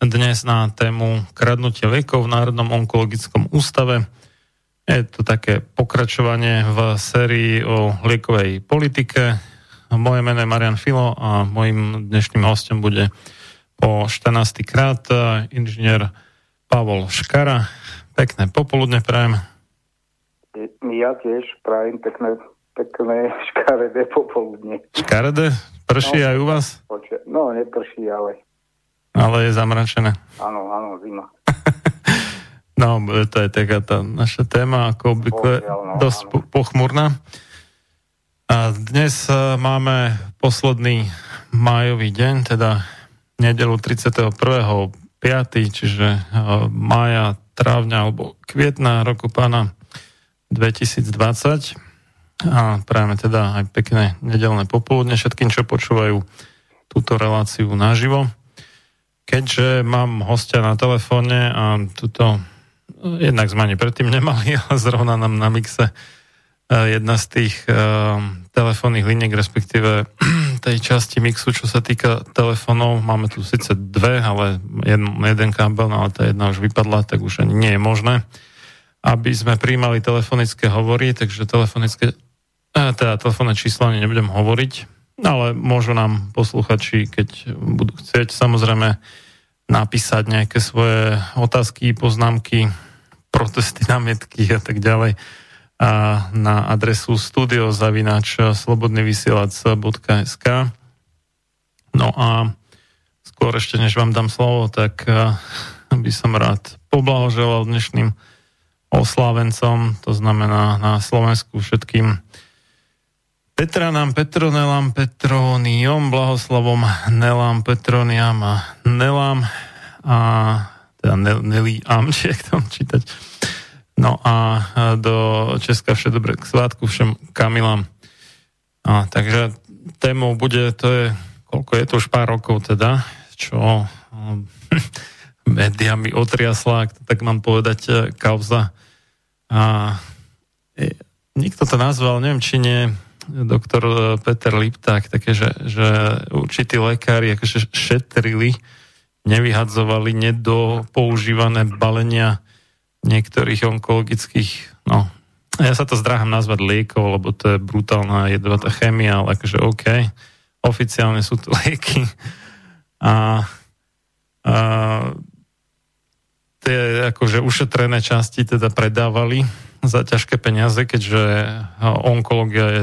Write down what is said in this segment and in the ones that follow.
dnes na tému kradnutia liekov v Národnom onkologickom ústave. Je to také pokračovanie v sérii o liekovej politike. Moje meno je Marian Filo a mojim dnešným hostom bude po 14. krát inžinier Pavol Škara. Pekné popoludne prajem. Ja tiež prajem pekné, pekné škaredé popoludne. Škaredé? Prší no, aj u vás? No, neprší, ale ale je zamračené. Áno, áno, zima. no, to je taká tá naša téma, ako obvykle, no, dosť po, pochmurná. A dnes uh, máme posledný májový deň, teda nedelu 31. 5. čiže uh, mája, trávňa alebo kvietna roku pána 2020 a prajeme teda aj pekné nedelné popoludne všetkým, čo počúvajú túto reláciu naživo keďže mám hostia na telefóne a tuto jednak sme ani predtým nemali, ale zrovna nám na mixe e, jedna z tých uh, telefónnych liniek, respektíve tej časti mixu, čo sa týka telefónov. Máme tu síce dve, ale jeden, jeden kábel, no ale tá jedna už vypadla, tak už ani nie je možné, aby sme príjmali telefonické hovory, takže telefonické, teda telefónne číslo nebudem hovoriť, ale môžu nám posluchači, keď budú chcieť, samozrejme napísať nejaké svoje otázky, poznámky, protesty, námietky a tak ďalej a na adresu studiozavinač slobodnyvysielac.sk No a skôr ešte než vám dám slovo, tak by som rád poblahoželal dnešným oslávencom, to znamená na Slovensku všetkým Petranám, Petronelám, Petroniom, Blahoslavom, Nelám, Petroniam a Nelám a teda Neliam, či jak tam čítať. No a do Česka vše dobré k svátku všem Kamilám. A, takže témou bude, to je, koľko je to už pár rokov teda, čo médiami otriasla, ak to tak mám povedať, kauza a nikto to nazval, neviem, či nie doktor e, Peter Lipták, také, že, že určití lekári akože šetrili, nevyhadzovali nedopoužívané balenia niektorých onkologických, no, ja sa to zdráham nazvať liekov, lebo to je brutálna jedovatá chemia, ale akože OK, oficiálne sú to lieky. A, a tie akože ušetrené časti teda predávali za ťažké peniaze, keďže onkológia je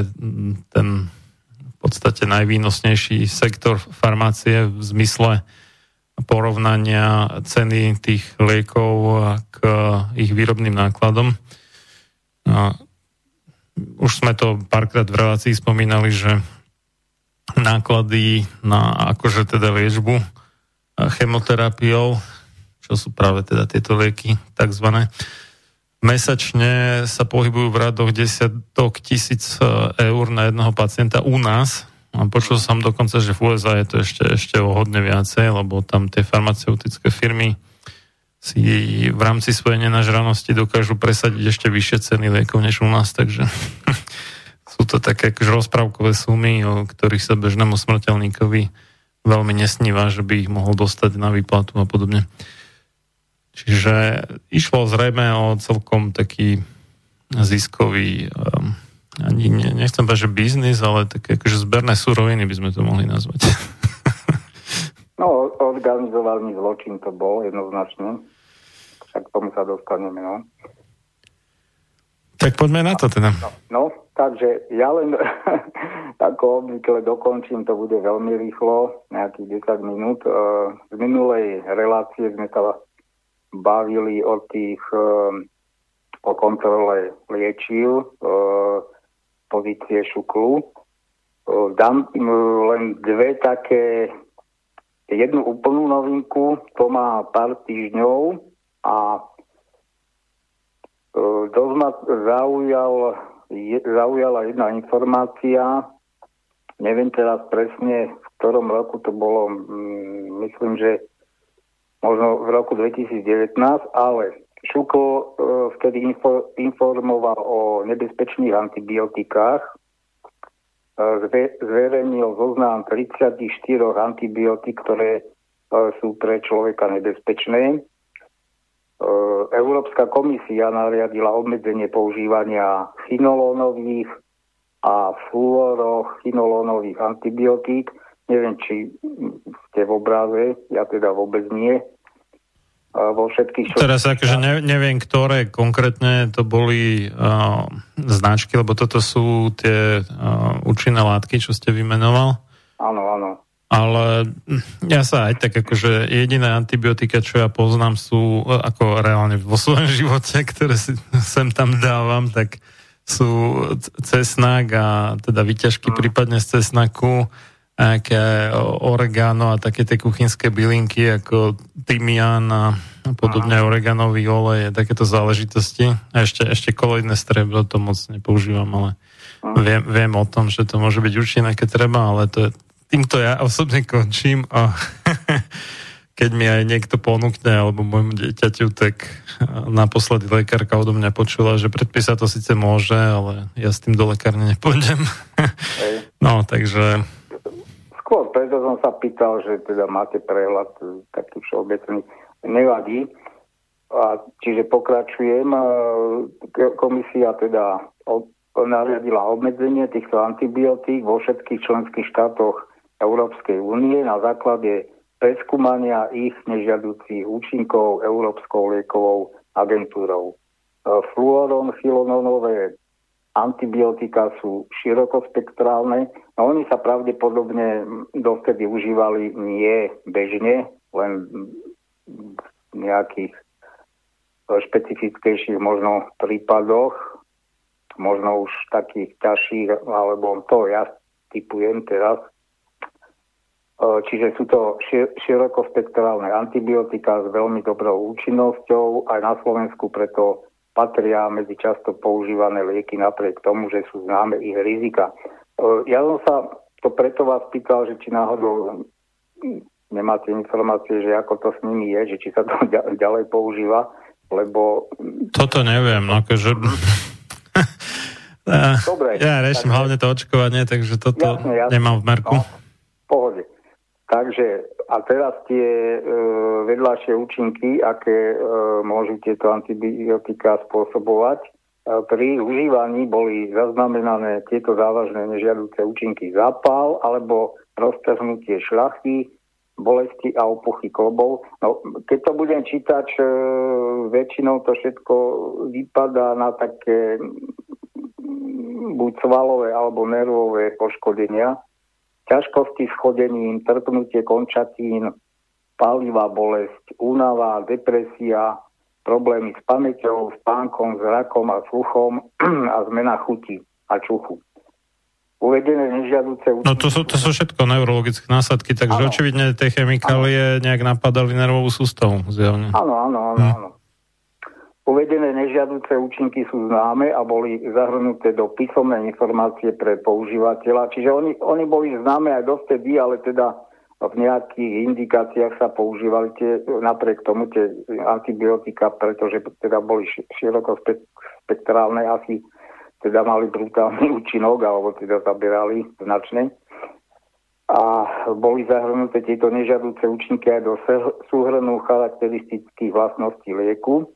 ten v podstate najvýnosnejší sektor farmácie v zmysle porovnania ceny tých liekov k ich výrobným nákladom. Už sme to párkrát v relácii spomínali, že náklady na akože teda liečbu chemoterapiou, čo sú práve teda tieto lieky takzvané, mesačne sa pohybujú v radoch desiatok tisíc e, eur na jedného pacienta u nás. A počul som dokonca, že v USA je to ešte, ešte o hodne viacej, lebo tam tie farmaceutické firmy si v rámci svojej nenažranosti dokážu presadiť ešte vyššie ceny liekov než u nás, takže sú to také akože rozprávkové sumy, o ktorých sa bežnému smrteľníkovi veľmi nesníva, že by ich mohol dostať na výplatu a podobne. Čiže išlo zrejme o celkom taký ziskový um, ani ne, nechcem povedať, že biznis, ale také akože zberné suroviny by sme to mohli nazvať. No, organizovaný zločin to bol jednoznačne. Však k tomu sa dostaneme, no. Tak poďme na to teda. No, no takže ja len ako obvykle dokončím, to bude veľmi rýchlo, nejakých 10 minút. Z minulej relácie sme sa bavili o tých ehm, o kontrole liečiv, ehm, pozície šuklu. Ehm, dám len dve také, jednu úplnú novinku, to má pár týždňov a dosť ma zaujal, zaujala jedna informácia, neviem teraz presne, v ktorom roku to bolo, myslím, že možno v roku 2019, ale Šuko uh, vtedy info, informoval o nebezpečných antibiotikách, zve, zverejnil zoznam 34 antibiotik, ktoré uh, sú pre človeka nebezpečné. Uh, Európska komisia nariadila obmedzenie používania finolonových a fluorochinolonových antibiotík. Neviem, či ste v obraze, ja teda vôbec nie vo všetkých... Teraz akože ne, neviem, ktoré konkrétne to boli uh, značky, lebo toto sú tie uh, účinné látky, čo ste vymenoval. Áno, áno. Ale ja sa aj tak akože jediné antibiotika, čo ja poznám, sú ako reálne vo svojom živote, ktoré si sem tam dávam, tak sú cesnak a teda vyťažky prípadne z cesnaku nejaké oregano a také tie kuchynské bylinky ako tymián a podobne oreganový olej, takéto záležitosti. A ešte, ešte koloidné strebro to moc nepoužívam, ale viem, viem o tom, že to môže byť účinné, keď treba, ale to je, týmto ja osobne končím a keď mi aj niekto ponúkne alebo môjmu dieťaťu, tak naposledy lekárka odo mňa počula, že predpísať to síce môže, ale ja s tým do lekárne nepôjdem. no, takže Skôr preto som sa pýtal, že teda máte prehľad taký všeobecný. Nevadí. A, čiže pokračujem. Komisia teda nariadila obmedzenie týchto antibiotík vo všetkých členských štátoch Európskej únie na základe preskúmania ich nežiaducích účinkov Európskou liekovou agentúrou. Fluoron, filononové antibiotika sú širokospektrálne. No oni sa pravdepodobne dovtedy užívali nie bežne, len v nejakých špecifickejších možno prípadoch, možno už takých ťažších, alebo to ja typujem teraz. E, čiže sú to širokospektrálne antibiotika s veľmi dobrou účinnosťou. Aj na Slovensku preto patria medzi často používané lieky napriek tomu, že sú známe ich rizika. E, ja som sa to preto vás pýtal, že či náhodou nemáte informácie, že ako to s nimi je, že či sa to ďalej používa, lebo... Toto neviem, no akože... Dobre. Ja riešim takže... hlavne to očkovanie, takže toto jasne, jasne. nemám v merku. No, pohode. Takže a teraz tie e, vedľajšie účinky, aké e, môžu tieto antibiotika spôsobovať. E, pri užívaní boli zaznamenané tieto závažné nežiaduce účinky zápal alebo roztrhnutie šľachy, bolesti a opuchy klobov. No, keď to budem čítať, e, väčšinou to všetko vypadá na také buď svalové alebo nervové poškodenia. Ťažkosti s chodením, trpnutie končatín, palivá bolesť, únava, depresia, problémy s pamäťou, spánkom, zrakom a sluchom a zmena chuti a čuchu uvedené nežiaduce účinky. No to sú, to sú všetko neurologické následky, takže ano. očividne tie chemikálie ano. nejak napadali nervovú sústavu, zjavne. Áno, áno, áno, hm. áno. Uvedené nežiaduce účinky sú známe a boli zahrnuté do písomnej informácie pre používateľa. Čiže oni, oni boli známe aj dovtedy, ale teda v nejakých indikáciách sa používali tie, napriek tomu tie antibiotika, pretože teda boli široko spektrálne asi teda mali brutálny účinok, alebo teda zabierali značne. A boli zahrnuté tieto nežiaduce účinky aj do súhrnu charakteristických vlastností lieku.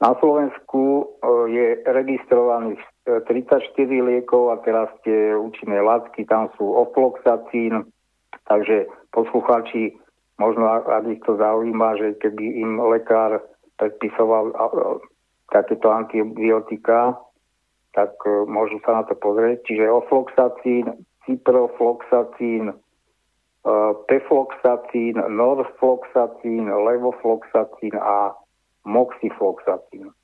Na Slovensku e, je registrovaných 34 liekov a teraz tie účinné látky, tam sú ofloxacín, takže poslucháči, možno ak ich to zaujíma, že keby im lekár predpisoval takéto antibiotika, tak e, môžu sa na to pozrieť. Čiže ofloxacín, ciprofloxacín, e, pefloxacín, norfloxacín, levofloxacín a moxifloxacín.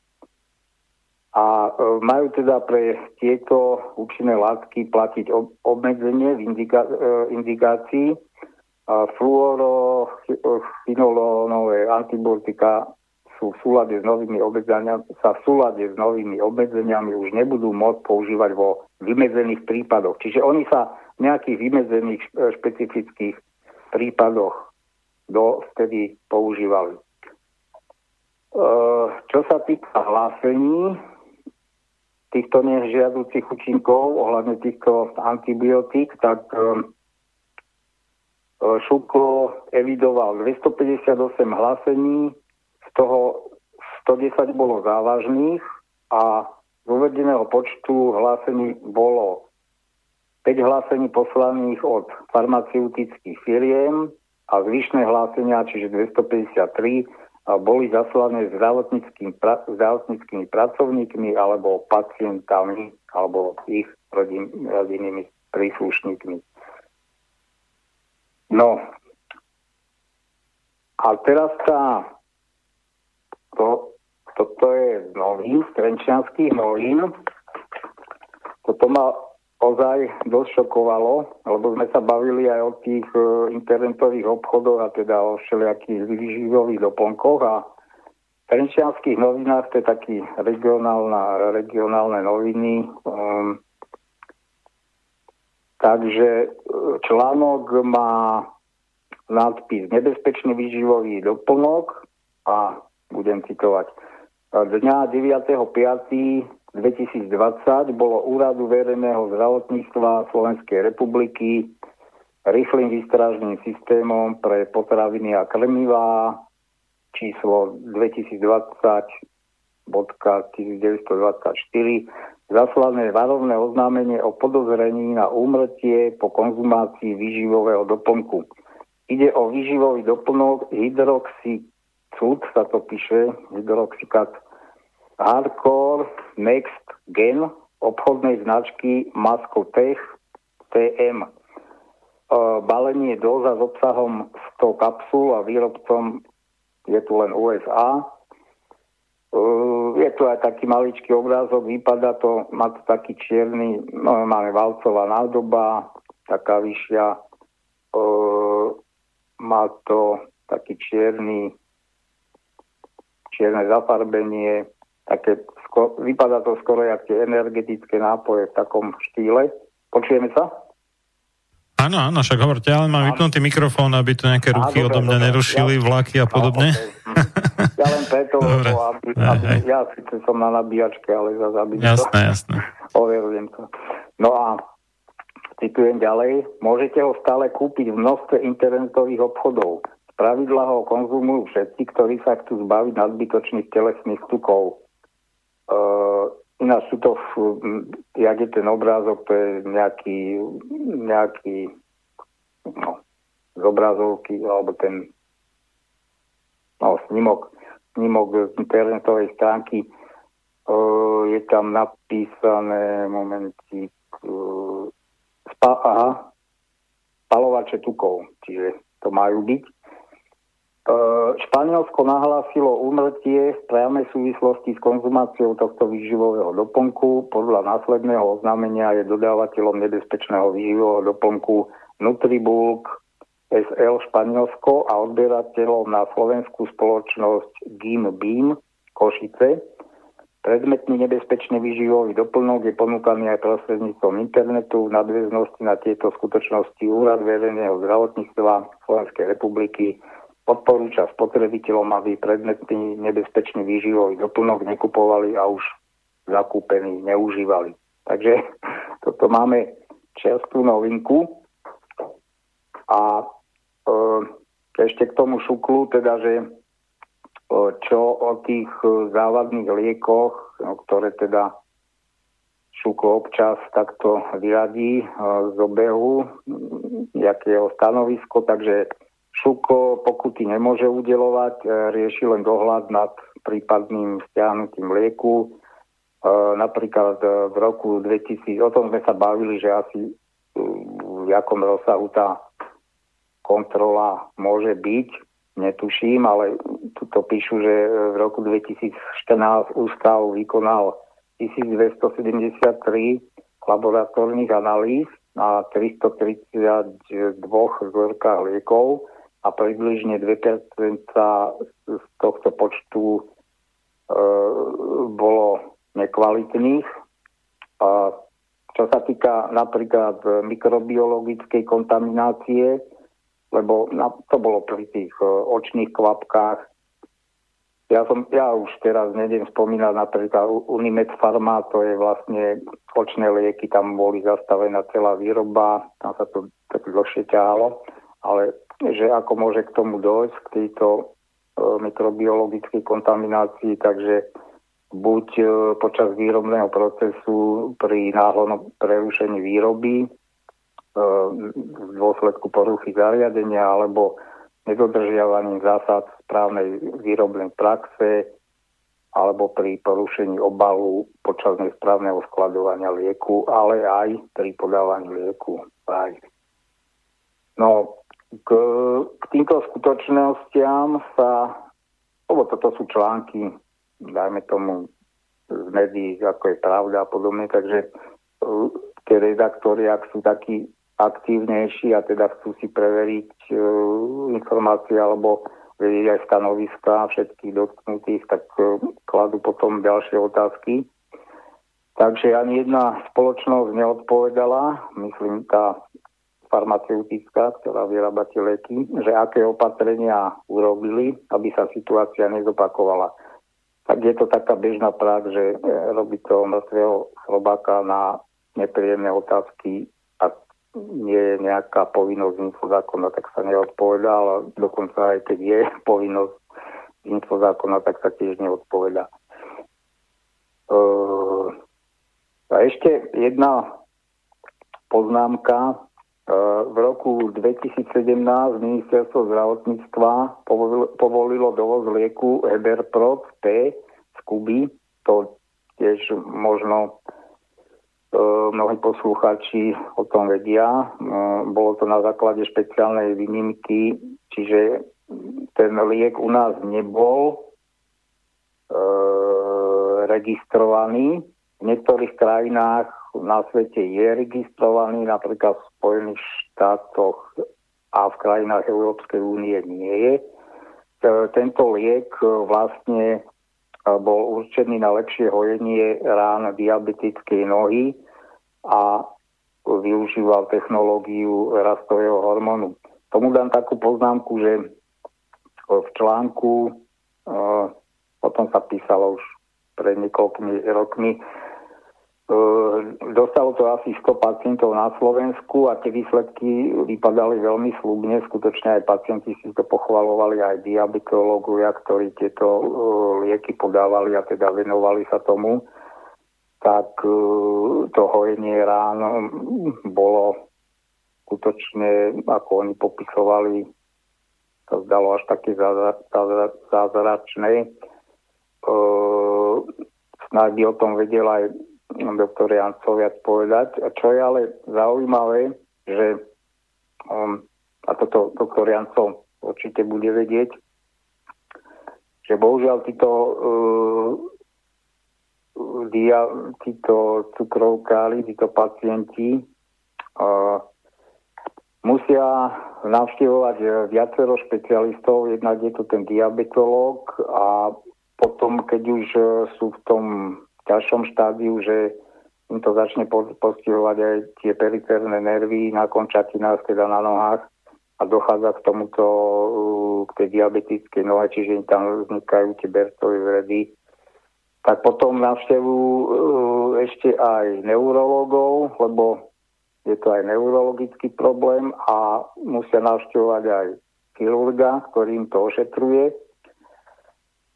A e, majú teda pre tieto účinné látky platiť obmedzenie v indika- indikácii. Fluorochinolonové antibiotika sú v súlade s novými obmedzeniami, sa v súlade s novými obmedzeniami už nebudú môcť používať vo vymedzených prípadoch. Čiže oni sa v nejakých vymedzených špecifických prípadoch do vtedy používali. E, čo sa týka hlásení týchto nežiaducich účinkov ohľadne týchto antibiotík, tak e, Šuko evidoval 258 hlásení toho 110 bolo závažných a z uvedeného počtu hlásení bolo 5 hlásení poslaných od farmaceutických firiem a zvyšné hlásenia, čiže 253, boli zaslané zdravotníckými, pra, zdravotníckými pracovníkmi alebo pacientami alebo ich rodin, rodinnými príslušníkmi. No a teraz tá to, toto je z novín, z Trenčianských novín. Toto ma ozaj dosť šokovalo, lebo sme sa bavili aj o tých e, internetových obchodoch a teda o všelijakých výživových doplnkoch a v Trenčianských novinách, to je taký regionálne noviny, um, takže článok má nadpis Nebezpečný výživový doplnok a budem citovať. Dňa 9.5.2020 bolo Úradu verejného zdravotníctva Slovenskej republiky rýchlým výstražným systémom pre potraviny a krmivá číslo 2020.1924 zaslané varovné oznámenie o podozrení na úmrtie po konzumácii výživového doplnku. Ide o výživový doplnok hydroxy cud sa to píše, hydroxikat Hardcore Next Gen obchodnej značky Tech TM. E, balenie doza s obsahom 100 kapsul a výrobcom je tu len USA. E, je tu aj taký maličký obrázok, vypadá to, má to taký čierny, no, máme valcová nádoba, taká vyššia, e, má to taký čierny čierne zafarbenie, také, sko- vypadá to skoro jak tie energetické nápoje v takom štýle. Počujeme sa? Áno, áno, však hovorte, ale mám vypnutý mikrofón, aby to nejaké ruky odo mňa nerušili, ja, vlaky a podobne. No, okay. len preto, Dobre. aby, aby aj, ja síce som na nabíjačke, ale za aby jasné, to, jasné. overujem to. No a citujem ďalej, môžete ho stále kúpiť v množstve internetových obchodov. Pravidla ho konzumujú všetci, ktorí sa chcú zbaviť nadbytočných telesných tukov. Uh, ináč sú to, jak je ten obrázok, to je nejaký, nejaký no, z obrazovky, alebo ten no, snimok, snimok z internetovej stránky. Je tam napísané momentík spa, aha, spalovače tukov, čiže to majú byť. Španielsko nahlásilo úmrtie v priamej súvislosti s konzumáciou tohto výživového doplnku. Podľa následného oznámenia je dodávateľom nebezpečného výživového doplnku Nutribulk SL Španielsko a odberateľom na slovenskú spoločnosť GIM Beam Košice. Predmetný nebezpečný výživový doplnok je ponúkaný aj prostredníctvom internetu v nadväznosti na tieto skutočnosti Úrad verejného zdravotníctva Slovenskej republiky odporúča spotrebiteľom, aby predmetný nebezpečný výživový doplnok nekupovali a už zakúpený neužívali. Takže toto máme čerstvú novinku. A ešte k tomu šuklu, teda, že e, čo o tých závadných liekoch, ktoré teda šuklo občas takto vyradí e, z obehu, jaké jeho stanovisko, takže Šuko pokuty nemôže udelovať, e, rieši len dohľad nad prípadným stiahnutím lieku. E, napríklad e, v roku 2000, o tom sme sa bavili, že asi v jakom rozsahu tá kontrola môže byť, netuším, ale tuto píšu, že v roku 2014 ústav vykonal 1273 laboratórnych analýz na 332 vzorkách liekov a približne 2% z tohto počtu e, bolo nekvalitných. A čo sa týka napríklad mikrobiologickej kontaminácie, lebo na, to bolo pri tých e, očných kvapkách. Ja, som, ja už teraz nedem spomínať napríklad Unimed Pharma, to je vlastne očné lieky, tam boli zastavená celá výroba, tam sa to tak dlhšie ťahalo, ale že ako môže k tomu dojsť, k tejto e, mikrobiologickej kontaminácii, takže buď e, počas výrobného procesu pri náhodnom prerušení výroby v dôsledku poruchy zariadenia alebo nedodržiavaním zásad správnej výrobnej praxe alebo pri porušení obalu počas nesprávneho skladovania lieku, ale aj pri podávaní lieku. Aj. No, k, k týmto skutočnostiam sa, lebo toto sú články, dajme tomu z médií, ako je pravda a podobne, takže uh, tie redaktori, ak sú takí aktívnejší a teda chcú si preveriť uh, informácie alebo vedieť aj stanoviska všetkých dotknutých, tak uh, kladú potom ďalšie otázky. Takže ani jedna spoločnosť neodpovedala, myslím tá farmaceutická, ktorá vyrába tie leky, že aké opatrenia urobili, aby sa situácia nezopakovala. Tak je to taká bežná prax, že e, robí to mŕtvého chlobáka na nepríjemné otázky nie je nejaká povinnosť zákona, tak sa neodpoveda, ale dokonca aj keď je povinnosť zákona, tak sa tiež neodpoveda. E, a ešte jedna poznámka v roku 2017 ministerstvo zdravotníctva povolilo dovoz lieku Eberprot P z Kuby. To tiež možno mnohí posluchači o tom vedia. E, bolo to na základe špeciálnej výnimky, čiže ten liek u nás nebol e, registrovaný. V niektorých krajinách na svete je registrovaný, napríklad v Spojených štátoch a v krajinách Európskej únie nie je. E, tento liek vlastne e, bol určený na lepšie hojenie rán diabetickej nohy a využíval technológiu rastového hormónu. Tomu dám takú poznámku, že v článku o tom sa písalo už pred niekoľkými rokmi. Dostalo to asi 100 pacientov na Slovensku a tie výsledky vypadali veľmi slúbne. Skutočne aj pacienti si to pochvalovali, aj diabetológovia, ktorí tieto lieky podávali a teda venovali sa tomu. Tak to hojenie rán bolo skutočne, ako oni popisovali, to zdalo až také zázračné. Snáď by o tom vedel aj doktor Jancov viac povedať. A čo je ale zaujímavé, že um, a toto doktor Jancov určite bude vedieť, že bohužiaľ títo, uh, dia, títo cukrovkári, títo pacienti musia navštevovať viacero špecialistov, jednak je to ten diabetológ a potom, keď už sú v tom ťažšom štádiu, že im to začne postihovať aj tie periférne nervy na končatinách, teda na nohách a dochádza k tomuto, k tej diabetickej nohe, čiže im tam vznikajú tie bercové vredy. Tak potom navštevu uh, ešte aj neurologov, lebo je to aj neurologický problém a musia navštevovať aj chirurga, ktorý im to ošetruje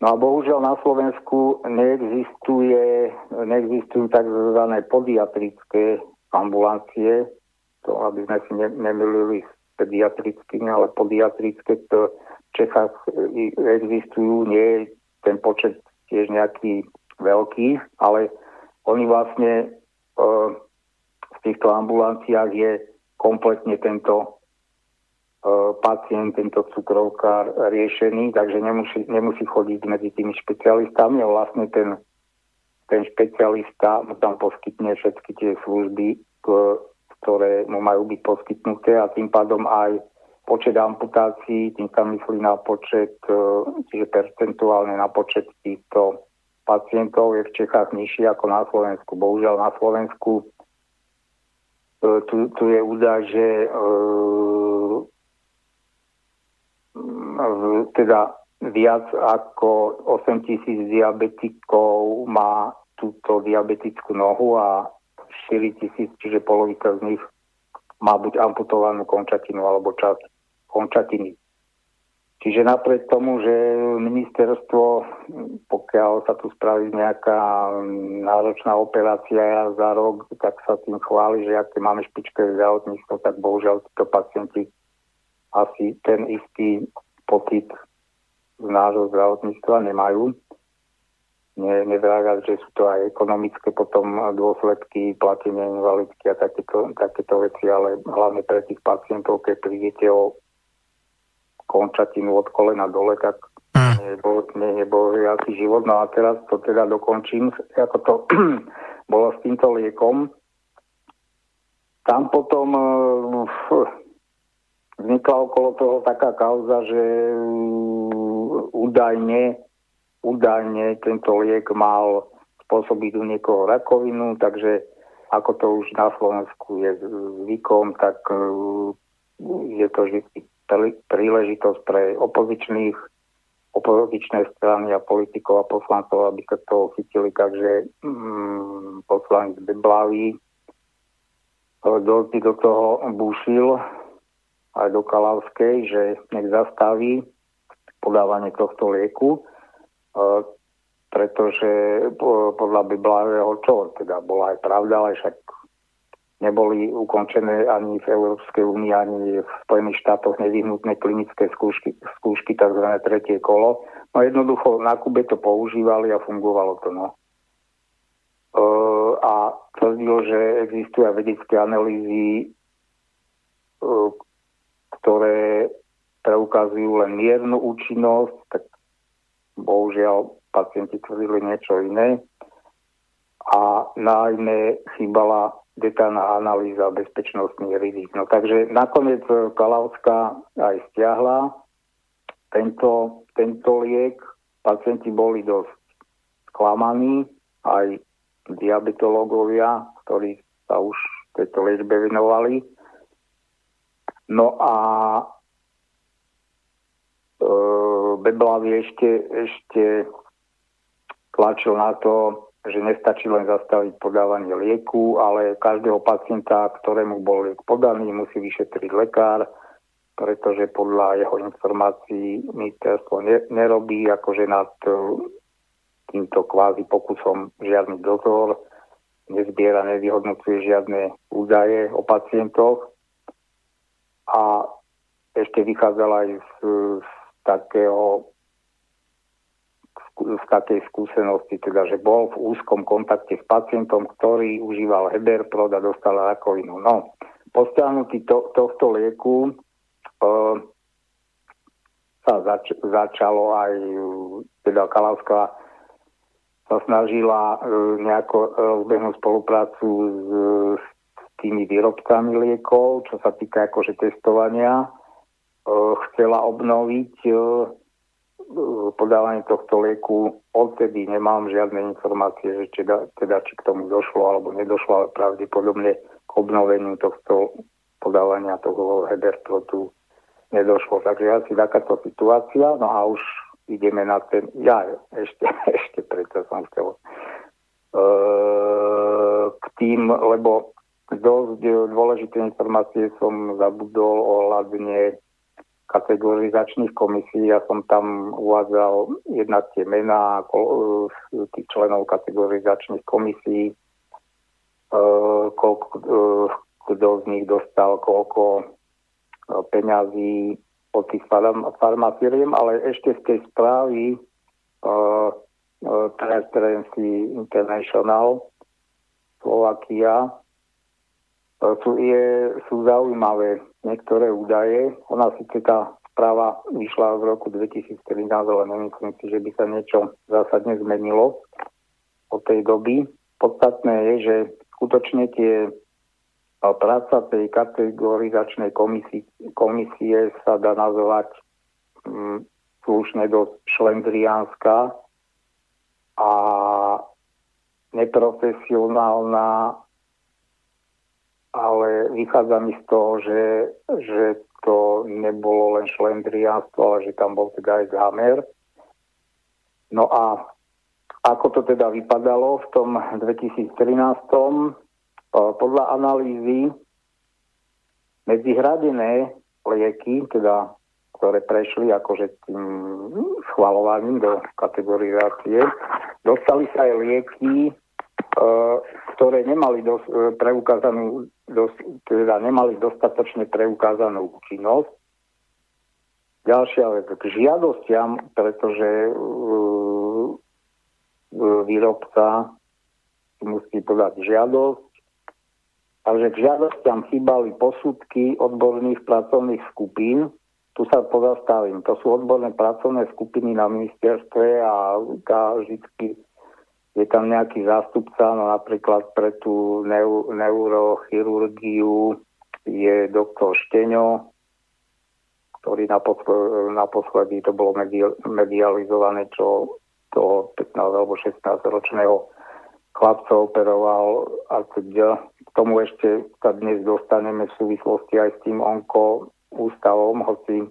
No a bohužiaľ na Slovensku neexistuje, neexistujú tzv. podiatrické ambulancie, to aby sme si ne, nemilili s pediatrickými, ale podiatrické, to v Čechách existujú, nie je ten počet tiež nejaký veľký, ale oni vlastne e, v týchto ambulanciách je kompletne tento E, pacient, tento cukrovkár riešený, takže nemusí, nemusí chodiť medzi tými špecialistami a vlastne ten, ten špecialista mu tam poskytne všetky tie služby, ktoré mu majú byť poskytnuté a tým pádom aj počet amputácií, tým sa myslí na počet, e, čiže percentuálne na počet týchto pacientov je v Čechách nižší ako na Slovensku. Bohužiaľ na Slovensku e, tu, tu je údaj, že teda viac ako 8 tisíc diabetikov má túto diabetickú nohu a 4 tisíc, čiže polovica z nich má buď amputovanú končatinu alebo časť končatiny. Čiže napriek tomu, že ministerstvo, pokiaľ sa tu spraví nejaká náročná operácia za rok, tak sa tým chváli, že aké máme špičkové zdravotníctvo, tak bohužiaľ títo pacienti asi ten istý pocit z nášho zdravotníctva nemajú. Ne, nevrágať, že sú to aj ekonomické potom dôsledky, platenie invalidky a takéto, takéto veci, ale hlavne pre tých pacientov, keď prídete o končatinu od kolena dole, tak nebol, nie nebol žiadny život. No a teraz to teda dokončím, ako to bolo s týmto liekom. Tam potom uh, vznikla okolo toho taká kauza, že mm, údajne, údajne tento liek mal spôsobiť u niekoho rakovinu, takže ako to už na Slovensku je zvykom, tak mm, je to vždy príležitosť pre opozičných opozičné strany a politikov a poslancov, aby sa to chytili, takže mm, poslanec Beblavý do, do toho búšil aj do Kalavskej, že nech zastaví podávanie tohto lieku, e, pretože podľa Biblavého čo, teda bola aj pravda, ale však neboli ukončené ani v Európskej únii, ani v Spojených štátoch nevyhnutné klinické skúšky, skúšky tzv. tretie kolo. No jednoducho na Kube to používali a fungovalo to. No. E, a tvrdil, že existujú aj vedecké analýzy, e, ktoré preukazujú len miernu účinnosť, tak bohužiaľ pacienti tvrdili niečo iné. A najmä chýbala detálna analýza bezpečnostných rizik. No takže nakoniec Kalavská aj stiahla tento, tento liek. Pacienti boli dosť sklamaní, aj diabetológovia, ktorí sa už tejto liečbe venovali. No a e, Beblavy ešte, ešte tlačil na to, že nestačí len zastaviť podávanie lieku, ale každého pacienta, ktorému bol liek podaný, musí vyšetriť lekár, pretože podľa jeho informácií ministerstvo nerobí akože nad e, týmto kvázi pokusom žiadny dozor, nezbiera, nevyhodnocuje žiadne údaje o pacientoch. A ešte vychádzala aj z, z takého z takej skúsenosti, teda, že bol v úzkom kontakte s pacientom, ktorý užíval Heberprod a dostal rakovinu. No, po stiahnutí to, tohto lieku e, sa zač- začalo aj, teda Kalavská sa snažila e, nejako rozbehnúť spoluprácu s, s tými výrobcami liekov, čo sa týka akože testovania. E, chcela obnoviť e, podávanie tohto lieku. Odtedy nemám žiadne informácie, že či, teda, či k tomu došlo alebo nedošlo, ale pravdepodobne k obnoveniu tohto podávania toho Hebertrotu nedošlo. Takže asi takáto situácia. No a už ideme na ten... Ja ešte, ešte preto som chcel e, k tým, lebo dosť dôležité informácie som zabudol ohľadne kategorizačných komisí. Ja som tam uvádzal jednak tie mená e, tých členov kategorizačných komisí, e, e, kto z nich dostal koľko peňazí od tých farm, farmafíriem, ale ešte z tej správy Transparency International Slovakia sú, je, sú zaujímavé niektoré údaje. Ona síce tá správa vyšla v roku 2013, ale nemyslím si, že by sa niečo zásadne zmenilo od tej doby. Podstatné je, že skutočne tie práca tej kategorizačnej komisie, komisie sa dá nazvať mm, slušne dosť šlendriánska a neprofesionálna vychádza mi z toho, že, že to nebolo len šlendriánstvo, ale že tam bol teda aj zámer. No a ako to teda vypadalo v tom 2013. Podľa analýzy medzihradené lieky, teda ktoré prešli akože tým schvalovaním do kategorizácie, dostali sa aj lieky, ktoré nemali dos, e, preukázanú, dos, teda nemali dostatočne preukázanú účinnosť. Ďalšia vec, k žiadostiam, pretože uh, výrobca musí podať žiadosť, takže k žiadostiam chýbali posudky odborných pracovných skupín, tu sa pozastavím. To sú odborné pracovné skupiny na ministerstve a vždy je tam nejaký zástupca, no napríklad pre tú neu, neurochirurgiu je doktor Šteňo, ktorý naposledy to bolo medializované, čo toho 15 alebo 16 ročného chlapca operoval a teda k tomu ešte sa dnes dostaneme v súvislosti aj s tým onko ústavom, hoci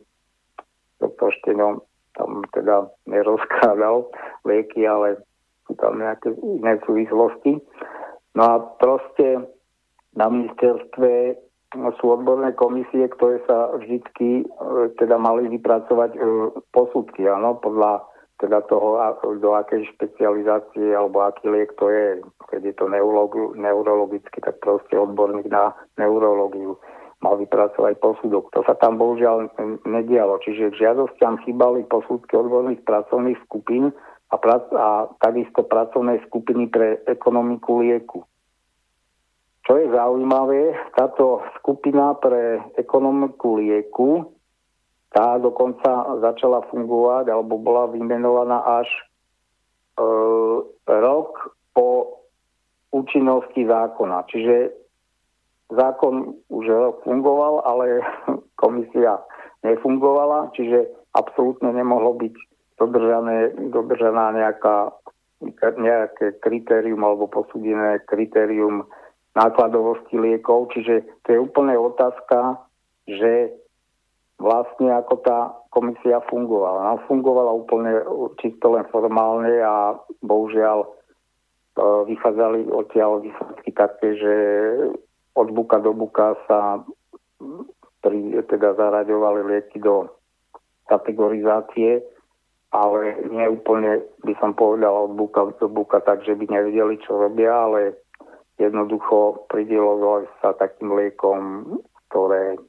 doktor Šteňo tam teda nerozkladal lieky, ale sú tam nejaké iné súvislosti. No a proste na ministerstve sú odborné komisie, ktoré sa vždycky e, teda mali vypracovať e, posudky, áno, podľa teda toho, do akej špecializácie alebo aký liek to je. Keď je to neurolog, neurologicky, tak proste odborník na neurológiu mal vypracovať posudok. To sa tam bohužiaľ nedialo. Čiže v žiadostiam chýbali posudky odborných pracovných skupín, a, prac, a takisto pracovnej skupiny pre ekonomiku lieku. Čo je zaujímavé, táto skupina pre ekonomiku lieku, tá dokonca začala fungovať alebo bola vymenovaná až e, rok po účinnosti zákona. Čiže zákon už rok fungoval, ale komisia nefungovala, čiže absolútne nemohlo byť dodržané, dodržaná nejaká, nejaké kritérium alebo posúdené kritérium nákladovosti liekov. Čiže to je úplne otázka, že vlastne ako tá komisia fungovala. No, fungovala úplne čisto len formálne a bohužiaľ e, vychádzali odtiaľ výsledky také, že od buka do buka sa pri, teda zaraďovali lieky do kategorizácie, ale nie úplne by som povedal od buka do buka tak, že by nevedeli, čo robia, ale jednoducho pridielovali sa takým liekom, ktoré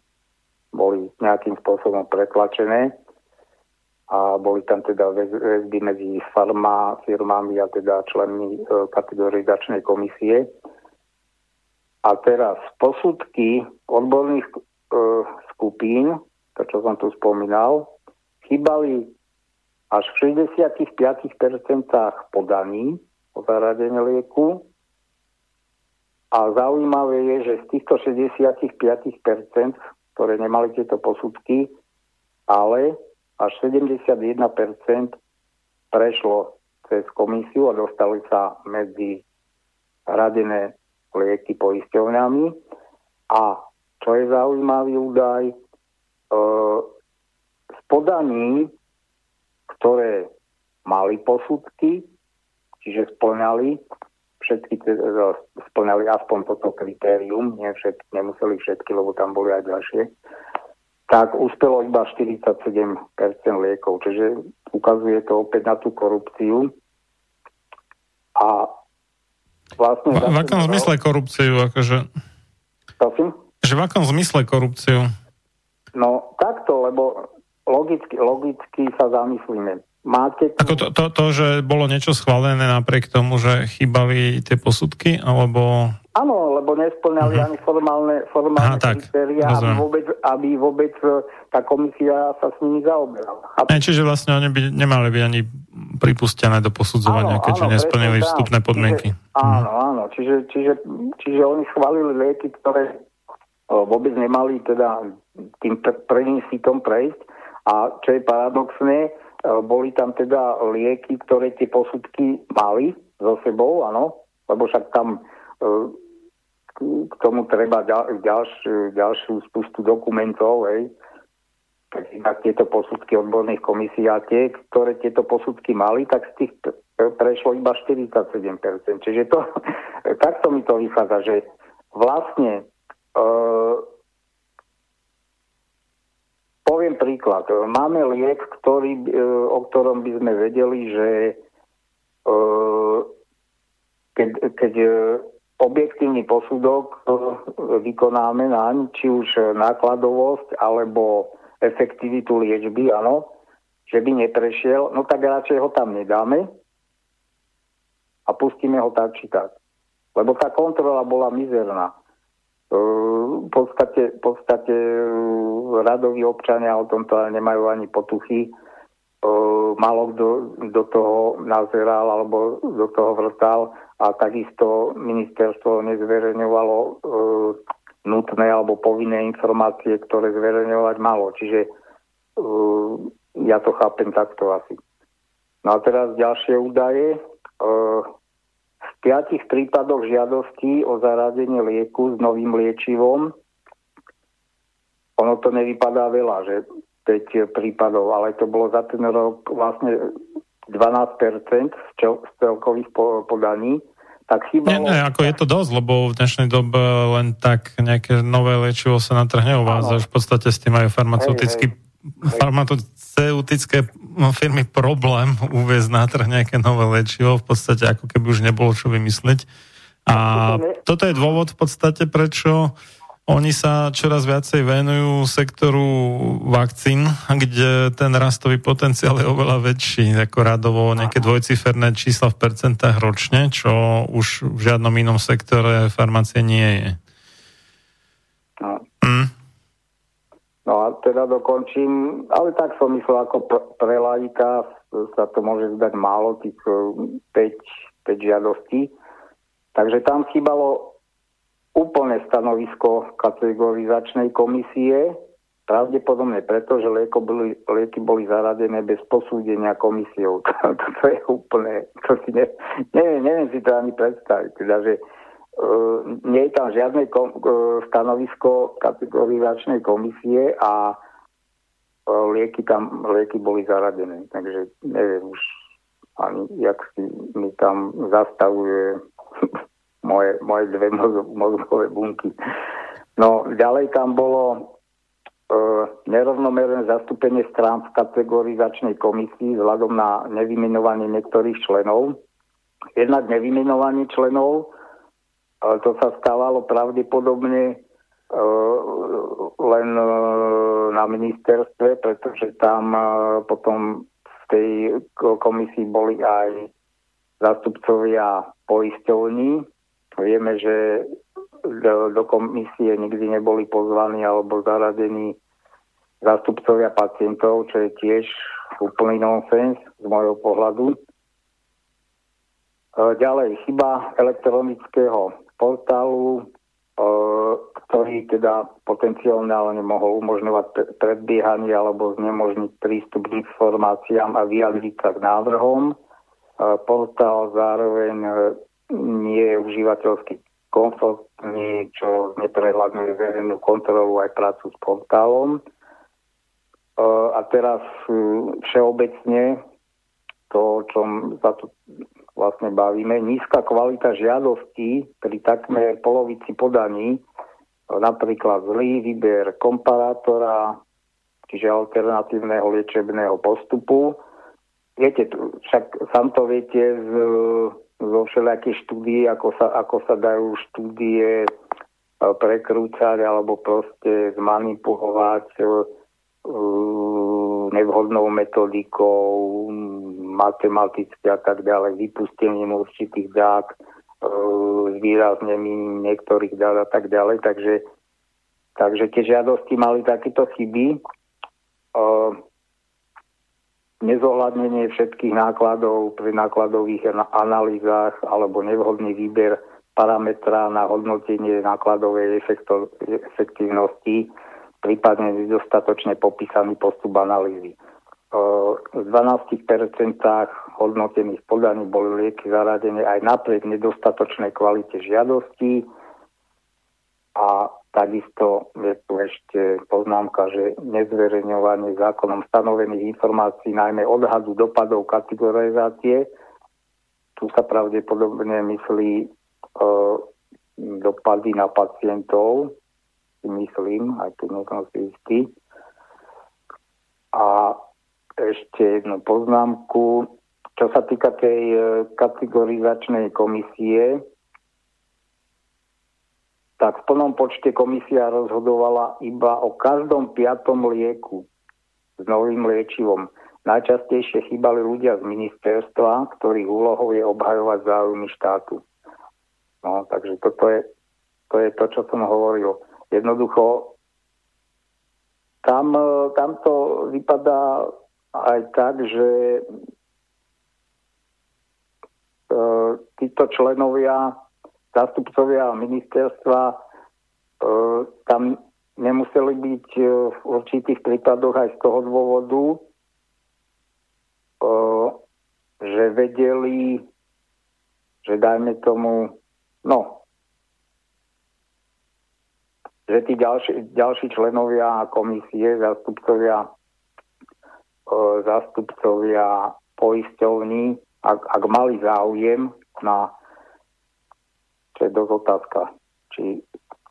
boli nejakým spôsobom pretlačené a boli tam teda väzby medzi farma, firmami a teda členmi e, kategorizačnej komisie. A teraz posudky odborných e, skupín, to čo som tu spomínal, chýbali až v 65% podaní o zaradenie lieku. A zaujímavé je, že z týchto 65%, ktoré nemali tieto posudky, ale až 71% prešlo cez komisiu a dostali sa medzi radené lieky poisťovňami. A čo je zaujímavý údaj, e, z podaní ktoré mali posudky, čiže splňali všetky, splňali aspoň toto kritérium, nie všetky, nemuseli všetky, lebo tam boli aj ďalšie, tak uspelo iba 47% liekov, čiže ukazuje to opäť na tú korupciu. A vlastne... V, v akom zmysle korupciu? Akože... Prosím? Že v akom zmysle korupciu? No takto, lebo logicky, logicky sa zamyslíme. Máte tu... Ako to, to, to, že bolo niečo schválené napriek tomu, že chýbali tie posudky, alebo... Áno, lebo nesplňali uh-huh. ani formálne, formálne Aha, kritéria, aby vôbec, aby vôbec e, tá komisia sa s nimi zaoberala. A... čiže vlastne oni by nemali byť ani pripustené do posudzovania, áno, keďže áno, nesplnili vstupné podmienky. Čiže, áno, áno, čiže, čiže, čiže oni schválili lieky, ktoré e, vôbec nemali teda tým prvým sitom prejsť a čo je paradoxné, e, boli tam teda lieky, ktoré tie posudky mali so sebou, áno, lebo však tam e, k tomu treba ďalš, ďalšiu spustu dokumentov, hej, tak tieto posudky odborných komisí a tie, ktoré tieto posudky mali, tak z tých prešlo iba 47%. Čiže to, takto mi to vychádza, že vlastne e, Poviem príklad. Máme liek, ktorý, e, o ktorom by sme vedeli, že e, keď, keď e, objektívny posudok vykonáme naň, či už nákladovosť alebo efektivitu liečby, áno, že by neprešiel, no tak radšej ho tam nedáme a pustíme ho tak či tak. Lebo tá kontrola bola mizerná v podstate, v podstate uh, radoví občania o tomto nemajú ani potuchy. Uh, Malo kto do toho nazeral alebo do toho vrtal a takisto ministerstvo nezverejňovalo nutné alebo povinné informácie, ktoré zverejňovať malo. Čiže ja to chápem takto asi. No a teraz ďalšie údaje piatich prípadoch žiadosti o zaradenie lieku s novým liečivom, ono to nevypadá veľa, že 5 prípadov, ale to bolo za ten rok vlastne 12% z, čel- z celkových po- podaní, tak chýbalo... Nie, nie, ako je to dosť, lebo v dnešnej dobe len tak nejaké nové liečivo sa na trh neuvádza, už v podstate s tým majú farmaceutický hej, hej. farmaceutické firmy problém uviezť na trh nejaké nové liečivo, v podstate ako keby už nebolo čo vymysliť. A toto je dôvod v podstate, prečo oni sa čoraz viacej venujú sektoru vakcín, kde ten rastový potenciál je oveľa väčší, ako radovo nejaké dvojciferné čísla v percentách ročne, čo už v žiadnom inom sektore farmácie nie je. Mm. No a teda dokončím, ale tak som myslel, ako pre laika sa to môže zdať málo, tých 5, e, 5 žiadostí. Takže tam chýbalo úplné stanovisko kategorizačnej komisie, pravdepodobne preto, že lieko boli, lieky boli zaradené bez posúdenia komisiou. to, to je úplne, to si ne, neviem, neviem si to ani predstaviť. Teda, nie je tam žiadne kom, e, stanovisko kategorizačnej komisie a lieky tam, lieky boli zaradené, takže neviem už ani jak si mi tam zastavuje moje, moje dve mozgové bunky. No, ďalej tam bolo e, nerovnomerné zastúpenie strán v kategorizačnej komisii vzhľadom na nevymenovanie niektorých členov. Jednak nevymenovanie členov, ale to sa stávalo pravdepodobne e, len e, na ministerstve, pretože tam e, potom v tej komisii boli aj zástupcovia poisťovní. Vieme, že do, komisie nikdy neboli pozvaní alebo zaradení zástupcovia pacientov, čo je tiež úplný nonsens z môjho pohľadu. Ďalej, chyba elektronického portálu, e, ktorý teda potenciálne mohol umožňovať predbiehanie alebo znemožniť prístup k informáciám a vyjadriť sa k návrhom. E, portál zároveň e, nie je užívateľský komfortný, čo neprehľadňuje verejnú kontrolu aj prácu s portálom. A teraz všeobecne to, o čom sa tu vlastne bavíme, nízka kvalita žiadostí pri takmer polovici podaní, napríklad zlý výber komparátora, čiže alternatívneho liečebného postupu. Viete, však sám to viete z, zo všelijakých štúdií, ako sa, ako sa dajú štúdie e, prekrúcať alebo proste zmanipulovať e, nevhodnou metodikou, matematicky a tak ďalej, vypustením určitých dát, e, zvýraznením niektorých dát a tak ďalej. Takže, takže tie žiadosti mali takéto chyby. E, nezohľadnenie všetkých nákladov pri nákladových analýzach alebo nevhodný výber parametra na hodnotenie nákladovej efektívnosti, prípadne nedostatočne popísaný postup analýzy v 12% hodnotených podaní boli lieky zaradené aj napriek nedostatočnej kvalite žiadosti a takisto je tu ešte poznámka, že nezverejňovanie zákonom stanovených informácií, najmä odhadu dopadov kategorizácie, tu sa pravdepodobne myslí e, dopady na pacientov, myslím, aj tu nesom si istý. A ešte jednu poznámku. Čo sa týka tej e, kategorizačnej komisie, tak v plnom počte komisia rozhodovala iba o každom piatom lieku s novým liečivom. Najčastejšie chýbali ľudia z ministerstva, ktorých úlohou je obhajovať záujmy štátu. No, takže toto je, to je to, čo som hovoril. Jednoducho, tam, e, tam to vypadá aj tak, že e, títo členovia, zástupcovia ministerstva e, tam nemuseli byť e, v určitých prípadoch aj z toho dôvodu, že vedeli, že dajme tomu, no, že tí ďalší, ďalší členovia komisie, zástupcovia zástupcovia poisťovní, ak, ak mali záujem na, čo je dosť otázka, či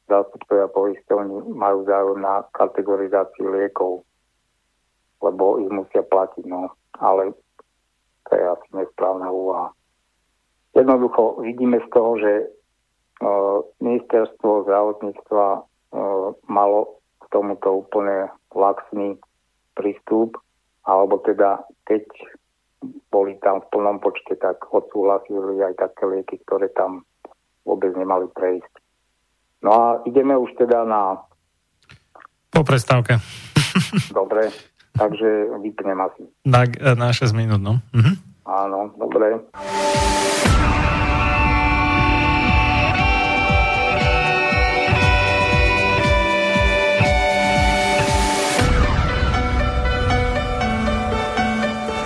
zástupcovia poisťovní majú záujem na kategorizáciu liekov, lebo ich musia platiť, no. Ale to je asi nesprávna úvaha. Jednoducho vidíme z toho, že uh, ministerstvo zdravotníctva uh, malo k tomuto úplne laxný prístup alebo teda keď boli tam v plnom počte, tak odsúhlasili aj také lieky, ktoré tam vôbec nemali prejsť. No a ideme už teda na... Po prestávke. Dobre, takže vypnem asi. Na, na 6 minút, no. Mhm. Áno, dobre.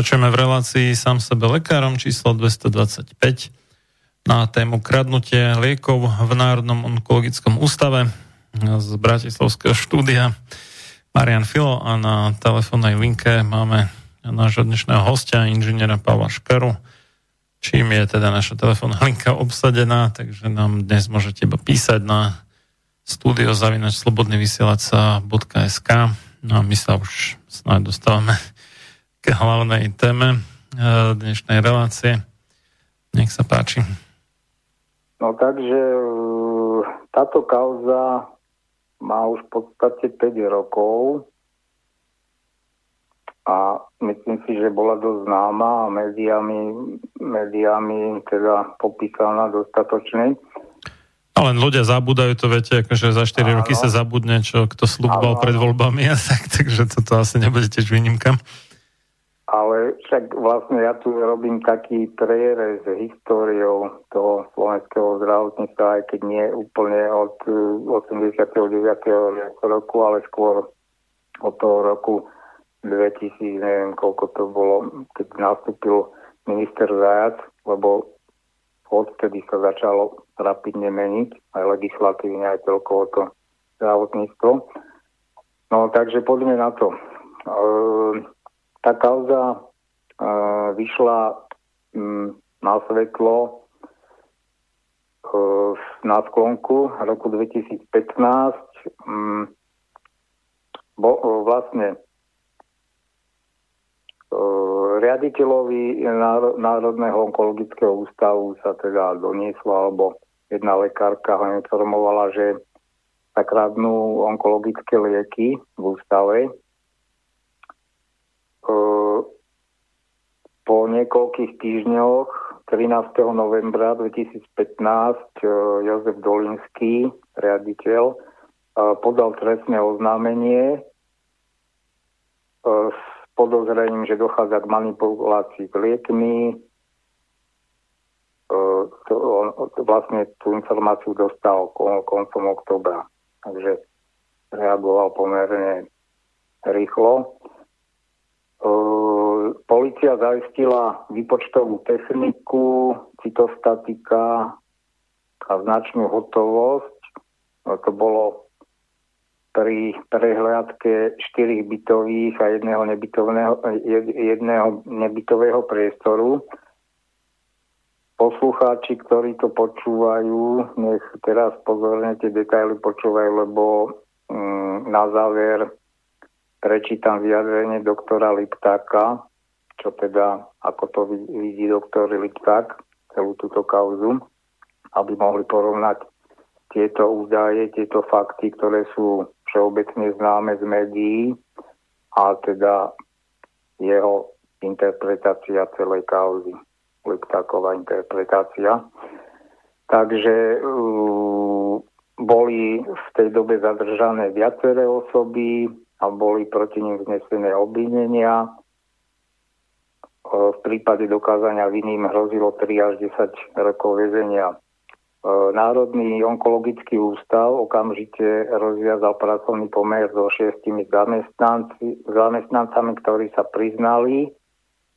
Pokračujeme v relácii sám sebe lekárom číslo 225 na tému kradnutie liekov v Národnom onkologickom ústave z Bratislavského štúdia. Marian Filo a na telefónnej linke máme nášho dnešného hostia, inžiniera Pavla Škaru, čím je teda naša telefónna linka obsadená, takže nám dnes môžete iba písať na studiozavinačslobodnyvysielaca.sk no a my sa už snáď dostávame k hlavnej téme eh, dnešnej relácie. Nech sa páči. No takže eh, táto kauza má už v podstate 5 rokov a myslím si, že bola dosť známa a médiami, médiami teda popísaná dostatočne. A len ľudia zabúdajú to, viete, akože za 4 Áno. roky sa zabudne, čo kto slúboval pred voľbami a tak, takže toto asi nebude tiež výnimka ale však vlastne ja tu robím taký prierez históriou toho slovenského zdravotníctva, aj keď nie úplne od 89. Eh, roku, ale skôr od toho roku 2000, neviem koľko to bolo, keď nastúpil minister Zajac, lebo odtedy sa začalo rapidne meniť, aj legislatívne, aj celkovo to zdravotníctvo. No takže poďme na to. E- tá kauza vyšla um, na svetlo uh, na sklonku roku 2015. Um, bo, uh, vlastne uh, riaditeľovi Národného onkologického ústavu sa teda doniesla, alebo jedna lekárka ho informovala, že sa kradnú onkologické lieky v ústave po niekoľkých týždňoch 13. novembra 2015 Jozef Dolinský, riaditeľ, podal trestné oznámenie s podozrením, že dochádza k manipulácii s liekmi. Vlastne tú informáciu dostal koncom oktobra, takže reagoval pomerne rýchlo. Polícia zaistila výpočtovú techniku, cytostatika a značnú hotovosť. To bolo pri prehliadke štyrych bytových a jedného jedného nebytového priestoru. Poslucháči, ktorí to počúvajú, nech teraz pozorne tie detaily počúvajú, lebo mm, na záver prečítam vyjadrenie doktora Liptáka, čo teda, ako to vidí doktor Lipták, celú túto kauzu, aby mohli porovnať tieto údaje, tieto fakty, ktoré sú všeobecne známe z médií a teda jeho interpretácia celej kauzy, Liptáková interpretácia. Takže uh, boli v tej dobe zadržané viaceré osoby, a boli proti nim vznesené obvinenia. V prípade dokázania vinným hrozilo 3 až 10 rokov väzenia. Národný onkologický ústav okamžite rozviazal pracovný pomer so šiestimi zamestnancami, ktorí sa priznali.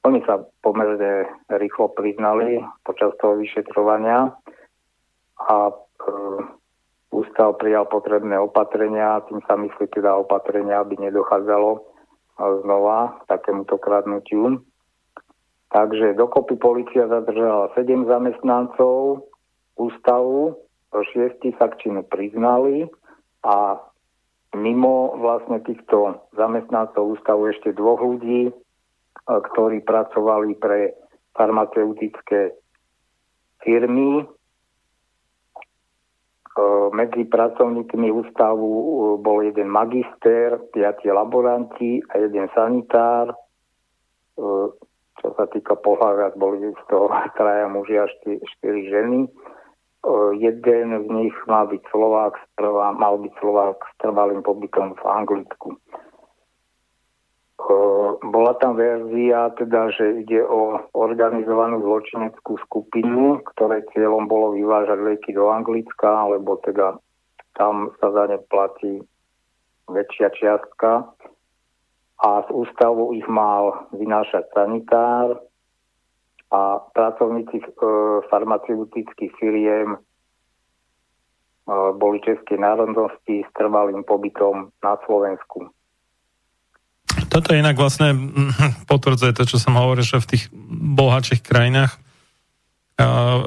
Oni sa pomerne rýchlo priznali počas toho vyšetrovania a e, ústav prijal potrebné opatrenia, tým sa myslí teda opatrenia, aby nedochádzalo znova k takémuto kradnutiu. Takže dokopy policia zadržala 7 zamestnancov ústavu, šiesti sa k činu priznali a mimo vlastne týchto zamestnancov ústavu ešte dvoch ľudí ktorí pracovali pre farmaceutické firmy. Medzi pracovníkmi ústavu bol jeden magister, piati laboranti a jeden sanitár. Čo sa týka pohľavia, boli z toho traja muži a štyri ženy. Jeden z nich mal byť Slovák, mal byť Slovák s trvalým pobytom v Anglicku. Bola tam verzia, teda, že ide o organizovanú zločineckú skupinu, ktoré cieľom bolo vyvážať lieky do Anglicka, alebo teda tam sa za ne platí väčšia čiastka. A z ústavu ich mal vynášať sanitár a pracovníci e, farmaceutických firiem e, boli českej národnosti s trvalým pobytom na Slovensku. Toto je inak vlastne potvrdzuje to, čo som hovoril, že v tých bohatších krajinách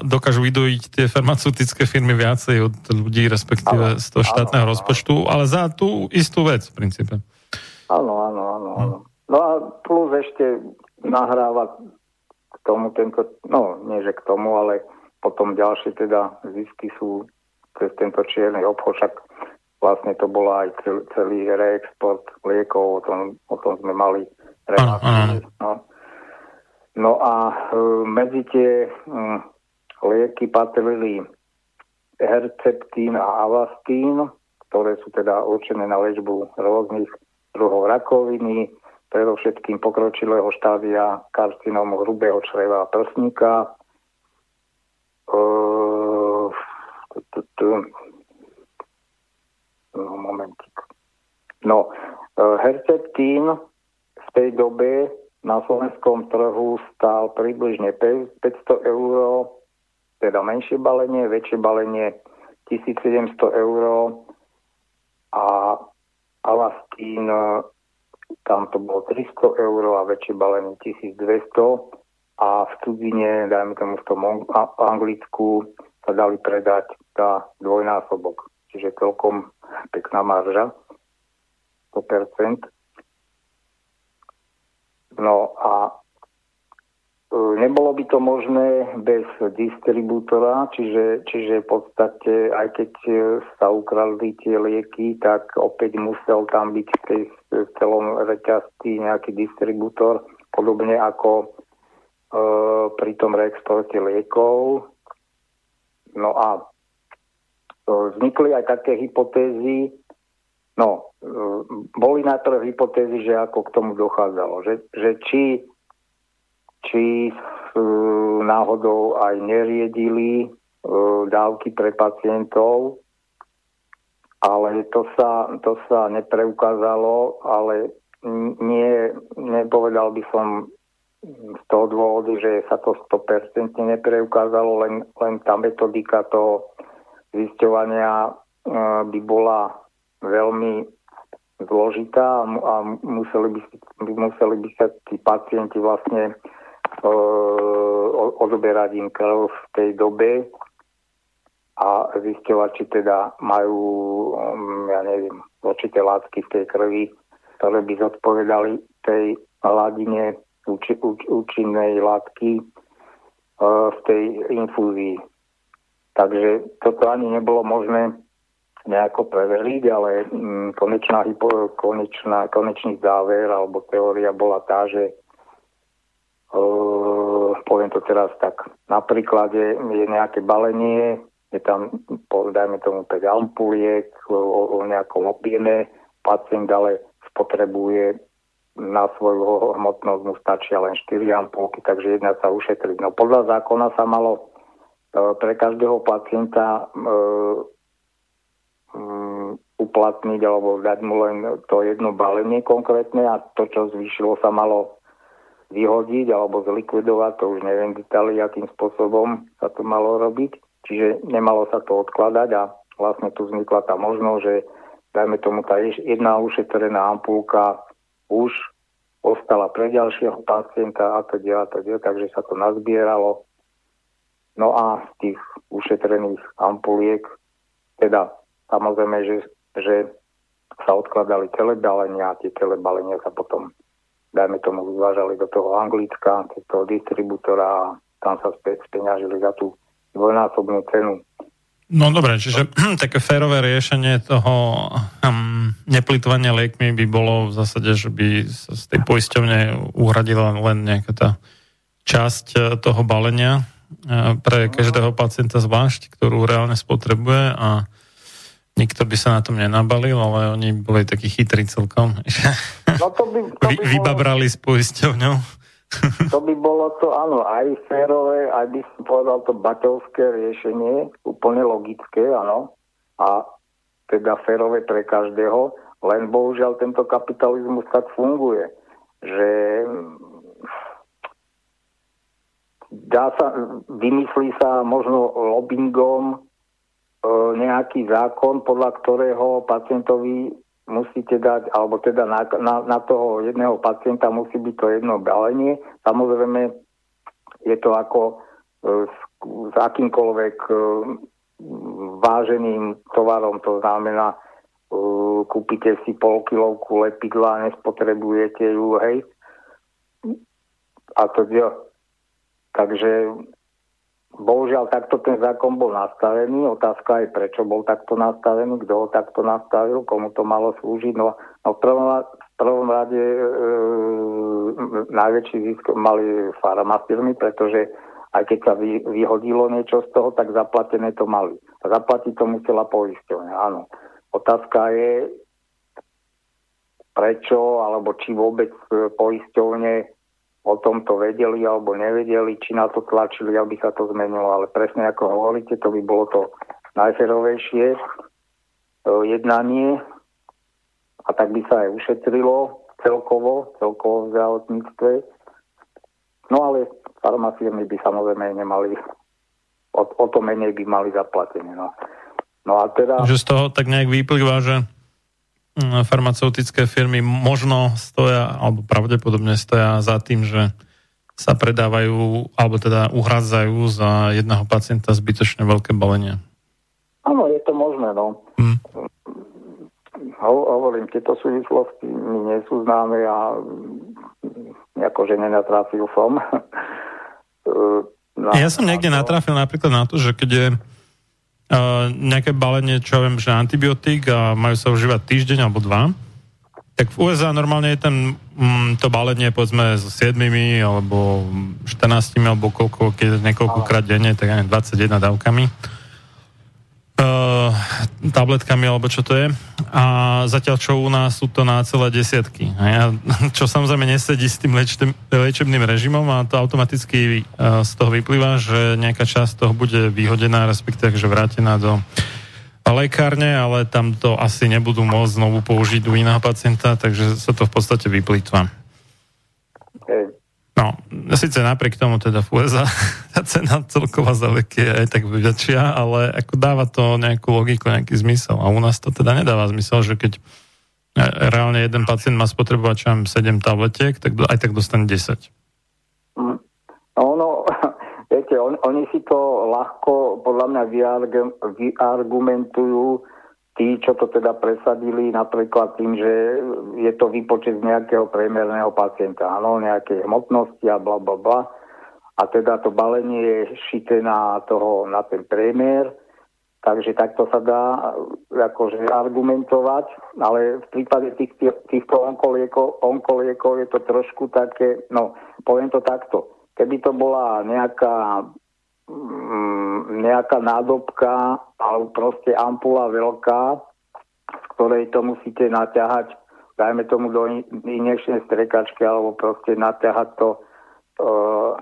dokážu vydojiť tie farmaceutické firmy viacej od ľudí, respektíve z toho štátneho áno, rozpočtu, ale za tú istú vec v princípe. Áno, áno, áno. áno. No a plus ešte nahráva k tomu tento, no nie že k tomu, ale potom ďalšie teda zisky sú cez tento čierny obchod, však vlastne to bolo aj celý reexport liekov, o tom, o tom sme mali reláciu. No. no a e, medzi tie mm, lieky patrili herceptín a avastín, ktoré sú teda určené na liečbu rôznych druhov rakoviny, predovšetkým pokročilého štádia karcinómu hrubého čreva a prsníka, e, momentík. No, e, Herceptín v tej dobe na slovenskom trhu stál približne 500 eur, teda menšie balenie, väčšie balenie 1700 eur a Alastín tam to bolo 300 eur a väčšie balenie 1200 a v cudzine, dajme tomu v tom Anglicku, sa dali predať za dvojnásobok čiže celkom pekná marža, 100%. No a e, nebolo by to možné bez distribútora, čiže, čiže v podstate aj keď sa ukradli tie lieky, tak opäť musel tam byť v tej celom reťazci nejaký distribútor, podobne ako e, pri tom reexporte liekov. No a vznikli aj také hypotézy, no, e, boli na to hypotézy, že ako k tomu dochádzalo, že, že či, či náhodou aj neriedili e, dávky pre pacientov, ale to sa, to sa nepreukázalo, ale nie, nepovedal by som z toho dôvodu, že sa to 100% nepreukázalo, len, len tá metodika toho zisťovania e, by bola veľmi zložitá a museli by, museli by sa tí pacienti vlastne e, odoberať im krv v tej dobe a zisťovať, či teda majú, um, ja neviem, určité látky v tej krvi, ktoré by zodpovedali tej hladine úči, úč, účinnej látky uh, v tej infúzii. Takže toto ani nebolo možné nejako preveriť, ale mm, konečná, konečná, konečný záver alebo teória bola tá, že uh, poviem to teraz tak, na príklade je nejaké balenie, je tam, dajme tomu 5 ampuliek o, o nejakom objeme, pacient ale spotrebuje na svoju hmotnosť mu stačia len 4 ampulky, takže jedna sa ušetriť. No podľa zákona sa malo E, pre každého pacienta e, mm, uplatniť alebo dať mu len to jedno balenie konkrétne a to, čo zvýšilo, sa malo vyhodiť alebo zlikvidovať, to už neviem detaily, akým spôsobom sa to malo robiť. Čiže nemalo sa to odkladať a vlastne tu vznikla tá možnosť, že dajme tomu tá jedna ušetrená ampulka už ostala pre ďalšieho pacienta a teda, a teda, takže sa to nazbieralo No a z tých ušetrených ampuliek, teda samozrejme, že, že sa odkladali celé balenia a tie celé balenia sa potom dajme tomu, vyvážali do toho Anglicka, do toho distribútora a tam sa speňažili za tú dvojnásobnú cenu. No dobre, čiže také férové riešenie toho um, neplitovania liekmi by bolo v zásade, že by sa z tej poisťovne uhradila len nejaká tá časť e, toho balenia pre každého pacienta zvlášť, ktorú reálne spotrebuje a nikto by sa na tom nenabalil, ale oni boli takí chytrí celkom. No to by, to by Vy, vybabrali s poisťovňou. To by bolo to, áno, aj férové, aj by som povedal to baťovské riešenie, úplne logické, áno. A teda férové pre každého, len bohužiaľ tento kapitalizmus tak funguje, že dá sa, vymyslí sa možno lobbyingom e, nejaký zákon, podľa ktorého pacientovi musíte dať, alebo teda na, na, na toho jedného pacienta musí byť to jedno balenie. Samozrejme, je to ako e, s, s akýmkoľvek e, váženým tovarom, to znamená, e, kúpite si pol kilovku lepidla, nespotrebujete ju, hej. A to, takže Bohužiaľ, takto ten zákon bol nastavený. Otázka je, prečo bol takto nastavený, kto ho takto nastavil, komu to malo slúžiť. No, no v, prvom, v prvom rade e, najväčší zisk mali farmafirmy, pretože aj keď sa vy, vyhodilo niečo z toho, tak zaplatené to mali. A zaplatiť to musela poisťovňa, áno. Otázka je, prečo, alebo či vôbec poisťovne o tomto vedeli alebo nevedeli, či na to tlačili, aby sa to zmenilo, ale presne ako hovoríte, to by bolo to najferovejšie e, jednanie a tak by sa aj ušetrilo celkovo, celkovo v zdravotníctve. No ale farmafirmy by samozrejme nemali, o, o to menej by mali zaplatené. No. no a teda... Že z toho tak nejak vyplýva, že farmaceutické firmy možno stoja, alebo pravdepodobne stoja za tým, že sa predávajú, alebo teda uhradzajú za jedného pacienta zbytočne veľké balenie. Áno, je to možné, no. Hmm. Ho, hovorím, tieto súvislosti mi nie sú známe a akože nenatrafil som. na, ja som niekde natrafil napríklad na to, že keď je nejaké balenie, čo viem, že antibiotík a majú sa užívať týždeň alebo dva, tak v USA normálne je ten, mm, to balenie povedzme s 7 alebo 14 alebo koľko, keď niekoľkokrát denne, tak aj 21 dávkami uh, tabletkami, alebo čo to je. A zatiaľ, čo u nás sú to na celé desiatky. A čo samozrejme nesedí s tým liečným, liečebným režimom a to automaticky uh, z toho vyplýva, že nejaká časť toho bude vyhodená, respektíve, že vrátená do lekárne, ale tam to asi nebudú môcť znovu použiť u iného pacienta, takže sa to v podstate vyplýtva. No, síce napriek tomu teda v tá cena celková za leky je aj tak väčšia, ale ako dáva to nejakú logiku, nejaký zmysel. A u nás to teda nedáva zmysel, že keď reálne jeden pacient má spotrebovať čo 7 tabletiek, tak aj tak dostane 10. Mm. No, no, viete, on, oni si to ľahko podľa mňa vyargumentujú tí, čo to teda presadili napríklad tým, že je to výpočet nejakého priemerného pacienta, áno, nejakej hmotnosti a bla bla bla. A teda to balenie je šité na, toho, na ten priemer, takže takto sa dá akože argumentovať, ale v prípade tých, týchto onkoliekov, onkoliekov je to trošku také, no poviem to takto, keby to bola nejaká nejaká nádobka alebo proste ampula veľká, z ktorej to musíte naťahať, dajme tomu do injekčnej strekačky alebo proste naťahať to uh,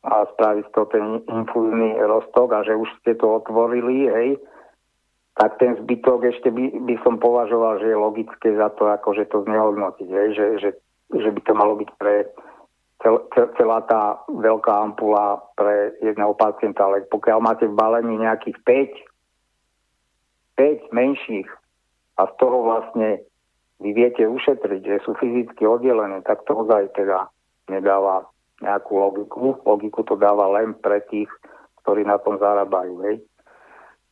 a spraviť to ten infúzny roztok a že už ste to otvorili, hej, tak ten zbytok ešte by, by som považoval, že je logické za to, akože to znehodnotiť, hej, že, že, že by to malo byť pre cel, celá tá veľká ampula pre jedného pacienta, ale pokiaľ máte v balení nejakých 5, 5 menších a z toho vlastne vy viete ušetriť, že sú fyzicky oddelené, tak to ozaj teda nedáva nejakú logiku. Logiku to dáva len pre tých, ktorí na tom zarábajú. Hej.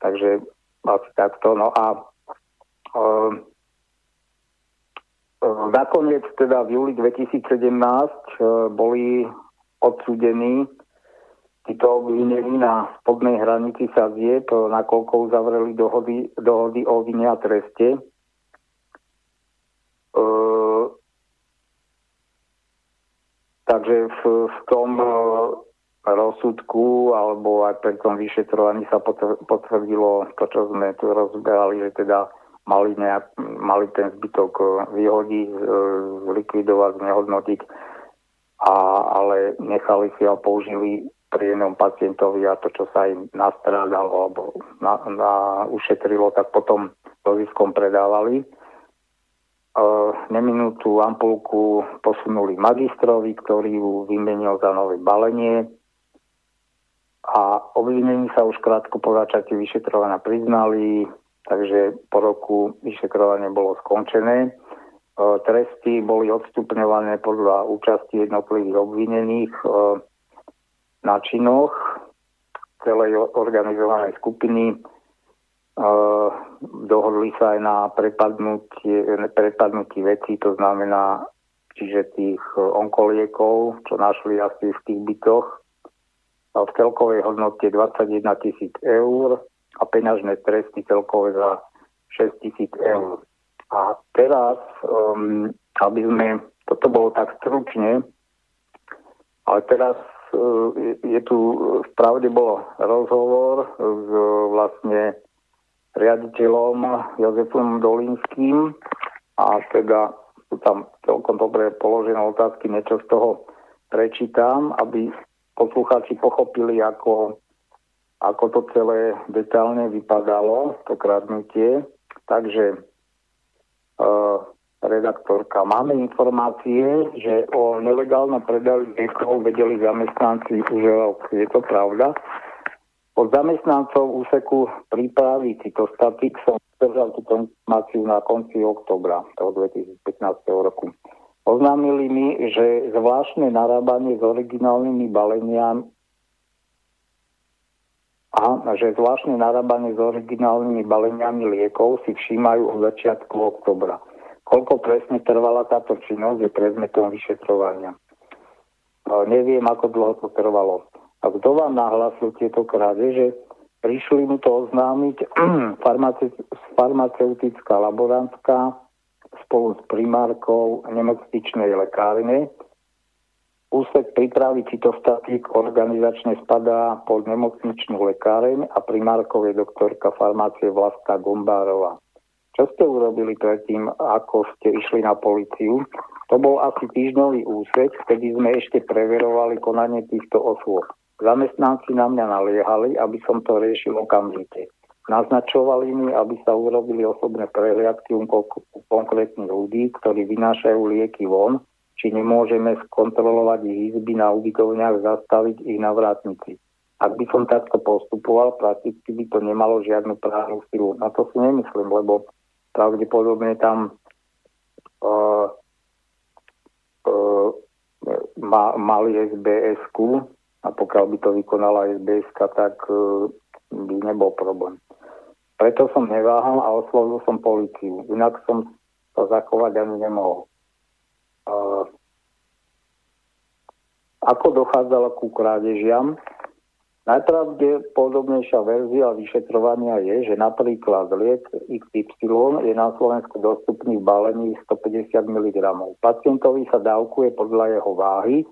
Takže asi takto. No a um, nakoniec teda v júli 2017 boli odsudení títo obvinení na spodnej hranici sadzieb, nakoľko uzavreli dohody, dohody o vine a treste. E, takže v, v tom e, rozsudku alebo aj pri tom vyšetrovaní sa potvrdilo to, čo sme tu rozberali, že teda mali, nejak, mali ten zbytok e, vyhodiť, e, zlikvidovať, znehodnotiť, a, ale nechali si a použili pri jednom pacientovi a to, čo sa im nastrádalo alebo na, na, ušetrilo, tak potom to ziskom predávali. E, neminutú ampulku posunuli magistrovi, ktorý ju vymenil za nové balenie a obvinení sa už krátko po začatí vyšetrovania priznali, takže po roku vyšetrovanie bolo skončené. E, tresty boli odstupňované podľa účasti jednotlivých obvinených e, na činoch celej organizovanej skupiny. E, dohodli sa aj na prepadnutie veci, to znamená, čiže tých onkoliekov, čo našli asi v tých bytoch, v celkovej hodnote 21 tisíc eur a peňažné tresty celkové za 6 tisíc eur. A teraz, um, aby sme, toto bolo tak stručne, ale teraz uh, je tu, v pravde bolo rozhovor s vlastne riaditeľom Jozefom Dolinským a teda sú tam celkom dobre položené otázky, niečo z toho prečítam, aby poslucháči pochopili, ako, ako to celé detálne vypadalo, to kradnutie. Takže uh, redaktorka, máme informácie, že o nelegálnom predaji liekov vedeli zamestnanci už. Je to pravda? Od zamestnancov úseku prípravy cytostatik som držal túto informáciu na konci oktobra toho 2015 roku. Oznámili mi, že zvláštne narábanie s originálnymi baleniami a že zvláštne narábanie s originálnymi baleniami liekov si všímajú od začiatku oktobra. Koľko presne trvala táto činnosť je predmetom vyšetrovania. Neviem, ako dlho to trvalo. A kto vám nahlasil tieto krádeže? Prišli mu to oznámiť farmaceutická laborantka spolu s primárkou nemocničnej lekárne. Úsek prípravy cytostatík organizačne spadá pod nemocničnú lekáreň a primárkou je doktorka farmácie Vlasta Gombárova. Čo ste urobili predtým, ako ste išli na policiu? To bol asi týždňový úsek, kedy sme ešte preverovali konanie týchto osôb. Zamestnanci na mňa naliehali, aby som to riešil okamžite. Naznačovali mi, aby sa urobili osobné prehliadky u konkrétnych ľudí, ktorí vynášajú lieky von, či nemôžeme skontrolovať ich izby na ubytovniach, zastaviť ich na vrátnici. Ak by som takto postupoval, prakticky by to nemalo žiadnu právnu silu. Na to si nemyslím, lebo pravdepodobne tam uh, uh, ma, mali SBS-ku a pokiaľ by to vykonala SBS, tak uh, by nebol problém. Preto som neváhal a oslovil som policiu. Inak som to zachovať ani nemohol. Ako dochádzalo ku krádežiam? Najpravdepodobnejšia verzia vyšetrovania je, že napríklad liek XY je na Slovensku dostupný v balení 150 mg. Pacientovi sa dávkuje podľa jeho váhy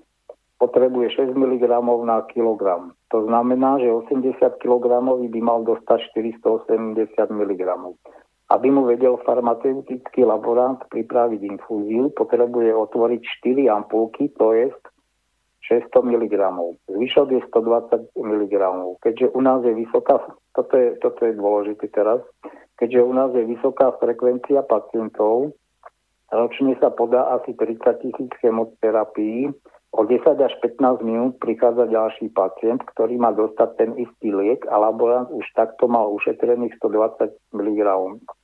potrebuje 6 mg na kilogram. To znamená, že 80 kg by mal dostať 480 mg. Aby mu vedel farmaceutický laborant pripraviť infúziu, potrebuje otvoriť 4 ampulky, to je 600 mg. Zvyšok je 120 mg. Keďže u nás je vysoká, toto je, toto je dôležité teraz, keďže u nás je vysoká frekvencia pacientov, ročne sa podá asi 30 tisíc chemoterapií, O 10 až 15 minút prichádza ďalší pacient, ktorý má dostať ten istý liek a laborant už takto mal ušetrených 120 mg.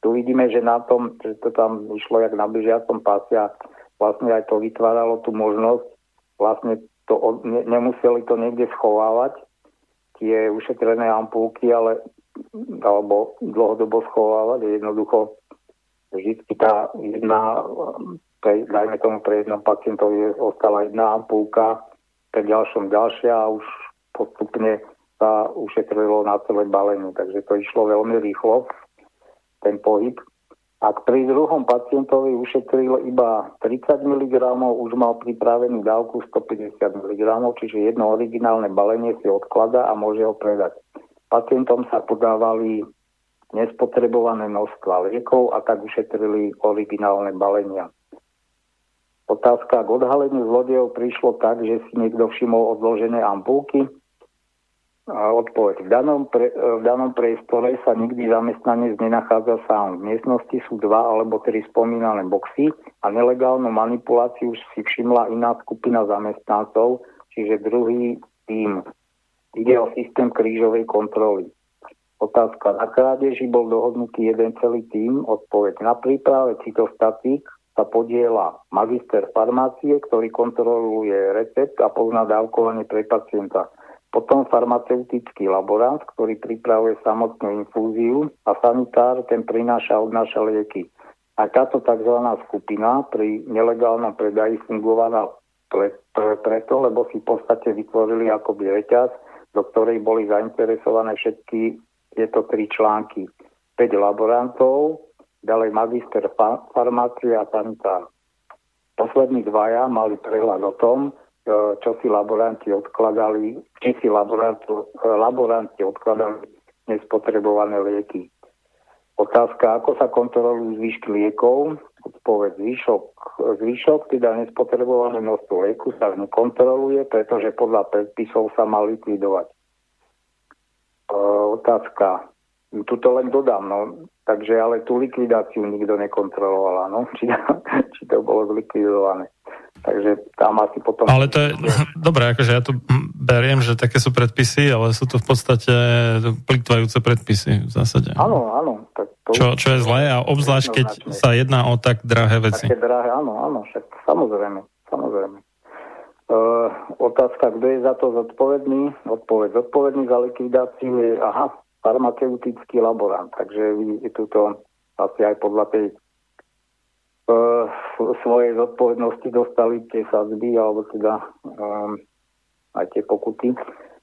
Tu vidíme, že na tom, že to tam išlo jak na blížiacom páse a vlastne aj to vytváralo tú možnosť, vlastne to, ne, nemuseli to niekde schovávať, tie ušetrené ampulky, ale alebo dlhodobo schovávať. Jednoducho vždy tá jedna pre, dajme tomu pre jednom pacientovi ostala jedna ampulka, pre ďalšom ďalšia a už postupne sa ušetrilo na celé balenie. Takže to išlo veľmi rýchlo, ten pohyb. Ak pri druhom pacientovi ušetril iba 30 mg, už mal pripravenú dávku 150 mg, čiže jedno originálne balenie si odklada a môže ho predať. Pacientom sa podávali nespotrebované množstva liekov a tak ušetrili originálne balenia. Otázka k odhaleniu zlodejov prišlo tak, že si niekto všimol odložené ampulky, odpoveď. V danom, pre, v danom priestore sa nikdy zamestnanec nenachádza sám. V miestnosti sú dva alebo tri spomínané boxy a nelegálnu manipuláciu si všimla iná skupina zamestnancov, čiže druhý tým. Ide o systém krížovej kontroly. Otázka. Na krádeži bol dohodnutý jeden celý tým. Odpoveď. Na príprave cytostatík sa podiela magister farmácie, ktorý kontroluje recept a pozná dávkovanie pre pacienta potom farmaceutický laborant, ktorý pripravuje samotnú infúziu a sanitár, ten prináša a odnáša lieky. A táto tzv. skupina pri nelegálnom predaji fungovala pre, pre, preto, lebo si v podstate vytvorili akoby reťaz, do ktorej boli zainteresované všetky tieto tri články. 5 laborantov, ďalej magister farmácie a sanitár. Poslední dvaja mali prehľad o tom, E, čo si laboranti odkladali, či si laboranti odkladali nespotrebované lieky. Otázka, ako sa kontrolujú zvyšky liekov? Odpoveď, zvyšok, zvyšok, teda nespotrebované množstvo lieku sa nekontroluje, pretože podľa predpisov sa má likvidovať. E, otázka, tuto len dodám, no, takže ale tú likvidáciu nikto nekontrolovala, no, či, či to bolo zlikvidované. Takže tam asi potom... Ale to je, dobré, akože ja tu beriem, že také sú predpisy, ale sú to v podstate plitvajúce predpisy v zásade. Áno, áno. Tak to čo, čo je zlé a obzvlášť, keď sa jedná o tak drahé veci. Také drahé, áno, áno, však samozrejme, samozrejme. Uh, otázka, kto je za to zodpovedný? Odpoveď. Zodpovedný za likvidáciu je, aha, farmaceutický laborant. Takže vy túto asi aj podľa tej svojej zodpovednosti dostali tie sadzby alebo teda um, aj tie pokuty.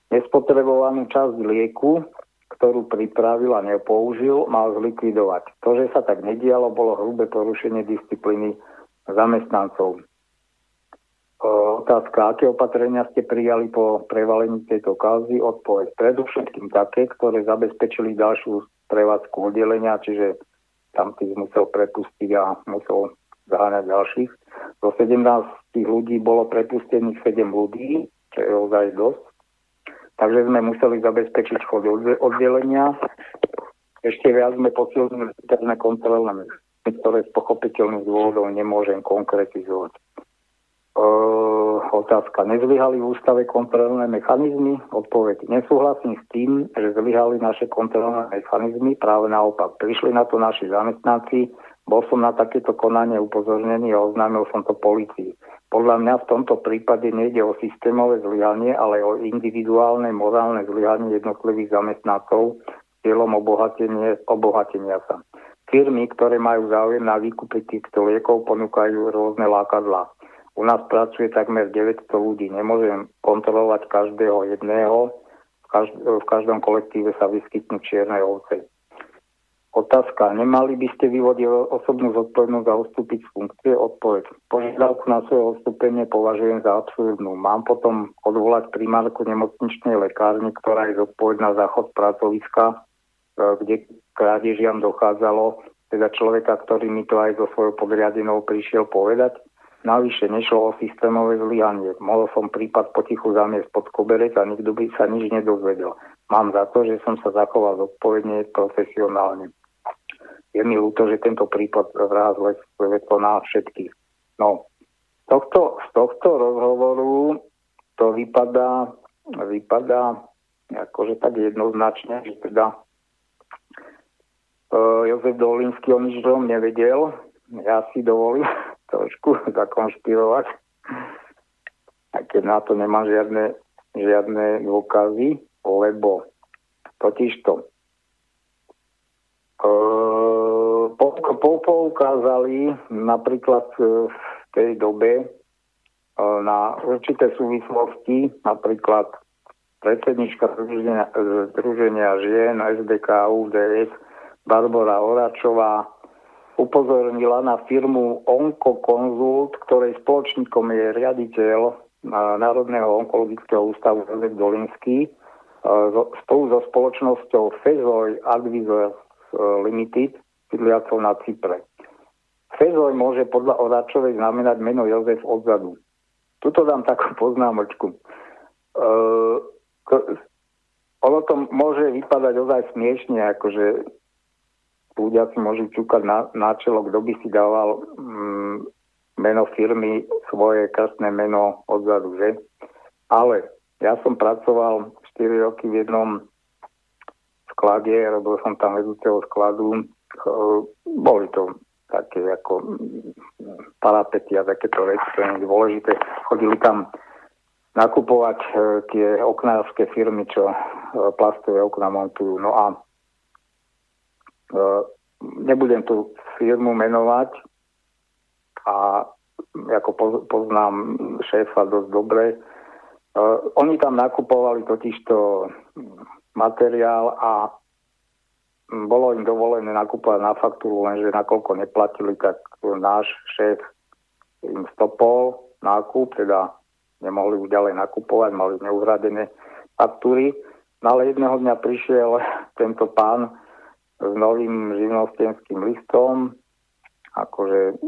Nespotrebovanú časť lieku, ktorú pripravil a nepoužil, mal zlikvidovať. To, že sa tak nedialo, bolo hrubé porušenie disciplíny zamestnancov. Otázka, aké opatrenia ste prijali po prevalení tejto kauzy? Odpoveď. Predovšetkým také, ktoré zabezpečili ďalšiu prevádzku oddelenia, čiže tam tých musel prepustiť a musel zaháňať ďalších. Zo 17 ľudí bolo prepustených 7 ľudí, čo je ozaj dosť. Takže sme museli zabezpečiť chod oddelenia. Ešte viac sme posilnili interné kontrolné ktoré z pochopiteľných dôvodov nemôžem konkretizovať. E, otázka. Nezlyhali v ústave kontrolné mechanizmy? Odpoveď. Nesúhlasím s tým, že zlyhali naše kontrolné mechanizmy. Práve naopak. Prišli na to naši zamestnanci, bol som na takéto konanie upozornený a oznámil som to policii. Podľa mňa v tomto prípade nejde o systémové zlyhanie, ale o individuálne morálne zlyhanie jednotlivých zamestnancov s cieľom obohatenia sa. Firmy, ktoré majú záujem na výkupy týchto liekov, ponúkajú rôzne lákadlá. U nás pracuje takmer 900 ľudí. Nemôžem kontrolovať každého jedného. V, každom kolektíve sa vyskytnú čierne ovce. Otázka. Nemali by ste vyvodiť osobnú zodpovednosť a ustúpiť z funkcie? Odpoveď. Požiadavku na svoje odstúpenie považujem za absurdnú. Mám potom odvolať primárku nemocničnej lekárny, ktorá je zodpovedná za chod pracoviska, e, kde krádežiam dochádzalo, teda človeka, ktorý mi to aj so svojou podriadenou prišiel povedať. Navyše nešlo o systémové zlyhanie. Mohol som prípad potichu zamiesť pod koberec a nikto by sa nič nedozvedel. Mám za to, že som sa zachoval zodpovedne profesionálne je mi ľúto, že tento prípad vrázle svetlo na všetkých. No, tohto, z tohto rozhovoru to vypadá, vypadá akože tak jednoznačne, že teda uh, Jozef Dolinský o nič nevedel. Ja si dovolím trošku zakonšpirovať, aj keď na to nemám žiadne, žiadne dôkazy, lebo totižto uh, poukázali napríklad e, tej dobe na určité súvislosti, napríklad predsednička Združenia, Združenia žien SDK UDS Barbara Oračová upozornila na firmu Onko Konzult, ktorej spoločníkom je riaditeľ Národného onkologického ústavu Jozef Dolinský spolu so spoločnosťou Fezoj Advisors Limited, sídliacou na Cypre. Fezoj môže podľa Oračovej znamenať meno Jozef odzadu. Tuto dám takú poznámočku. Ono to môže vypadať ozaj smiešne, akože ľudia si môžu čúkať na, na čelo, kto by si dával mm, meno firmy, svoje krstné meno odzadu, že? Ale ja som pracoval 4 roky v jednom sklade, robil som tam vedúceho skladu. Boli to také ako parapety a takéto veci, to je dôležité. Chodili tam nakupovať e, tie oknárske firmy, čo e, plastové okna montujú. No a nebudem tú firmu menovať a ako poznám šéfa dosť dobre. Oni tam nakupovali totižto materiál a bolo im dovolené nakupovať na faktúru, lenže nakoľko neplatili, tak náš šéf im stopol nákup, teda nemohli už ďalej nakupovať, mali neuhradené faktúry. No ale jedného dňa prišiel tento pán s novým živnostenským listom, akože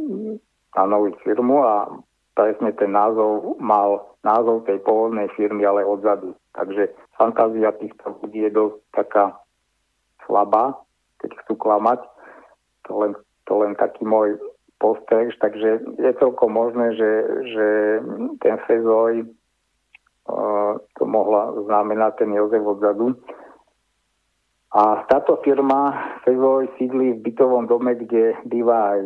na novú firmu a presne ten názov mal názov tej pôvodnej firmy, ale odzadu. Takže fantázia týchto ľudí je dosť taká slabá, keď chcú klamať. To len, to len taký môj postreh, takže je celkom možné, že, že ten Fezoj uh, to mohla znamenať ten Jozef odzadu. A táto firma Fezoj sídli v bytovom dome, kde býva aj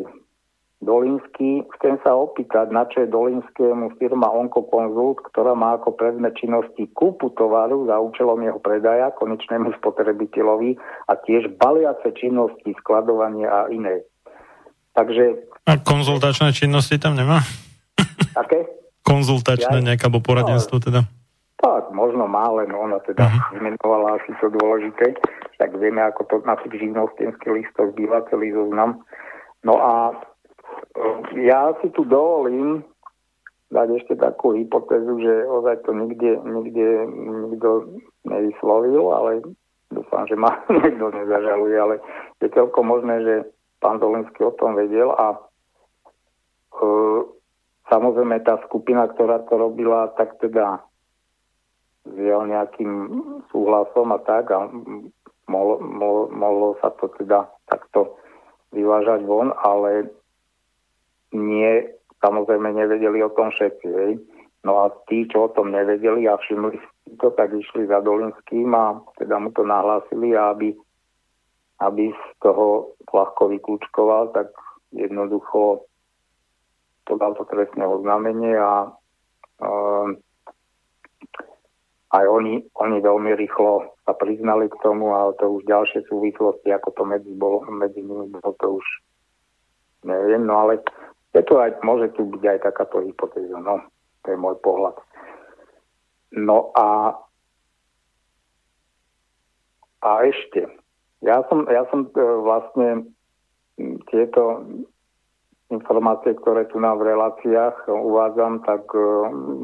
Dolinský. Chcem sa opýtať, na čo je Dolinskému firma Onko Konzult, ktorá má ako predmet činnosti kúpu tovaru za účelom jeho predaja konečnému spotrebiteľovi a tiež baliace činnosti, skladovanie a iné. Takže... A konzultačné činnosti tam nemá? Aké? Konzultačné ja? nejaké, alebo poradenstvo teda? Tak, možno má, len ona teda uh-huh. vymenovala asi to dôležité. Tak vieme, ako to na tých živnostenských listoch býva celý zoznam. No a ja si tu dovolím dať ešte takú hypotézu, že ozaj to nikde, nikde nikto nevyslovil, ale dúfam, že ma niekto nezažaluje, ale je celkom možné, že pán Dolinský o tom vedel a e, samozrejme tá skupina, ktorá to robila, tak teda jeho nejakým súhlasom a tak a mohlo, sa to teda takto vyvážať von, ale nie, samozrejme nevedeli o tom všetci. Hej. No a tí, čo o tom nevedeli a všimli si to, tak išli za Dolinským a teda mu to nahlásili a aby, aby z toho ľahko vyklúčkoval, tak jednoducho podal to trestné oznámenie a um, aj oni, oni veľmi rýchlo sa priznali k tomu, ale to už ďalšie súvislosti, ako to medzi, bolo, medzi nimi bolo, to už neviem, no ale je to aj, môže tu byť aj takáto hypotéza, no, to je môj pohľad. No a a ešte, ja som, ja som e, vlastne tieto informácie, ktoré tu na v reláciách uvádzam, tak e,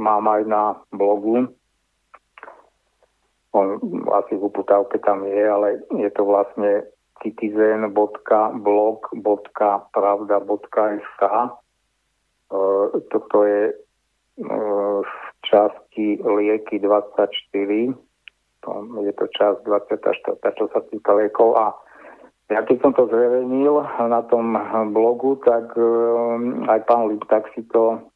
mám aj na blogu. On asi v uputávke tam je, ale je to vlastne citizen.blog.pravda.sk toto je v časti lieky 24, je to časť 24, čo sa týka liekov. A ja keď som to zverejnil na tom blogu, tak aj pán Liptak si to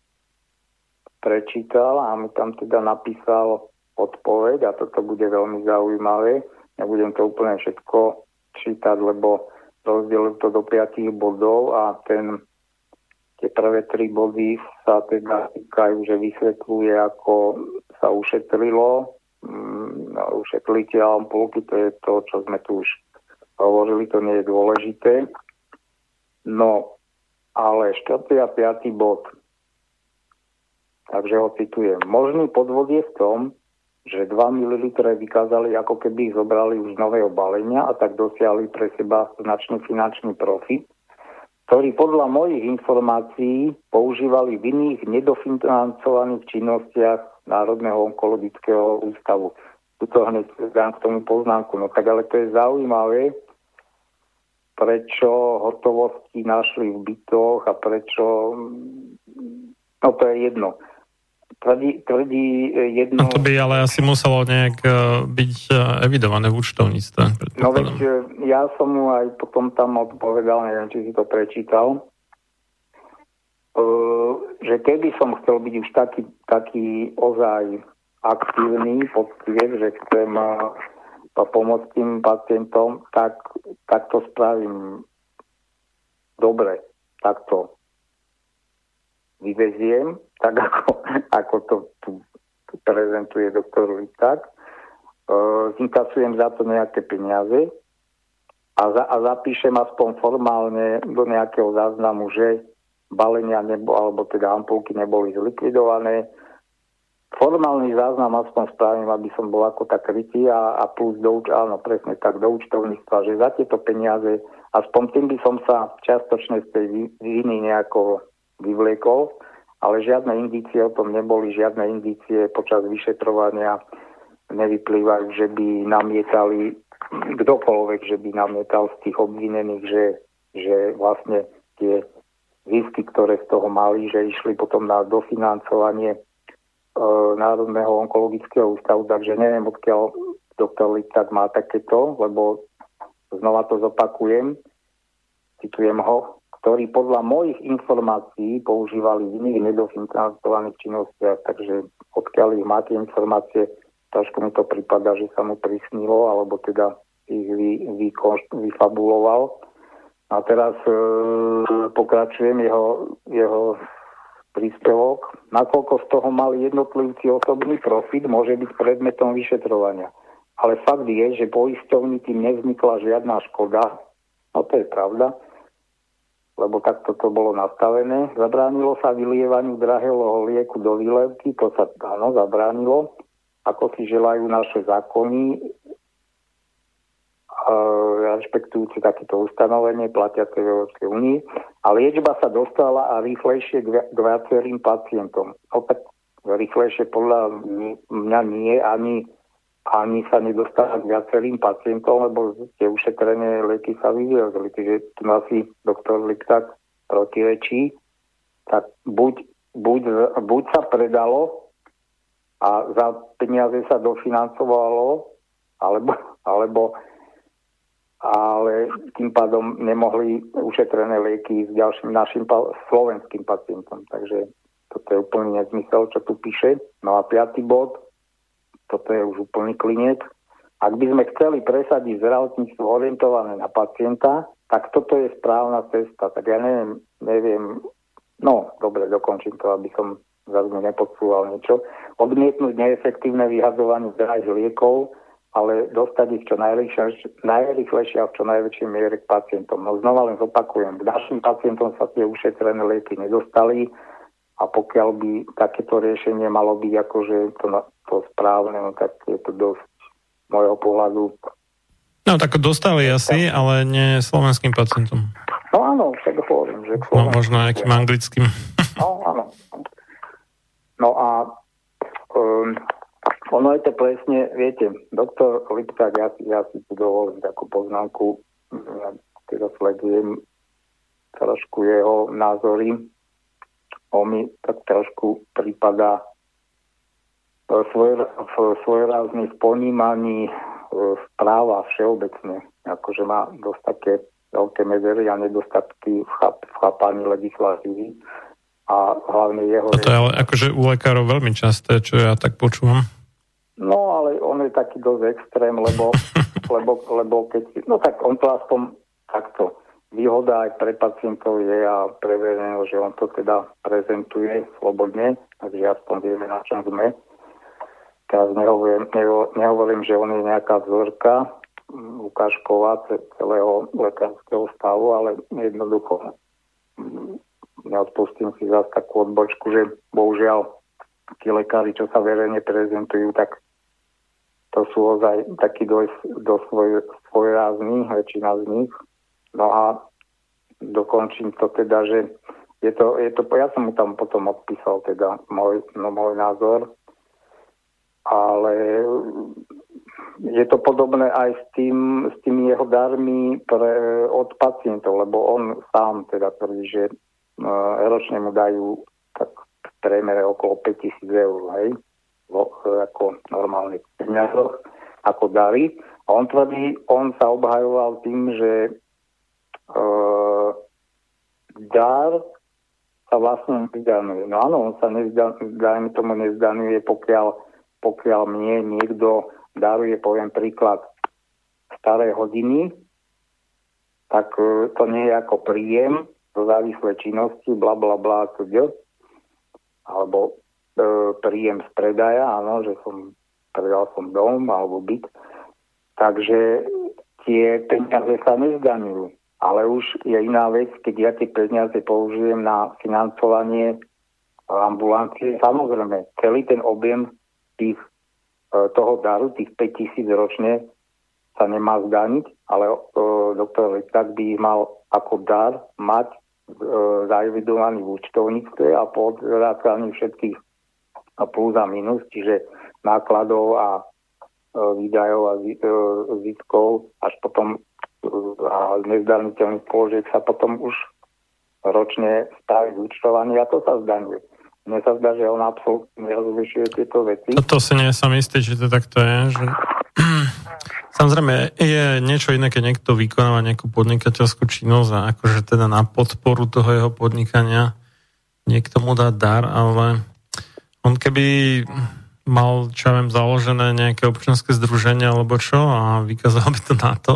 prečítal a mi tam teda napísal odpoveď a toto bude veľmi zaujímavé. Nebudem to úplne všetko čítať, lebo rozdelil to do piatich bodov a ten Tie prvé tri body sa teda týkajú, že vysvetľuje, ako sa ušetrilo, mm, ušetrili tie ampulky, to je to, čo sme tu už hovorili, to nie je dôležité. No, ale štvrtý a piatý bod. Takže ho citujem. Možný podvod je v tom, že 2 ml vykázali, ako keby ich zobrali už z nového balenia a tak dosiahli pre seba značný finančný profit, ktorý podľa mojich informácií používali v iných nedofinancovaných činnostiach Národného onkologického ústavu. Tuto hneď dám k tomu poznámku. No tak ale to je zaujímavé, prečo hotovosti našli v bytoch a prečo... No to je jedno tvrdí, tvrdí e, jedno... No to by ale asi muselo nejak e, byť e, evidované v účtovníctve. No veď ja som mu aj potom tam odpovedal, neviem, či si to prečítal, že keby som chcel byť už taký, taký ozaj aktívny, poctivý, že chcem pomôcť tým pacientom, tak, tak to spravím dobre, takto vyveziem, tak ako, ako to tu, tu prezentuje doktor Liták. E, zinkasujem za to nejaké peniaze a, za, a zapíšem aspoň formálne do nejakého záznamu, že balenia nebo, alebo teda ampulky neboli zlikvidované. Formálny záznam aspoň spravím, aby som bol ako tak krytý a, a plus do, áno, presne tak, do účtovníctva, že za tieto peniaze, aspoň tým by som sa čiastočne z tej viny nejako vyvliekol, ale žiadne indície o tom neboli, žiadne indície počas vyšetrovania nevyplývajú, že by namietali kdokoľvek, že by namietal z tých obvinených, že, že vlastne tie zisky, ktoré z toho mali, že išli potom na dofinancovanie e, Národného onkologického ústavu, takže neviem, odkiaľ doktor Liptak má takéto, lebo znova to zopakujem, citujem ho, ktorí podľa mojich informácií používali v iných nedofinancovaných činnostiach, takže odkiaľ ich máte informácie, trošku mi to prípada, že sa mu prisnilo, alebo teda ich vy, vy, vyfabuloval. A teraz e, pokračujem jeho, jeho príspevok. Nakoľko z toho mali jednotlivci osobný profit, môže byť predmetom vyšetrovania. Ale fakt je, že poisťovni tým nevznikla žiadna škoda, no to je pravda, lebo takto to bolo nastavené. Zabránilo sa vylievaniu drahého lieku do výlevky, to sa áno, zabránilo, ako si želajú naše zákony, rešpektujúce takéto ustanovenie platiace v Európskej únii. A liečba sa dostala a rýchlejšie k viacerým pacientom. Opäť rýchlejšie podľa mňa nie ani ani sa nedostala k viacerým pacientom, lebo tie ušetrené lieky sa vyviezli. Čiže tu asi doktor Liptak protirečí. Tak buď, buď, buď sa predalo a za peniaze sa dofinancovalo, alebo, alebo ale tým pádom nemohli ušetrené lieky s ďalším našim pa- slovenským pacientom. Takže toto je úplný nezmysel, čo tu píše. No a piatý bod, toto je už úplný klinec. Ak by sme chceli presadiť zdravotníctvo orientované na pacienta, tak toto je správna cesta. Tak ja neviem, neviem, no dobre, dokončím to, aby som zase nepodsúval niečo. Odmietnúť neefektívne vyhazovanie drahých liekov, ale dostať ich čo najrychlejšie, a v čo najväčšej miere k pacientom. No znova len zopakujem, k našim pacientom sa tie ušetrené lieky nedostali, a pokiaľ by takéto riešenie malo byť akože to, to správne, no tak je to dosť môjho pohľadu. No tak dostali asi, ale nie slovenským pacientom. No áno, však hovorím, že No možno nejakým anglickým. No áno. No a um, ono je to presne, viete, doktor Lipták, ja, ja si tu dovolím takú poznámku, ja teda sledujem trošku jeho názory on mi tak trošku prípada e, svoj, svojrázne v ponímaní e, správa všeobecne. Akože má dosť také veľké medzery a nedostatky v, chap, v chápaní legislatívy a hlavne jeho... Toto je ale akože u lekárov veľmi časté, čo ja tak počúvam. No, ale on je taký dosť extrém, lebo, lebo, lebo keď... No tak on to aspoň takto výhoda aj pre pacientov je a pre verejného, že on to teda prezentuje slobodne, takže aspoň vieme, na čom sme. Teraz nehovorím, nehovorím, že on je nejaká vzorka mm, ukážková celého lekárskeho stavu, ale jednoducho mm, neodpustím si zase takú odbočku, že bohužiaľ tí lekári, čo sa verejne prezentujú, tak to sú ozaj takí dosť, dosť svoj, svojrázní, väčšina z nich. No a dokončím to teda, že je to, je to, ja som mu tam potom odpísal teda môj, no, môj názor, ale je to podobné aj s, tým, s tými jeho darmi pre, od pacientov, lebo on sám teda tvrdí, že uh, ročne mu dajú tak v priemere okolo 5000 eur, hej, vo, ako normálne peniazoch, ako dary. A on tvrdí, on sa obhajoval tým, že dar sa vlastne nezdanuje. No áno, on sa nezdanuje, tomu nezdanuje, pokiaľ, pokiaľ mne niekto daruje, poviem príklad, staré hodiny, tak e, to nie je ako príjem zo závislej činnosti, bla bla bla, alebo e, príjem z predaja, áno, že som predal som dom alebo byt. Takže tie peniaze sa nezdaňujú. Ale už je iná vec, keď ja tie peniaze použijem na financovanie ambulancie. Samozrejme, celý ten objem tých E, toho daru, tých 5000 ročne, sa nemá zdaniť, ale e, doktor Litak by mal ako dar mať e, zaevidovaný v účtovníctve a po odrácaní všetkých plus a minus, čiže nákladov a e, výdajov a e, ziskov až potom a nezdaniteľných položiek sa potom už ročne staví zúčtovanie a to sa zdaňuje. Mne sa zdá, že on absolútne rozlišuje tieto veci. To si nie som istý, či to takto je. Že... Samozrejme, je niečo iné, keď niekto vykonáva nejakú podnikateľskú činnosť a akože teda na podporu toho jeho podnikania niekto mu dá dar, ale on keby mal, čo ja viem, založené nejaké občianske združenie alebo čo a vykázal by to na to,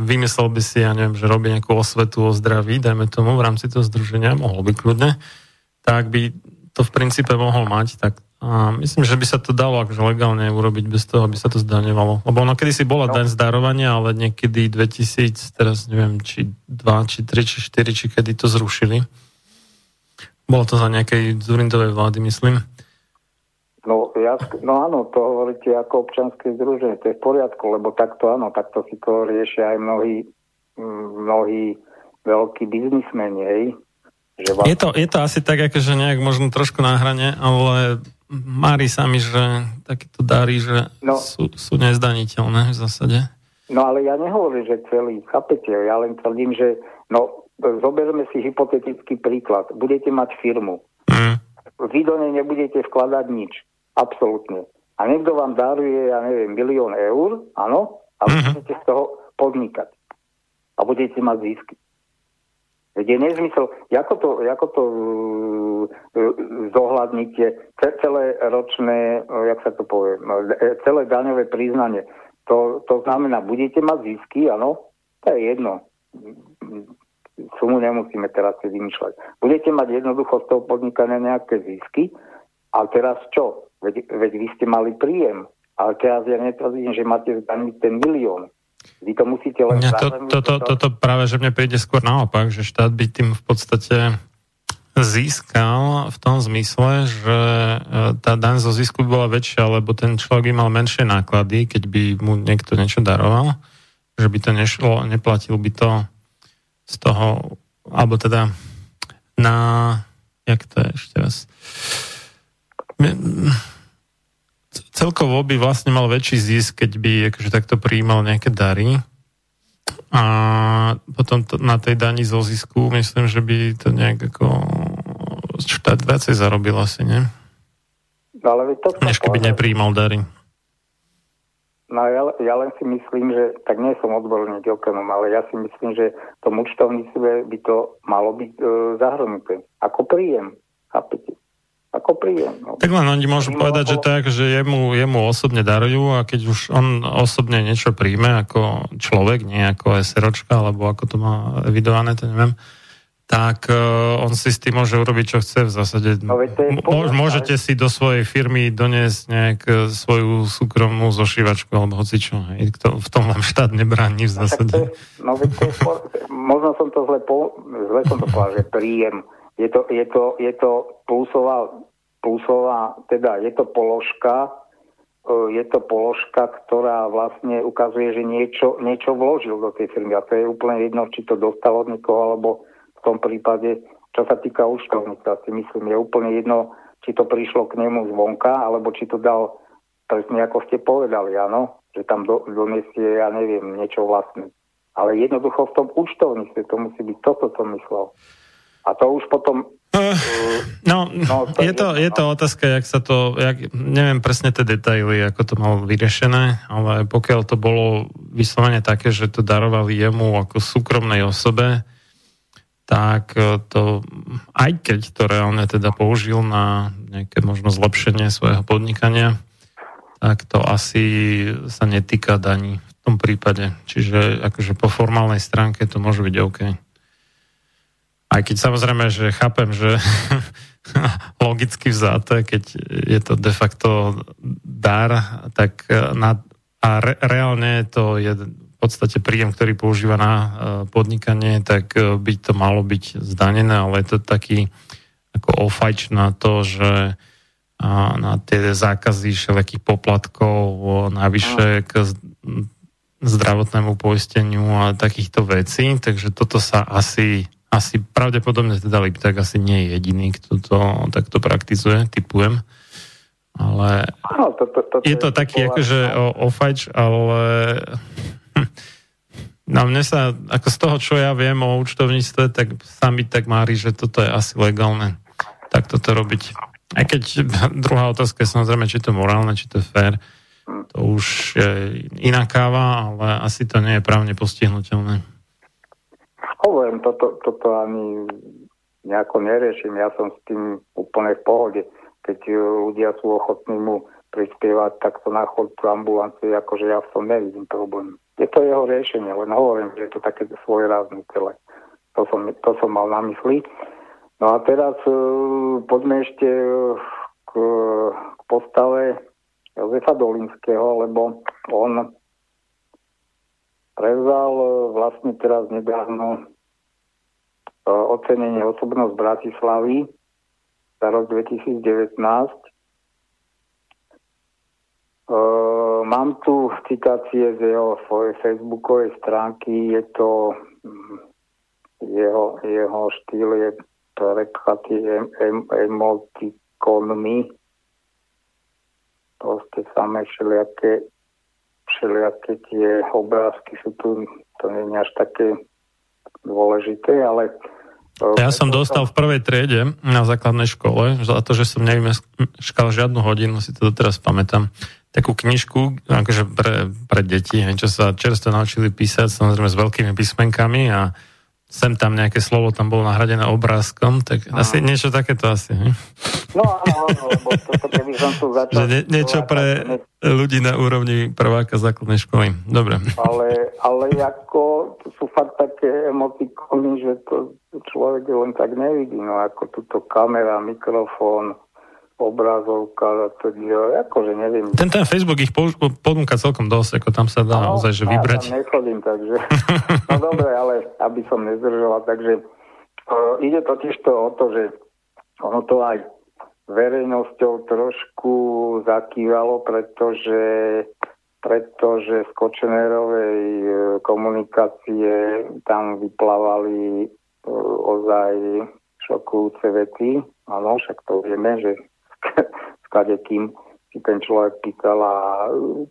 vymyslel by si, ja neviem, že robí nejakú osvetu o zdraví, dajme tomu v rámci toho združenia, mohol by kľudne, tak by to v princípe mohol mať, tak a myslím, že by sa to dalo akože legálne urobiť bez toho, aby sa to zdaňovalo. Lebo ono kedy si bola no. daň zdarovania, ale niekedy 2000, teraz neviem, či 2, či 3, či 4, či kedy to zrušili. Bolo to za nejakej Zurindovej vlády, myslím. No, ja, no áno, to hovoríte ako občanské združenie, to je v poriadku, lebo takto áno, takto si to riešia aj mnohí, mnohí veľkí biznismeni, hej, že vás... je, to, je to asi tak, akože nejak možno trošku na hrane, ale mári sa mi, že takéto dary, že no, sú, sú nezdaniteľné v zásade. No ale ja nehovorím, že celý, chápete, ja len tvrdím, že no, zoberme si hypotetický príklad. Budete mať firmu. Mm. Vy do nej nebudete vkladať nič. Absolútne. A niekto vám daruje, ja neviem, milión eur, áno, a mm-hmm. budete z toho podnikať. A budete mať zisky. Veď je nezmysel, ako to, ako to uh, uh, zohľadníte celé ročné, uh, jak sa to povie, no, e, celé daňové priznanie. To, to znamená, budete mať zisky, áno, to je jedno. Sumu nemusíme teraz si vymýšľať. Budete mať jednoducho z toho podnikania nejaké zisky, a teraz čo? Veď, veď vy ste mali príjem, ale teraz ja netvrdím, že máte zdaniť ten milión. Vy to musíte len... Ja to, to, to, toto práve, že mne príde skôr naopak, že štát by tým v podstate získal v tom zmysle, že e, tá daň zo zisku bola väčšia, lebo ten človek by mal menšie náklady, keď by mu niekto niečo daroval, že by to nešlo, neplatil by to z toho, alebo teda na, jak to je ešte raz, celkovo by vlastne mal väčší zisk, keď by akože takto prijímal nejaké dary. A potom to, na tej dani zo zisku myslím, že by to nejak ako štát viacej zarobil asi, nie? Ale to Než keby neprijímal dary. No ja, ja len si myslím, že, tak nie som odborník ekonom, ale ja si myslím, že v tom účtovníctve by to malo byť e, zahrnuté. Ako príjem. Chápete? Ako príjem. No. Tak len oni môžu povedať, že tak, že jemu, jemu osobne darujú a keď už on osobne niečo príjme ako človek, nie ako SROčka, alebo ako to má evidované, to neviem, tak uh, on si s tým môže urobiť, čo chce v zásade. No, Mô, môžete si do svojej firmy doniesť nejak e, svoju súkromnú zošívačku alebo hocičo. V tom vám štát nebráni v zásade. No, to je, no, to je, možno som to zle, po, zle som to povedal, že príjem je to, je to, je to plusová plusová, teda je to položka, e, je to položka, ktorá vlastne ukazuje, že niečo, niečo vložil do tej firmy. A to je úplne jedno, či to dostal od niekoho, alebo v tom prípade, čo sa týka účtovníctva, si myslím, je úplne jedno, či to prišlo k nemu zvonka, alebo či to dal presne ako ste povedali, áno, že tam do, donesie, ja neviem, niečo vlastné. Ale jednoducho v tom účtovníctve to musí byť, toto som myslel. A to už potom... Uh, no, no to je, to, je to otázka, jak sa to... Jak, neviem presne tie detaily, ako to malo vyriešené, ale pokiaľ to bolo vyslovene také, že to darovali jemu ako súkromnej osobe, tak e, to, aj keď to reálne teda použil na nejaké možno zlepšenie svojho podnikania, tak to asi sa netýka daní v tom prípade. Čiže akože po formálnej stránke to môže byť OK. Aj keď samozrejme, že chápem, že logicky vzaté, keď je to de facto dar, tak na, a re, reálne to je podstate príjem, ktorý používa na e, podnikanie, tak e, by to malo byť zdanené, ale je to taký ako ofajč na to, že na tie zákazy všelijakých poplatkov navyše k zdravotnému poisteniu a takýchto vecí, takže toto sa asi, asi pravdepodobne teda Liptak asi nie je jediný, kto to takto praktizuje, typujem. Ale to, to, to, je to taký akože ofajč, ale No mne sa, ako z toho, čo ja viem o účtovníctve, tak sa mi tak mári, že toto je asi legálne. Tak toto robiť. Aj keď druhá otázka je samozrejme, či to morálne, či to je fér. To už je iná káva, ale asi to nie je právne postihnutelné. Hovorím, toto, toto ani nejako neriešim. Ja som s tým úplne v pohode. Keď ľudia sú ochotní mu prispievať takto na chod ambulancie, akože ja v tom nevidím problém je to jeho riešenie, len hovorím, že je to také rázne celé. To som, to som mal na mysli. No a teraz uh, poďme ešte k, k postave Jozefa Dolinského, lebo on prevzal uh, vlastne teraz nedávno uh, ocenenie osobnosť Bratislavy za rok 2019 Uh, mám tu citácie z jeho svojej facebookovej stránky, je to um, jeho, jeho štýl je prekladý em, em, emotikonmi. Proste samé všelijaké všelijaké tie obrázky sú tu, to nie je až také dôležité, ale ja som dostal v prvej triede na základnej škole, za to, že som nevymeškal žiadnu hodinu, si to teraz pamätám, takú knižku akože pre, pre deti, čo sa čerstvo naučili písať, samozrejme s veľkými písmenkami a sem tam nejaké slovo tam bolo nahradené obrázkom, tak Aha. asi niečo takéto asi. He? No áno, áno, lebo toto keby som tu začal... Že nie, niečo pre ne... ľudí na úrovni prváka základnej školy. Dobre. Ale, ale ako to sú fakt také emotikony, že to človek len tak nevidí, no ako túto kamera, mikrofón, obrazovka, teda, akože neviem. Ten, ten Facebook ich ponúka celkom dosť, ako tam sa dá no, naozaj že vybrať. Ja nechodím, takže... no dobre, ale aby som nezdržala, takže uh, ide totiž to o to, že ono to aj verejnosťou trošku zakývalo, pretože pretože z Kočenerovej e, komunikácie tam vyplávali uh, ozaj šokujúce veci. Áno, však to vieme, že skade kým si ten človek pýtal a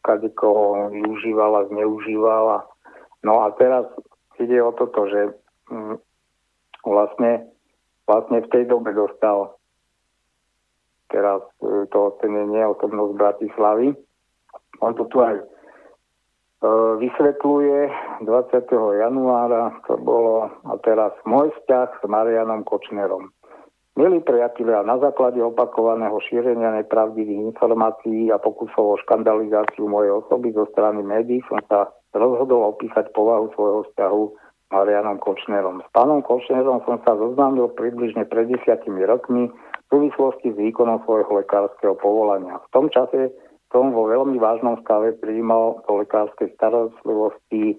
kade koho využíval a zneužíval. A, no a teraz ide o toto, že mm, vlastne, vlastne v tej dobe dostal teraz e, to ocenenie osobnosť Bratislavy. On to tu aj e, vysvetľuje 20. januára, to bolo a teraz môj vzťah s Marianom Kočnerom. Milí priatelia, na základe opakovaného šírenia nepravdivých informácií a pokusov o škandalizáciu mojej osoby zo strany médií som sa rozhodol opísať povahu svojho vzťahu s Marianom Kočnerom. S pánom Kočnerom som sa zoznámil približne pred desiatimi rokmi v súvislosti s výkonom svojho lekárskeho povolania. V tom čase som vo veľmi vážnom stave prijímal do lekárskej starostlivosti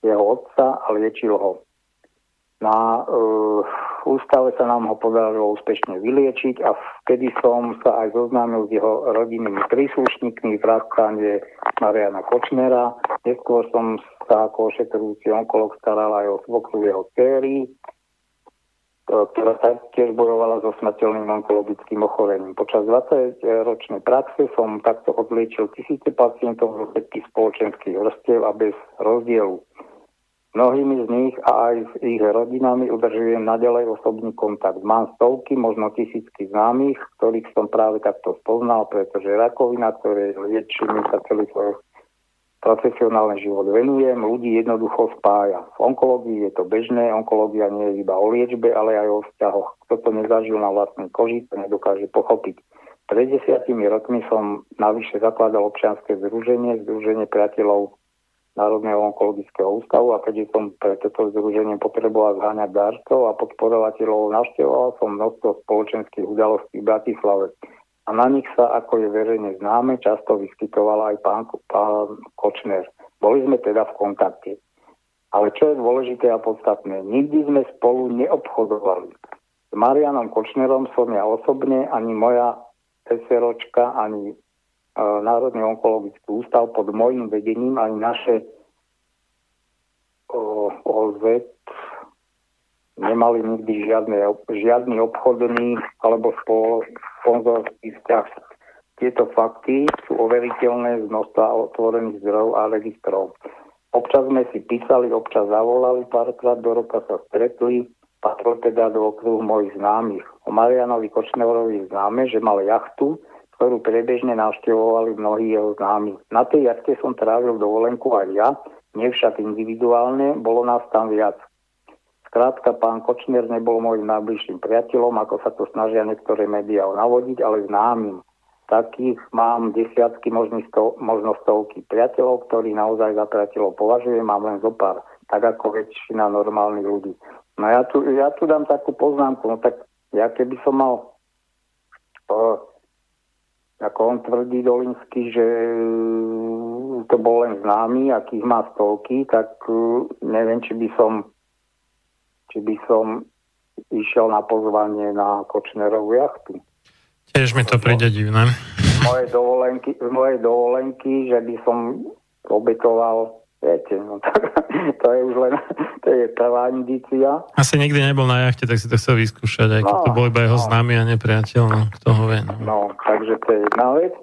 jeho otca a liečil ho. Na uh, ústave sa nám ho podarilo úspešne vyliečiť a vtedy som sa aj zoznámil s jeho rodinnými príslušníkmi, vrátane Mariana Kočnera. Neskôr som sa ako ošetrujúci onkolog staral aj o svokru jeho céry, ktorá tiež bojovala so smrteľným onkologickým ochorením. Počas 20-ročnej praxe som takto odliečil tisíce pacientov zo všetkých spoločenských vrstiev a bez rozdielu. Mnohými z nich a aj s ich rodinami udržujem nadalej osobný kontakt. Mám stovky, možno tisícky známych, ktorých som práve takto spoznal, pretože rakovina, ktoré liečím sa celý svoj profesionálny život venujem, ľudí jednoducho spája. V onkológii je to bežné, onkológia nie je iba o liečbe, ale aj o vzťahoch. Kto to nezažil na vlastnej koži, to nedokáže pochopiť. Pred desiatimi rokmi som navyše zakladal občianske združenie, Združenie priateľov Národného onkologického ústavu a keďže som pre toto združenie potreboval zháňať darcov a podporovateľov, navštevoval som množstvo spoločenských udalostí v Bratislave. A na nich sa, ako je verejne známe, často vyskytoval aj pán, pán Kočner. Boli sme teda v kontakte. Ale čo je dôležité a podstatné, nikdy sme spolu neobchodovali. S Marianom Kočnerom som ja osobne, ani moja SROčka, ani Národný onkologický ústav pod môjim vedením aj naše OZ nemali nikdy žiadne, žiadny obchodný alebo sponzorský vzťah. Tieto fakty sú overiteľné z množstva otvorených zdrojov a registrov. Občas sme si písali, občas zavolali, párkrát do roka sa stretli, patrol teda do okruhu mojich známych. O Marianovi Kočnerovi známe, že mal jachtu, ktorú prebežne navštevovali mnohí jeho známi. Na tej jachte som trávil dovolenku aj ja, nevšak individuálne, bolo nás tam viac. Skrátka, pán Kočner nebol môjim najbližším priateľom, ako sa to snažia niektoré médiá navodiť, ale známym. Takých mám desiatky, možno, sto, možno stovky priateľov, ktorí naozaj za priateľov považujem, mám len zo pár, tak ako väčšina normálnych ľudí. No ja tu, ja tu dám takú poznámku, no tak ja keby som mal uh, ako on tvrdí Dolinsky, že mm, to bol len známy, akých má stovky, tak mm, neviem, či by som či by som išiel na pozvanie na Kočnerovú jachtu. Tiež mi to príde divné. Moje dovolenky, moje dovolenky, že by som obetoval Viete, no to, to je už len, to je prvá indícia. Asi nikdy nebol na jachte, tak si to chcel vyskúšať, aj keď no, to bol iba jeho no. známy a nepriateľ, no kto ho vie. No. no, takže to je jedna vec.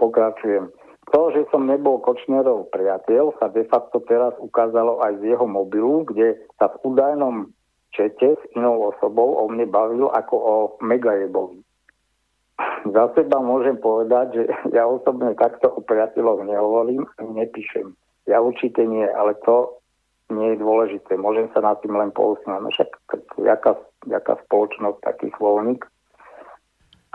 Pokračujem. To, že som nebol Kočnerov priateľ, sa de facto teraz ukázalo aj z jeho mobilu, kde sa v údajnom čete s inou osobou o mne bavil ako o megajebovi. Za seba môžem povedať, že ja osobne takto o priateľoch nehovorím ani nepíšem. Ja určite nie, ale to nie je dôležité. Môžem sa nad tým len pousnúť. No však jaká, jaká spoločnosť, taký slovník.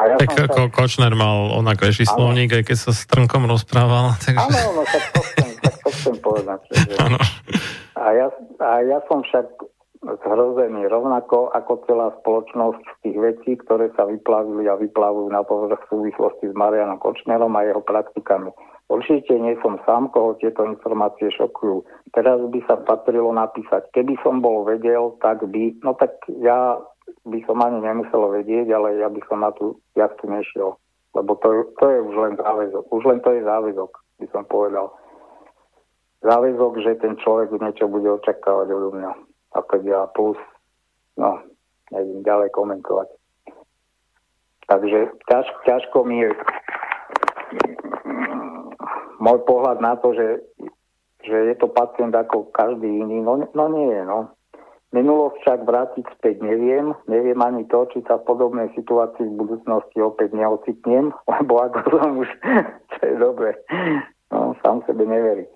A ja tak ako sa... Kočner mal onak väčší slovník, aj keď sa s Trnkom rozprával. Takže... Áno, no tak to chcem, tak to chcem povedať. Že... A, ja, a ja som však zhrozený rovnako ako celá spoločnosť tých vecí, ktoré sa vyplavili a vyplavujú na povrch v súvislosti s Marianom Kočnerom a jeho praktikami. Určite nie som sám, koho tieto informácie šokujú. Teraz by sa patrilo napísať, keby som bol vedel, tak by, no tak ja by som ani nemusel vedieť, ale ja by som na tú jachtu nešiel. Lebo to, to je už len záväzok. Už len to je záväzok, by som povedal. Záväzok, že ten človek niečo bude očakávať od mňa. A keď ja plus, no, neviem ďalej komentovať. Takže ťaž, ťažko mi je môj pohľad na to, že, že je to pacient ako každý iný, no, no nie je, no. Minulosť však vrátiť späť neviem. Neviem ani to, či sa v podobnej situácii v budúcnosti opäť neocitnem, lebo ako som už, to je dobre, no, sám sebe neverí.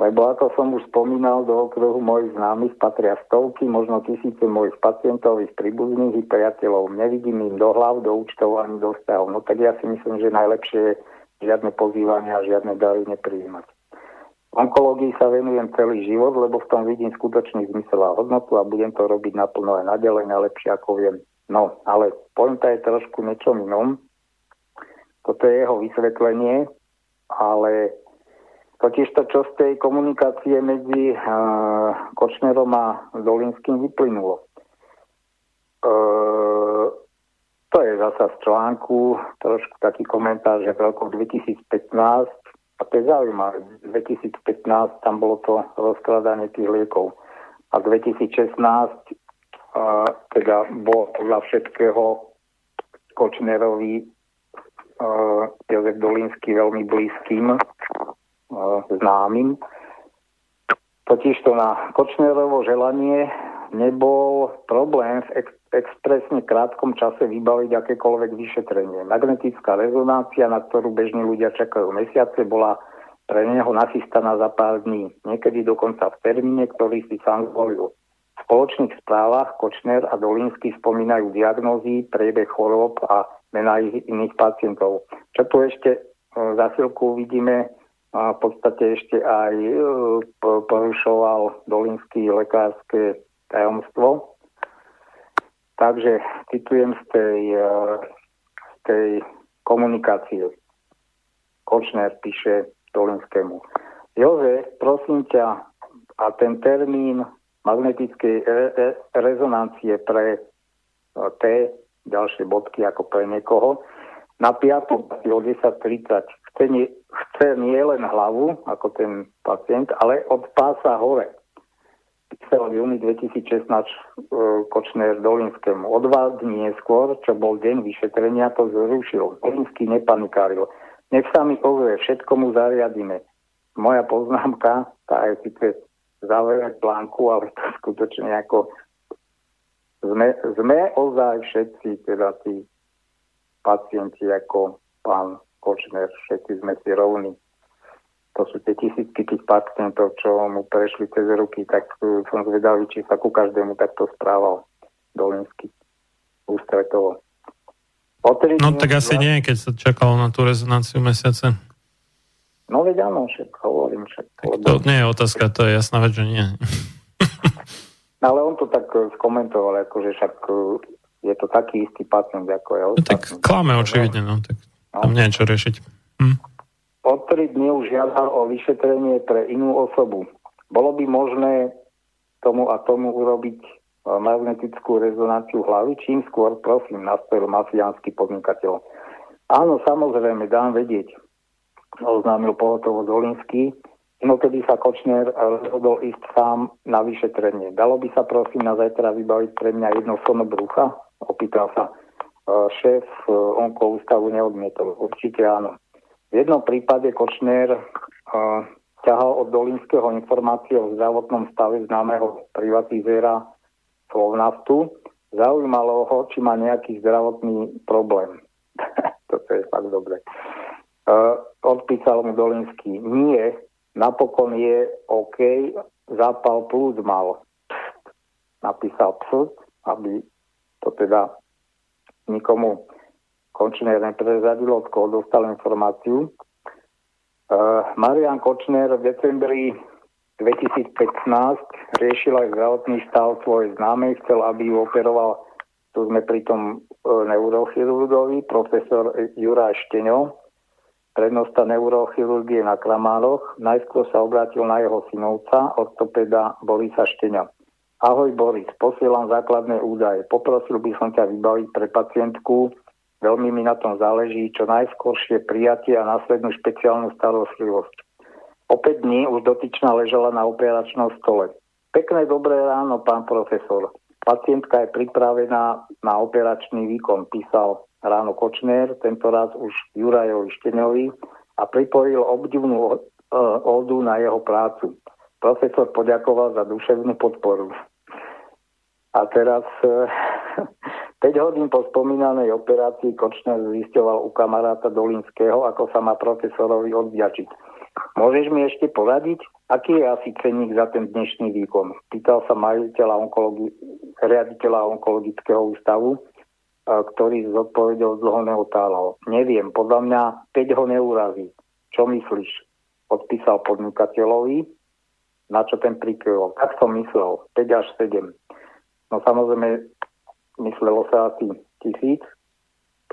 Lebo ako som už spomínal, do okruhu mojich známych patria stovky, možno tisíce mojich pacientov, ich príbuzných i priateľov. Nevidím im do hlav, do účtov ani do stavov. No tak ja si myslím, že najlepšie je žiadne pozývania a žiadne dary neprijímať. Onkológii sa venujem celý život, lebo v tom vidím skutočný zmysel a hodnotu a budem to robiť naplno aj naďalej, najlepšie ako viem. No, ale pointa je trošku niečom inom. Toto je jeho vysvetlenie, ale totiž to, čo z tej komunikácie medzi Kočnerom a Dolinským vyplynulo. Uh, to je zasa z článku, trošku taký komentár, že v roku 2015, a to je zaujímavé, 2015 tam bolo to rozkladanie tých liekov. A 2016 a, teda bol podľa všetkého Kočnerovi uh, Jozef Dolinsky veľmi blízkym, známym. Totiž to na Kočnerovo želanie nebol problém v ex- expresne krátkom čase vybaviť akékoľvek vyšetrenie. Magnetická rezonácia, na ktorú bežní ľudia čakajú mesiace, bola pre neho nachystaná za pár dní, niekedy dokonca v termíne, ktorý si sám zvolil. V spoločných správach Kočner a Dolinsky spomínajú diagnózy, priebeh chorób a mená ich iných pacientov. Čo tu ešte e, za chvíľku uvidíme, v podstate ešte aj e, porušoval Dolinsky lekárske tajomstvo. Takže citujem z tej, e, z tej komunikácie. Kočner píše Dolinskému. Jozef, prosím ťa, a ten termín magnetickej re- rezonancie pre e, T, ďalšie bodky ako pre niekoho, na piatok o 10.30 chce nie, chce nie len hlavu, ako ten pacient, ale od pása hore písal v júni 2016 uh, Kočner Dolinskému. O dva dní neskôr, čo bol deň vyšetrenia, to zrušil. Dolinský nepanikáril. Nech sa mi ozve, všetko mu zariadíme. Moja poznámka, tá je síce záverek plánku, ale to skutočne ako sme, sme ozaj všetci, teda tí pacienti ako pán Kočner, všetci sme si rovní to sú tie tisícky tých pacientov, čo mu prešli cez ruky, tak som zvedavý, či sa ku každému takto správal Dolinsky ústretovo. No tak asi nie, keď sa čakalo na tú rezonanciu mesiace. No veď áno, však hovorím. Lebo... To nie je otázka, to je jasná vec, že nie. Ale on to tak eh, skomentoval, ako že však eh, je to taký istý pacient, ako je no, Tak klame očividne, no. Tak tam nie riešiť. Hm o tri dní už žiadal o vyšetrenie pre inú osobu. Bolo by možné tomu a tomu urobiť e, magnetickú rezonanciu hlavy, čím skôr, prosím, nastavil mafiánsky podnikateľ. Áno, samozrejme, dám vedieť, oznámil pohotovo Dolinský. Inokedy sa Kočner rozhodol ísť sám na vyšetrenie. Dalo by sa prosím na zajtra vybaviť pre mňa jedno sono brucha? Opýtal sa šéf e, onko ústavu neodmietol. Určite áno. V jednom prípade Kočner uh, ťahal od Dolinského informácie o zdravotnom stave známeho privatizéra Slovnaftu. Zaujímalo ho, či má nejaký zdravotný problém. Toto je fakt dobre. Odpísal mu Dolinský, nie, napokon je OK, zápal plus mal. Napísal pst, aby to teda nikomu Kočner neprezadil, od koho dostal informáciu. Uh, Marian Kočner v decembri 2015 riešil aj zdravotný stav svojej známej, chcel, aby ju operoval, tu sme pri tom uh, neurochirurgovi, profesor Juraj Šteňo, prednosta neurochirurgie na Kramároch. Najskôr sa obrátil na jeho synovca, ortopeda Borisa Šteňa. Ahoj Boris, posielam základné údaje. Poprosil by som ťa vybaviť pre pacientku Veľmi mi na tom záleží čo najskôršie prijatie a následnú špeciálnu starostlivosť. O 5 dní už dotyčná ležela na operačnom stole. Pekné dobré ráno, pán profesor. Pacientka je pripravená na operačný výkon, písal ráno Kočner, tento raz už Jurajovi Šteňovi a pripojil obdivnú odu na jeho prácu. Profesor poďakoval za duševnú podporu. A teraz 5 hodín po spomínanej operácii Kočner zisťoval u kamaráta Dolinského, ako sa má profesorovi odvďačiť. Môžeš mi ešte poradiť, aký je asi cenník za ten dnešný výkon? Pýtal sa majiteľa onkologi- riaditeľa onkologického ústavu, ktorý zodpovedal dlho neotálal. Neviem, podľa mňa 5 ho neurazí. Čo myslíš? Odpísal podnikateľovi, na čo ten prikryl. Tak som myslel, 5 až 7. No samozrejme, myslelo sa asi tisíc,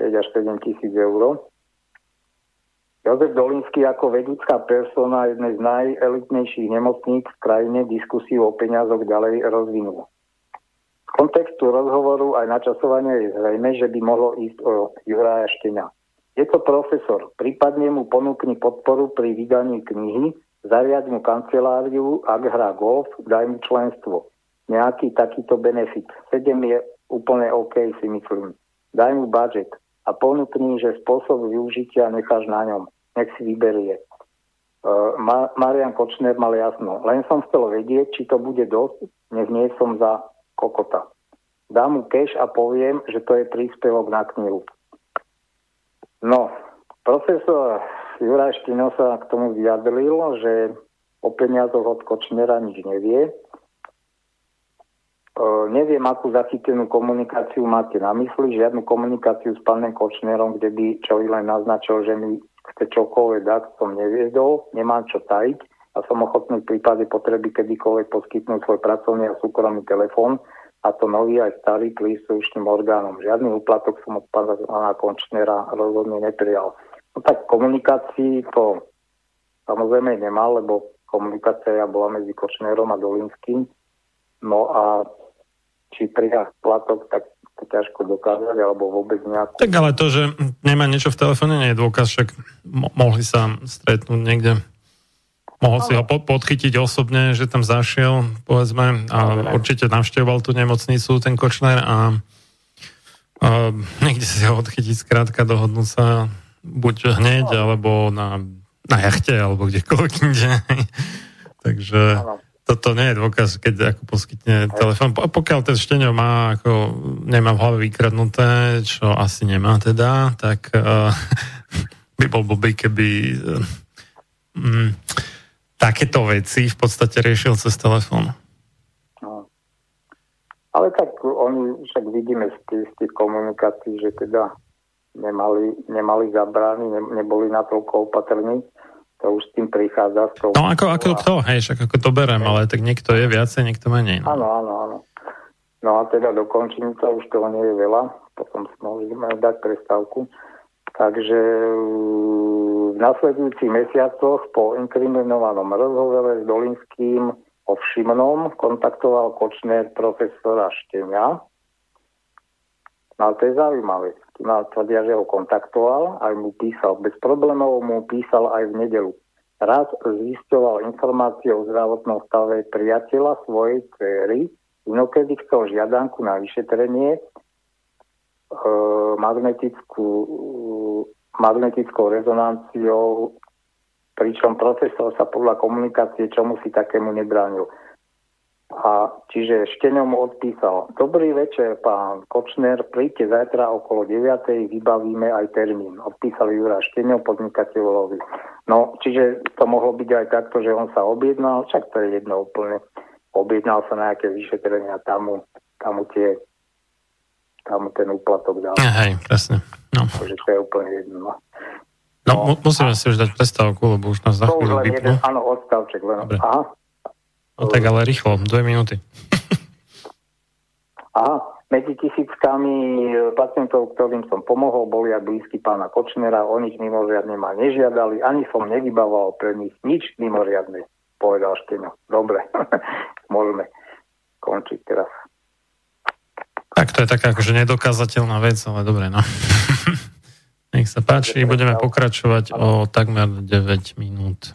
5 až 7 tisíc eur. Jozef Dolinský ako vedúcká persona jednej z najelitnejších nemocníc v krajine diskusiu o peniazoch ďalej rozvinul. Z kontextu rozhovoru aj načasovania je zrejme, že by mohlo ísť o Juraja Štenia. Je to profesor, prípadne mu ponúkni podporu pri vydaní knihy, zariad mu kanceláriu, ak hrá golf, daj mu členstvo. Nejaký takýto benefit. 7 je úplne OK, si myslím. Daj mu budget a ponúkni, že spôsob využitia necháš na ňom. Nech si vyberie. Uh, Marian Kočner mal jasno. Len som chcel vedieť, či to bude dosť, nech nie som za kokota. Dám mu cash a poviem, že to je príspevok na knihu. No, profesor Juraj Štino sa k tomu vyjadril, že o peniazoch od Kočnera nič nevie. E, neviem, akú zachytenú komunikáciu máte na mysli, žiadnu komunikáciu s pánom Kočnerom, kde by čo len naznačil, že mi chce čokoľvek dať, som neviedol, nemám čo tajiť a som ochotný v prípade potreby kedykoľvek poskytnúť svoj pracovný a súkromný telefón a to nový aj starý príslušným orgánom. Žiadny úplatok som od pána Končnera rozhodne neprijal. No tak komunikácii to samozrejme nemal, lebo komunikácia bola medzi Kočnerom a Dolinským. No a či prijal platok, tak to ťažko dokázať, alebo vôbec nejakú... Tak ale to, že nemá niečo v telefóne, nie je dôkaz, však mo- mohli sa stretnúť niekde Mohol si ho po- podchytiť osobne, že tam zašiel, povedzme, a určite navštevoval tú nemocnicu, ten Kočner a, a niekde si ho odchytiť, skrátka dohodnú sa buď hneď, no. alebo na, na jachte, alebo kdekoľvek inde. Takže toto nie je dôkaz, keď ako poskytne telefón. Pokiaľ ten šteňo má, ako nemá v hlave vykradnuté, čo asi nemá teda, tak uh, by bol blbý, keby uh, um, takéto veci v podstate riešil cez telefón. No. Ale tak oni však vidíme z tých, z tých komunikácií, že teda nemali, nemali zabrány, ne, neboli natoľko opatrní. To už tým prichádza. S no ako, ako kto, hej, však ako to berem, ale tak niekto je viacej, niekto menej. No. Áno, áno, áno. No a teda dokončím to, už toho nie je veľa, potom môžeme dať prestávku. Takže v nasledujúcich mesiacoch po inkriminovanom rozhovore s Dolinským o Všimnom kontaktoval Kočner profesora Štenia. No to je zaujímavé. Nám tvrdia, že ho kontaktoval, aj mu písal. Bez problémov mu písal aj v nedelu. Raz zisťoval informácie o zdravotnom stave priateľa svojej céry, inokedy chcel žiadanku na vyšetrenie E, magnetickú, magnetickou rezonanciou, pričom profesor sa podľa komunikácie čomu si takému nebránil. A čiže Šteňo mu odpísal, dobrý večer, pán Kočner, príďte zajtra okolo 9. vybavíme aj termín. Odpísal Jura Šteňo podnikateľovi. No, čiže to mohlo byť aj takto, že on sa objednal, však to je jedno úplne. Objednal sa na nejaké vyšetrenia, tam mu, tam mu tie tam ten úplatok dal. Hej, presne. No. Takže to je úplne jedno. No, no, no musíme si už dať prestávku, lebo už nás za chvíľu vypnú. Áno, odstavček len. Dobre. Aha. No tak ale rýchlo, dve minúty. Aha, medzi tisíckami e, pacientov, ktorým som pomohol, boli aj blízky pána Kočnera, o nich mimoriadne ma nežiadali, ani som nevybavoval pre nich nič mimoriadne, povedal Šteno. Dobre, môžeme končiť teraz. Tak to je taká akože nedokázateľná vec, ale dobre, no. Nech sa páči, budeme pokračovať o takmer 9 minút.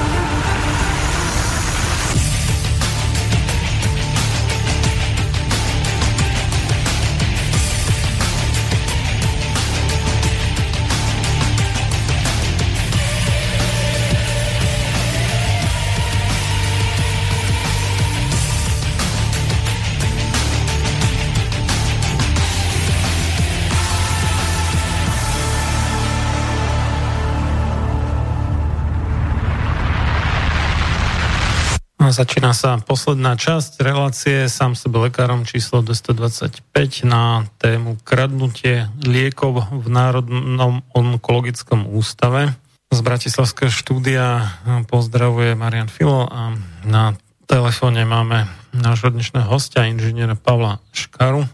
Začína sa posledná časť relácie sám sebe lekárom číslo 225 na tému kradnutie liekov v Národnom onkologickom ústave. Z Bratislavského štúdia pozdravuje Marian Filo a na telefóne máme nášho dnešného hostia, inžiniera Pavla Škaru.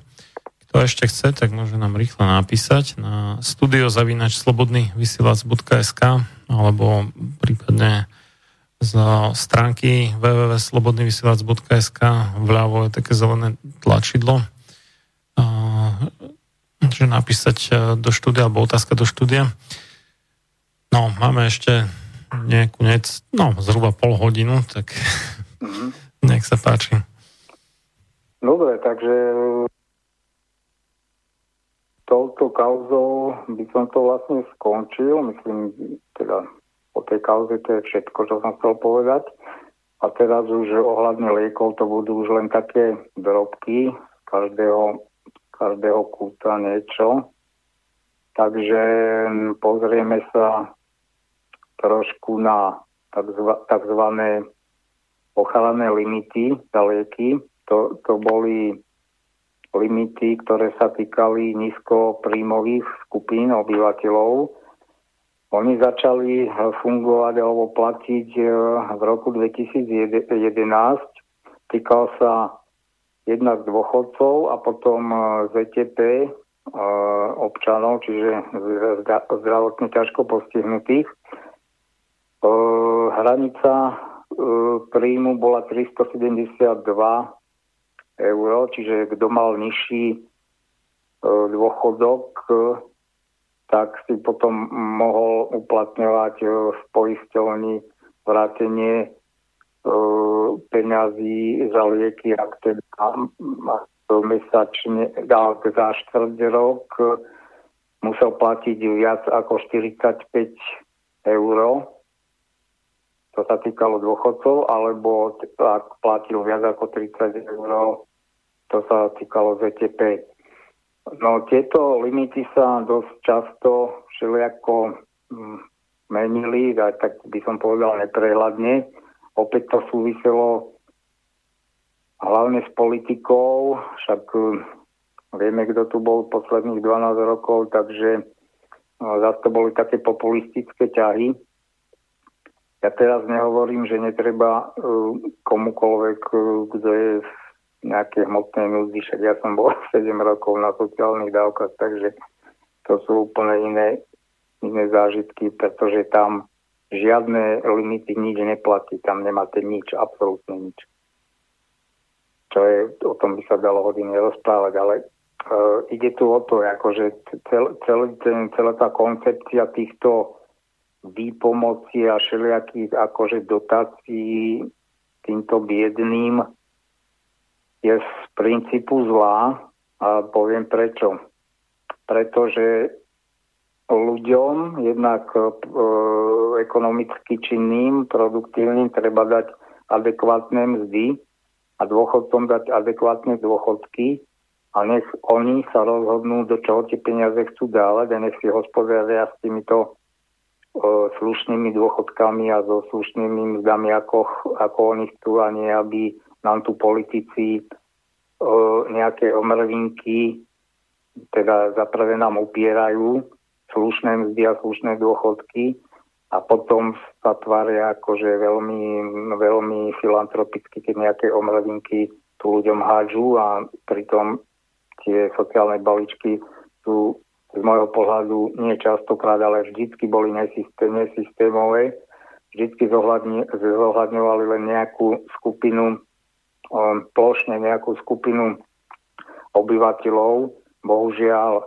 Kto ešte chce, tak môže nám rýchlo napísať na studiozavinač slobodný vysielač.sk alebo prípadne z stránky www.slobodnyvysielac.sk vľavo je také zelené tlačidlo že napísať e, do štúdia alebo otázka do štúdia. No, máme ešte nejakú nec, no, zhruba pol hodinu, tak mm-hmm. nech sa páči. Dobre, takže touto kauzou by som to vlastne skončil. Myslím, teda o tej kauze to je všetko, čo som chcel povedať. A teraz už ohľadne liekov to budú už len také drobky každého, každého kúta niečo. Takže pozrieme sa trošku na tzv. ochranné limity za lieky. To, to boli limity, ktoré sa týkali nízkopríjmových skupín obyvateľov, oni začali eh, fungovať alebo platiť eh, v roku 2011. Týkal sa jednak dôchodcov a potom eh, ZTP občanov, čiže zdravotne ťažko postihnutých. Hranica príjmu bola 372 eur, čiže kto mal nižší dôchodok, tak si potom mohol uplatňovať e, v poisťovni vrátenie e, peňazí za lieky, ak teda mesačne, za štvrť rok musel platiť viac ako 45 eur. To sa týkalo dôchodcov, alebo ak platil viac ako 30 eur, to sa týkalo ZTP. No tieto limity sa dosť často všelijako mm, menili, tak by som povedal neprehľadne. Opäť to súviselo hlavne s politikou, však mm, vieme, kto tu bol posledných 12 rokov, takže no, zase to boli také populistické ťahy. Ja teraz nehovorím, že netreba mm, komukoľvek, kto je v nejaké hmotné núdzi, však ja som bol 7 rokov na sociálnych dávkach, takže to sú úplne iné, iné zážitky, pretože tam žiadne limity nič neplatí, tam nemáte nič, absolútne nič. Čo je, o tom by sa dalo hodiny rozprávať, ale uh, ide tu o to, akože cel, cel, ten, celá tá koncepcia týchto výpomocí a všelijakých akože dotácií týmto biedným je z princípu zlá a poviem prečo. Pretože ľuďom, jednak e, ekonomicky činným, produktívnym, treba dať adekvátne mzdy a dôchodcom dať adekvátne dôchodky a nech oni sa rozhodnú, do čoho tie peniaze chcú dávať a nech si hospodária s týmito e, slušnými dôchodkami a so slušnými mzdami, ako, ako oni chcú a nie, aby nám tu politici o, nejaké omrvinky, teda zaprvé nám upierajú slušné mzdy a slušné dôchodky a potom sa tvária akože veľmi, veľmi filantropicky, keď nejaké omrvinky tu ľuďom hádžu a pritom tie sociálne balíčky sú z môjho pohľadu nie častokrát, ale vždycky boli nesystémové. Vždycky zohľadňovali len nejakú skupinu plošne nejakú skupinu obyvateľov, bohužiaľ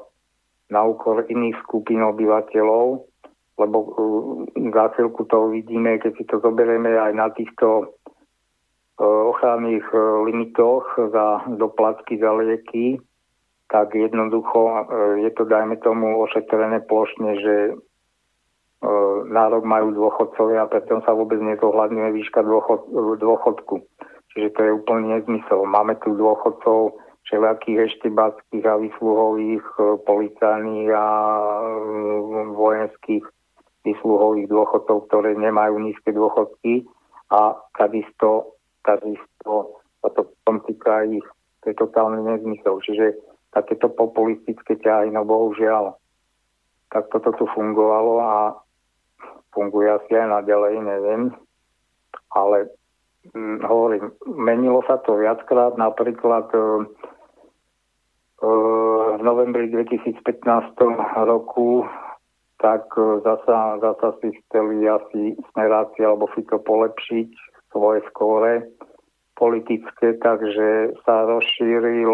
na úkor iných skupín obyvateľov, lebo uh, za chvíľku to uvidíme, keď si to zoberieme aj na týchto uh, ochranných uh, limitoch za doplatky za lieky, tak jednoducho je to, dajme tomu, ošetrené plošne, že nárok majú dôchodcovia a preto sa vôbec nezohľadňuje výška dôchod, dôchodku. Čiže to je úplne nezmysel. Máme tu dôchodcov všelijakých eštebáckých a vysluhových e, policajných a e, vojenských vysluhových dôchodcov, ktoré nemajú nízke dôchodky a takisto takisto a to potom týka ich, to je totálny nezmysel. Čiže takéto populistické ťahy, no bohužiaľ, tak toto tu fungovalo a funguje asi aj naďalej, neviem. Ale hovorím, menilo sa to viackrát, napríklad e, v novembri 2015 roku tak e, zasa, zasa si chceli asi smeráci alebo Fico polepšiť svoje skóre politické, takže sa rozšírili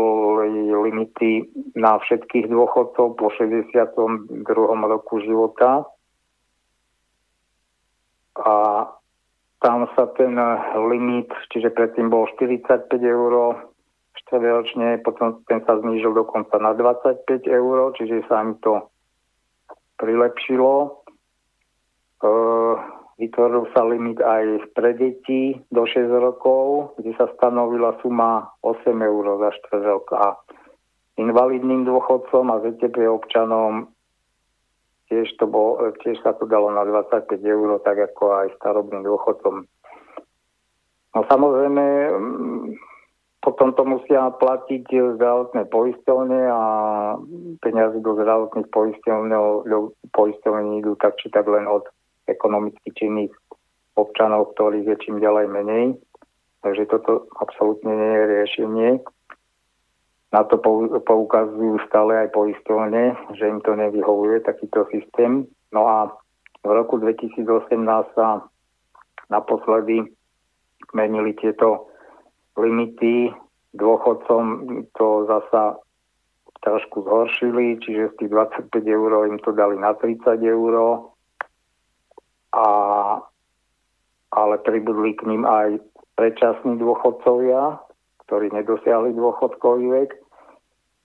limity na všetkých dôchodcov po 62. roku života. A tam sa ten limit, čiže predtým bol 45 eur štvrťročne, potom ten sa znížil dokonca na 25 eur, čiže sa mi to prilepšilo. E, Vytvoril sa limit aj pre deti do 6 rokov, kde sa stanovila suma 8 eur za štvrť rok a invalidným dôchodcom a ZTP občanom tiež, to bol, tiež sa to dalo na 25 eur, tak ako aj starobným dôchodcom. No samozrejme, mm, potom to musia platiť zdravotné poistovne a peniaze do zdravotných poistovní idú tak či tak len od ekonomicky činných občanov, ktorých je čím ďalej menej. Takže toto absolútne nie je riešenie. Na to poukazujú stále aj poistovne, že im to nevyhovuje takýto systém. No a v roku 2018 sa naposledy menili tieto limity. Dôchodcom to zasa trošku zhoršili, čiže z tých 25 eur im to dali na 30 eur a, ale pribudli k ním aj predčasní dôchodcovia, ktorí nedosiahli dôchodkový vek.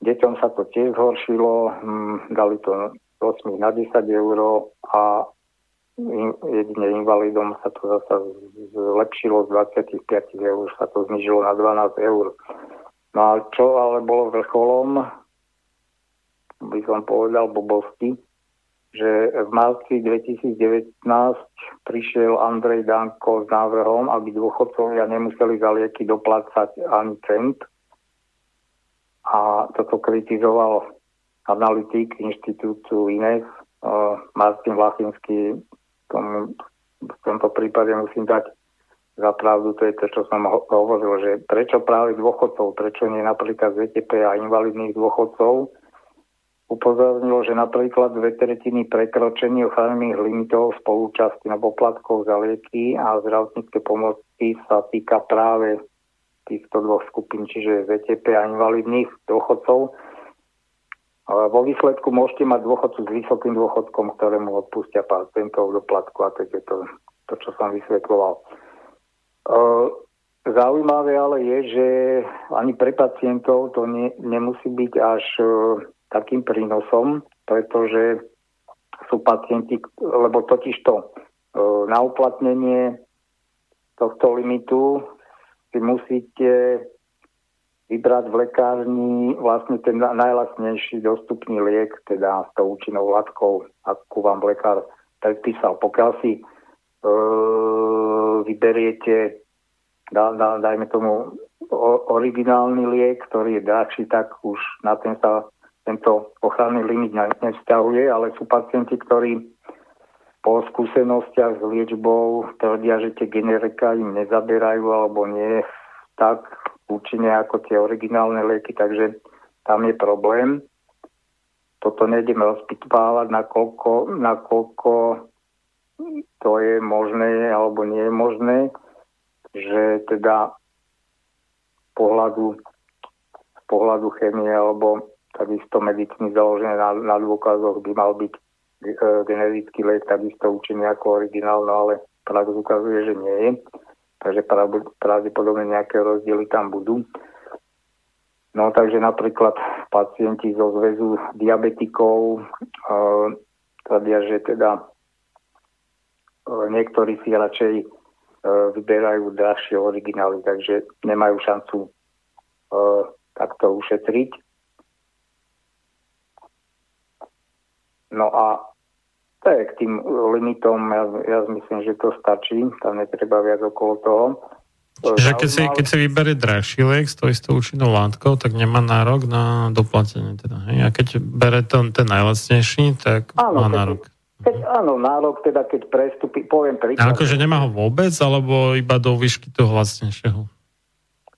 Deťom sa to tiež zhoršilo, hm, dali to 8 na 10 eur a jedine invalidom sa to zase zlepšilo z 25 eur, sa to znižilo na 12 eur. No a čo ale bolo vrcholom, by som povedal, blbosti, že v marci 2019 prišiel Andrej Danko s návrhom, aby dôchodcovia nemuseli za lieky doplácať ani cent. A toto kritizoval analytik inštitútu INES, Martin Vlachinský. Tomu, v tomto prípade musím dať za pravdu, to je to, čo som ho- hovoril, že prečo práve dôchodcov, prečo nie napríklad ZTP a invalidných dôchodcov, upozornilo, že napríklad dve tretiny prekročení ochranných limitov spolúčasti na poplatkov za lieky a zdravotnícke pomoci sa týka práve týchto dvoch skupín, čiže VTP a invalidných dôchodcov. Vo výsledku môžete mať dôchodcu s vysokým dôchodkom, ktorému odpustia pacientov doplatku a to je to, to čo som vysvetloval. E, zaujímavé ale je, že ani pre pacientov to ne, nemusí byť až takým prínosom, pretože sú pacienti, lebo totiž to e, na uplatnenie tohto limitu si musíte vybrať v lekárni vlastne ten najlasnejší dostupný liek, teda s tou účinnou látkou, akú vám lekár predpísal. Pokiaľ si e, vyberiete, dá, dá, dajme tomu, o, originálny liek, ktorý je drahší, tak už na ten sa tento ochranný limit nevzťahuje, ale sú pacienti, ktorí po skúsenostiach s liečbou tvrdia, že tie generika im nezaberajú alebo nie tak účinne ako tie originálne lieky, takže tam je problém. Toto nejdeme rozpitvávať, nakoľko, nakoľko to je možné alebo nie je možné, že teda pohľadu, z pohľadu chemie alebo takisto medicíny založené na, na dôkazoch by mal byť generický liek takisto účinný ako originál, no ale prax ukazuje, že nie je. Takže pravdepodobne nejaké rozdiely tam budú. No takže napríklad pacienti zo zväzu diabetikov e, tvrdia, že teda e, niektorí si radšej e, vyberajú drahšie originály, takže nemajú šancu e, takto ušetriť. No a tak k tým limitom, ja, ja myslím, že to stačí, tam netreba viac okolo toho. Čiže keď si, keď si vyberie drahší liek s tou istou účinnou látkou, tak nemá nárok na doplatenie. Teda, hej? A keď bere to, ten najlacnejší, tak áno, má nárok. Keď, áno, nárok teda, keď prestupí, poviem príklad. A akože nemá ho vôbec, alebo iba do výšky toho lacnejšieho?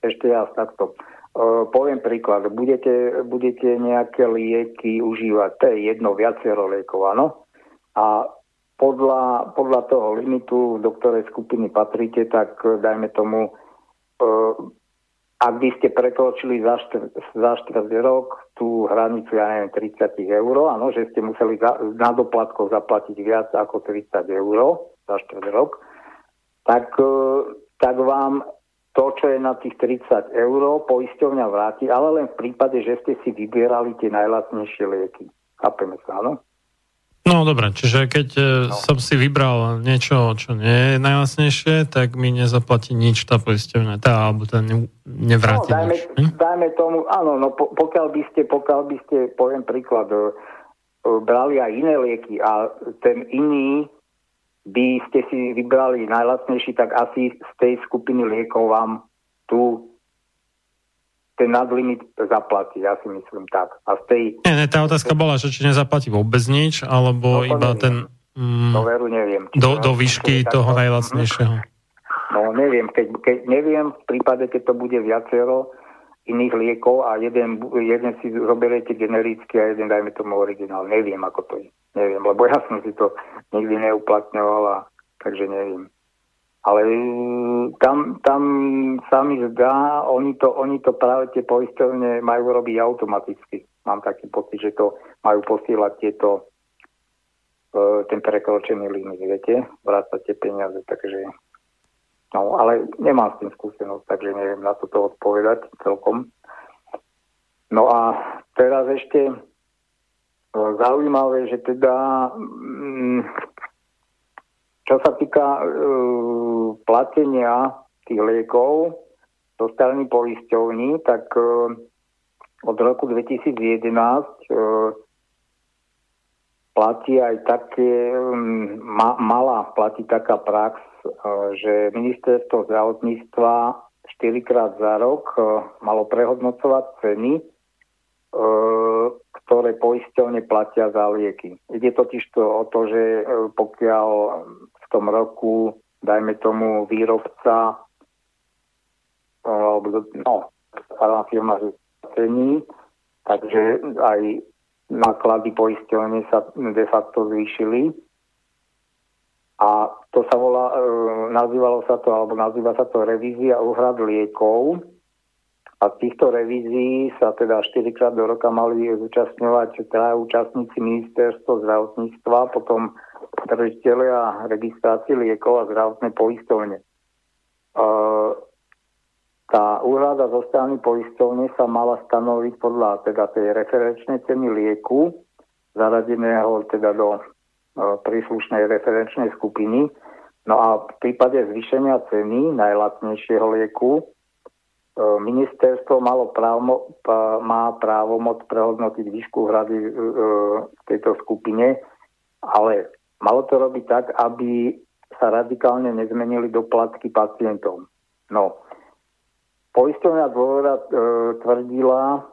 Ešte ja takto. Uh, poviem príklad. Budete, budete nejaké lieky užívať, to je jedno, viacero liekov, áno? A podľa, podľa toho limitu, do ktorej skupiny patríte, tak eh, dajme tomu, uh, ak by ste prekročili za, štr, za štvrť rok tú hranicu, ja neviem, 30 eur, áno, že ste museli za, na doplatkov zaplatiť viac ako 30 eur za štvrť rok, tak, uh, tak vám to, čo je na tých 30 eur, poisťovňa vráti, ale len v prípade, že ste si vybierali tie najlacnejšie lieky. Chápeme sa, áno? No dobre, čiže keď e, no. som si vybral niečo, čo nie je najlasnejšie, tak mi nezaplatí nič tá poisťovňa, tá, alebo ten nevráti no, dajme, nič. Hm? Dajme tomu, áno, no po, pokiaľ by ste, pokiaľ by ste, poviem príklad, e, e, brali aj iné lieky a ten iný by ste si vybrali najlacnejší, tak asi z tej skupiny liekov vám tu ten nadlimit zaplatí, ja si myslím tak. A z tej... Nie, nie, tá otázka bola, že či nezaplatí vôbec nič, alebo no, iba neviem. ten... Mm, no veru neviem. Do, do výšky toho tak, najlacnejšieho. No neviem, keď, keď, neviem v prípade, keď to bude viacero iných liekov a jeden, jeden si zoberiete generický a jeden dajme tomu originál. Neviem, ako to je. Neviem, lebo ja som si to nikdy neuplatňoval a takže neviem. Ale tam, tam sa mi zdá, oni to, oni to práve tie poistovne majú robiť automaticky. Mám taký pocit, že to majú posielať tieto e, ten prekročený limit, viete, vrácate peniaze, takže no, ale nemám s tým skúsenosť, takže neviem na toto odpovedať celkom. No a teraz ešte e, zaujímavé, že teda mm, čo sa týka e, platenia tých liekov zo strany poisťovní, tak e, od roku 2011 e, platí aj také, ma, mala platí taká prax, e, že ministerstvo zdravotníctva 4 krát za rok e, malo prehodnocovať ceny, e, ktoré poisťovne platia za lieky. Ide totiž to o to, že e, pokiaľ roku, dajme tomu, výrobca alebo no, firma cení, takže aj náklady poisťovne sa de facto zvýšili. A to sa volá, e, nazývalo sa to, alebo nazýva sa to revízia úhrad liekov. A z týchto revízií sa teda 4 krát do roka mali zúčastňovať traja účastníci ministerstva zdravotníctva, potom držiteľia registrácie liekov a zdravotné poistovne. Tá úhrada zo strany poistovne sa mala stanoviť podľa teda tej referenčnej ceny lieku, zaradeného teda do príslušnej referenčnej skupiny. No a v prípade zvýšenia ceny najlacnejšieho lieku ministerstvo malo právo, má právomoc prehodnotiť výšku hrady v tejto skupine, ale Malo to robiť tak, aby sa radikálne nezmenili doplatky pacientom. No, poistovňa dôvera e, tvrdila,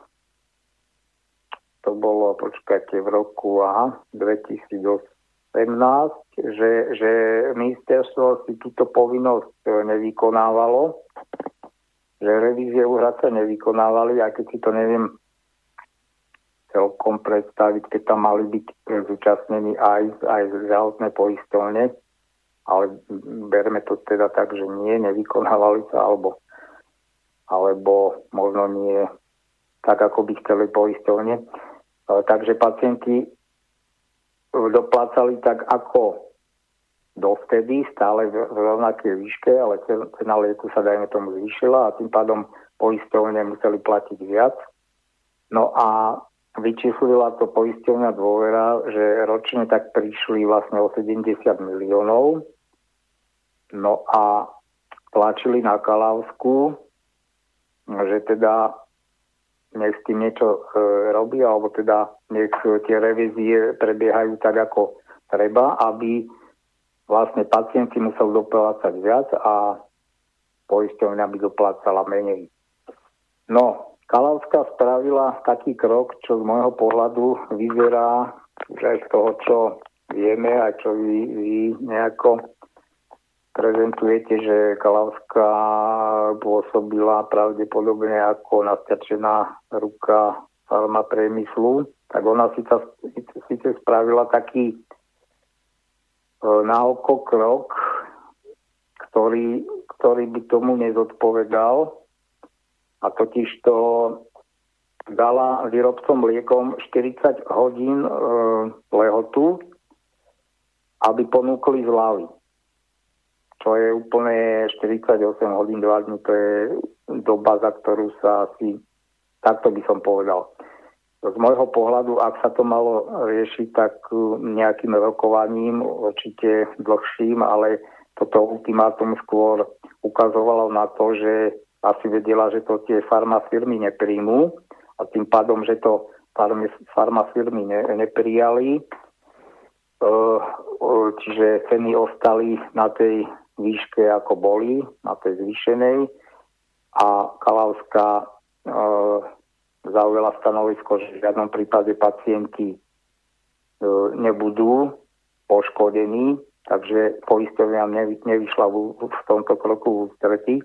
to bolo, počkajte, v roku aha, 2018, že, že ministerstvo si túto povinnosť e, nevykonávalo, že revízie úhrad sa nevykonávali, aj keď si to neviem celkom predstaviť, keď tam mali byť zúčastnení aj, aj zdravotné poistovne, ale berme to teda tak, že nie, nevykonávali sa, alebo, alebo možno nie tak, ako by chceli poistovne. E, takže pacienti doplácali tak, ako dovtedy, stále v rovnakej výške, ale cena lieku sa, dajme tomu, zvýšila a tým pádom poistovne museli platiť viac. No a vyčíslila to poisťovňa dôvera, že ročne tak prišli vlastne o 70 miliónov. No a tlačili na Kalavsku, že teda nech s tým niečo e, robí, alebo teda nech tie revízie prebiehajú tak, ako treba, aby vlastne pacient si musel doplácať viac a poisťovňa by doplácala menej. No, Kalavská spravila taký krok, čo z môjho pohľadu vyzerá už aj z toho, čo vieme a čo vy, vy nejako prezentujete, že Kalavská pôsobila pravdepodobne ako nastrčená ruka farma priemyslu, tak ona síce, síce spravila taký e, na oko krok, ktorý, ktorý by tomu nezodpovedal a totiž to dala výrobcom liekom 40 hodín e, lehotu, aby ponúkli zľavy. Čo je úplne 48 hodín, 2 dní, to je doba, za ktorú sa asi, takto by som povedal. Z môjho pohľadu, ak sa to malo riešiť, tak nejakým rokovaním, určite dlhším, ale toto ultimátum skôr ukazovalo na to, že asi vedela, že to tie farmafirmy nepríjmú a tým pádom, že to farmafirmy ne, neprijali, čiže ceny ostali na tej výške, ako boli, na tej zvýšenej. A Kalavská zaujala stanovisko, že v žiadnom prípade pacienti nebudú poškodení, takže poistovňa nevy, nevyšla v, v tomto kroku v ústretí.